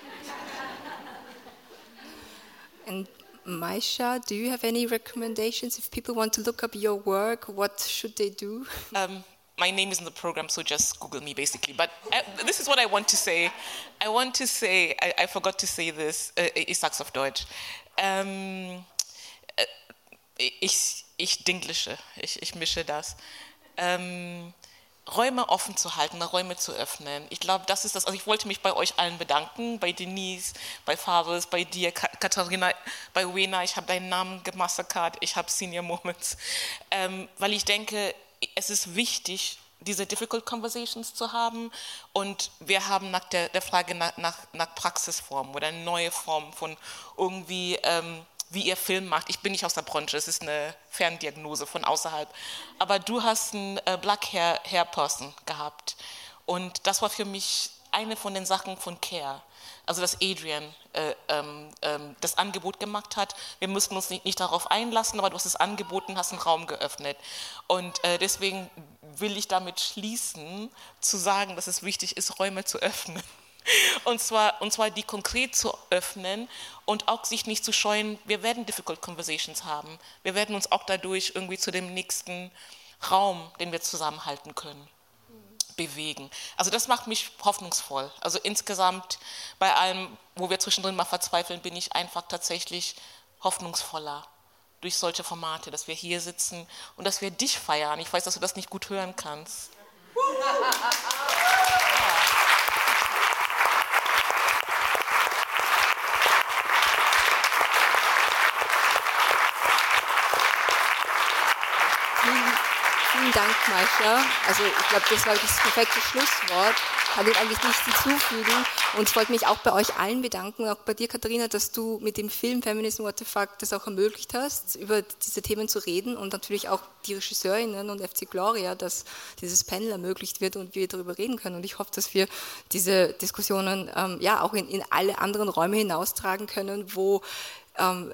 And Maisha, do you have any recommendations if people want to look up your work? What should they do? Um, my name is in the program, so just Google me basically. But I, this is what I want to say. I want to say, I, I forgot to say this, uh, ich sag's auf Deutsch. Ähm, äh, ich, ich dinglische, ich, ich mische das. Ähm, Räume offen zu halten, Räume zu öffnen. Ich glaube, das ist das. Also ich wollte mich bei euch allen bedanken, bei Denise, bei Fables, bei dir, Katharina, bei Wena. Ich habe deinen Namen gemassakert, ich habe Senior Moments, ähm, weil ich denke, es ist wichtig, diese difficult conversations zu haben und wir haben nach der, der Frage nach, nach, nach Praxisformen oder eine neue Form von irgendwie ähm, wie ihr Film macht. Ich bin nicht aus der Branche, es ist eine Ferndiagnose von außerhalb. Aber du hast einen äh, Black Hair, Hair Person gehabt. Und das war für mich eine von den Sachen von Care. Also, dass Adrian äh, ähm, ähm, das Angebot gemacht hat. Wir mussten uns nicht, nicht, darauf einlassen, aber du hast es angeboten, hast einen Raum geöffnet. Und äh, deswegen will ich damit schließen, zu sagen, dass es wichtig ist, Räume zu öffnen. Und zwar, und zwar die konkret zu öffnen und auch sich nicht zu scheuen, wir werden difficult conversations haben. Wir werden uns auch dadurch irgendwie zu dem nächsten Raum, den wir zusammenhalten können, bewegen. Also das macht mich hoffnungsvoll. Also insgesamt bei allem, wo wir zwischendrin mal verzweifeln, bin ich einfach tatsächlich hoffnungsvoller durch solche Formate, dass wir hier sitzen und dass wir dich feiern. Ich weiß, dass du das nicht gut hören kannst. Vielen Dank, Maisha. Also ich glaube, das war das perfekte Schlusswort. Kann ich eigentlich nichts hinzufügen. Und ich wollte mich auch bei euch allen bedanken, auch bei dir, Katharina, dass du mit dem Film Feminism What the Fuck das auch ermöglicht hast, über diese Themen zu reden und natürlich auch die Regisseurinnen und FC Gloria, dass dieses Panel ermöglicht wird und wir darüber reden können. Und ich hoffe, dass wir diese Diskussionen ähm, ja auch in, in alle anderen Räume hinaustragen können, wo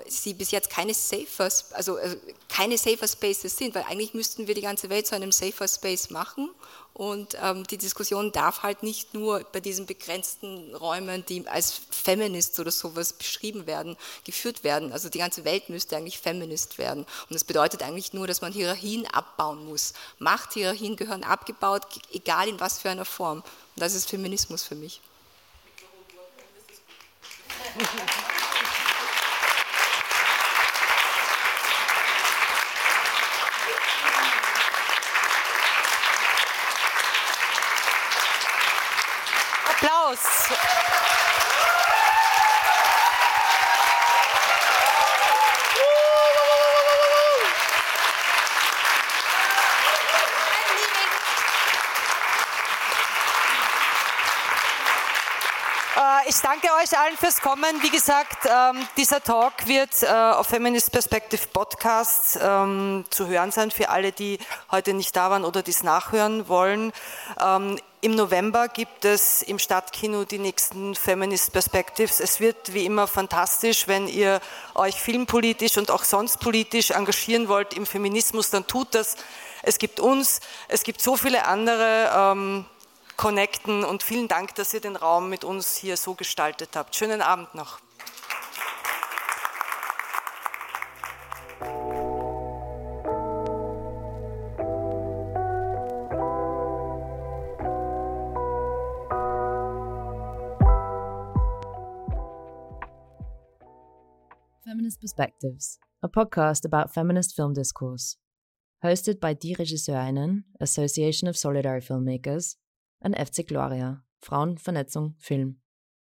sie bis jetzt keine safer, also äh, keine safer Spaces sind, weil eigentlich müssten wir die ganze Welt zu einem safer Space machen und ähm, die Diskussion darf halt nicht nur bei diesen begrenzten Räumen, die als Feminist oder sowas beschrieben werden, geführt werden. Also die ganze Welt müsste eigentlich Feminist werden. Und das bedeutet eigentlich nur, dass man Hierarchien abbauen muss. Machthierarchien gehören abgebaut, egal in was für einer Form. Und das ist Feminismus für mich. Applaus Äh, ich danke euch allen fürs Kommen. Wie gesagt, ähm, dieser Talk wird äh, auf Feminist Perspective Podcast ähm, zu hören sein für alle, die heute nicht da waren oder dies nachhören wollen. Ähm, Im November gibt es im Stadtkino die nächsten Feminist Perspectives. Es wird wie immer fantastisch, wenn ihr euch filmpolitisch und auch sonst politisch engagieren wollt im Feminismus, dann tut das. Es gibt uns, es gibt so viele andere connecten und vielen Dank, dass ihr den Raum mit uns hier so gestaltet habt. Schönen Abend noch. Feminist Perspectives, a podcast about feminist film discourse. Hosted by Die Regisseurinnen, Association of Solidary Filmmakers, an FC Gloria, Frauenvernetzung, Film.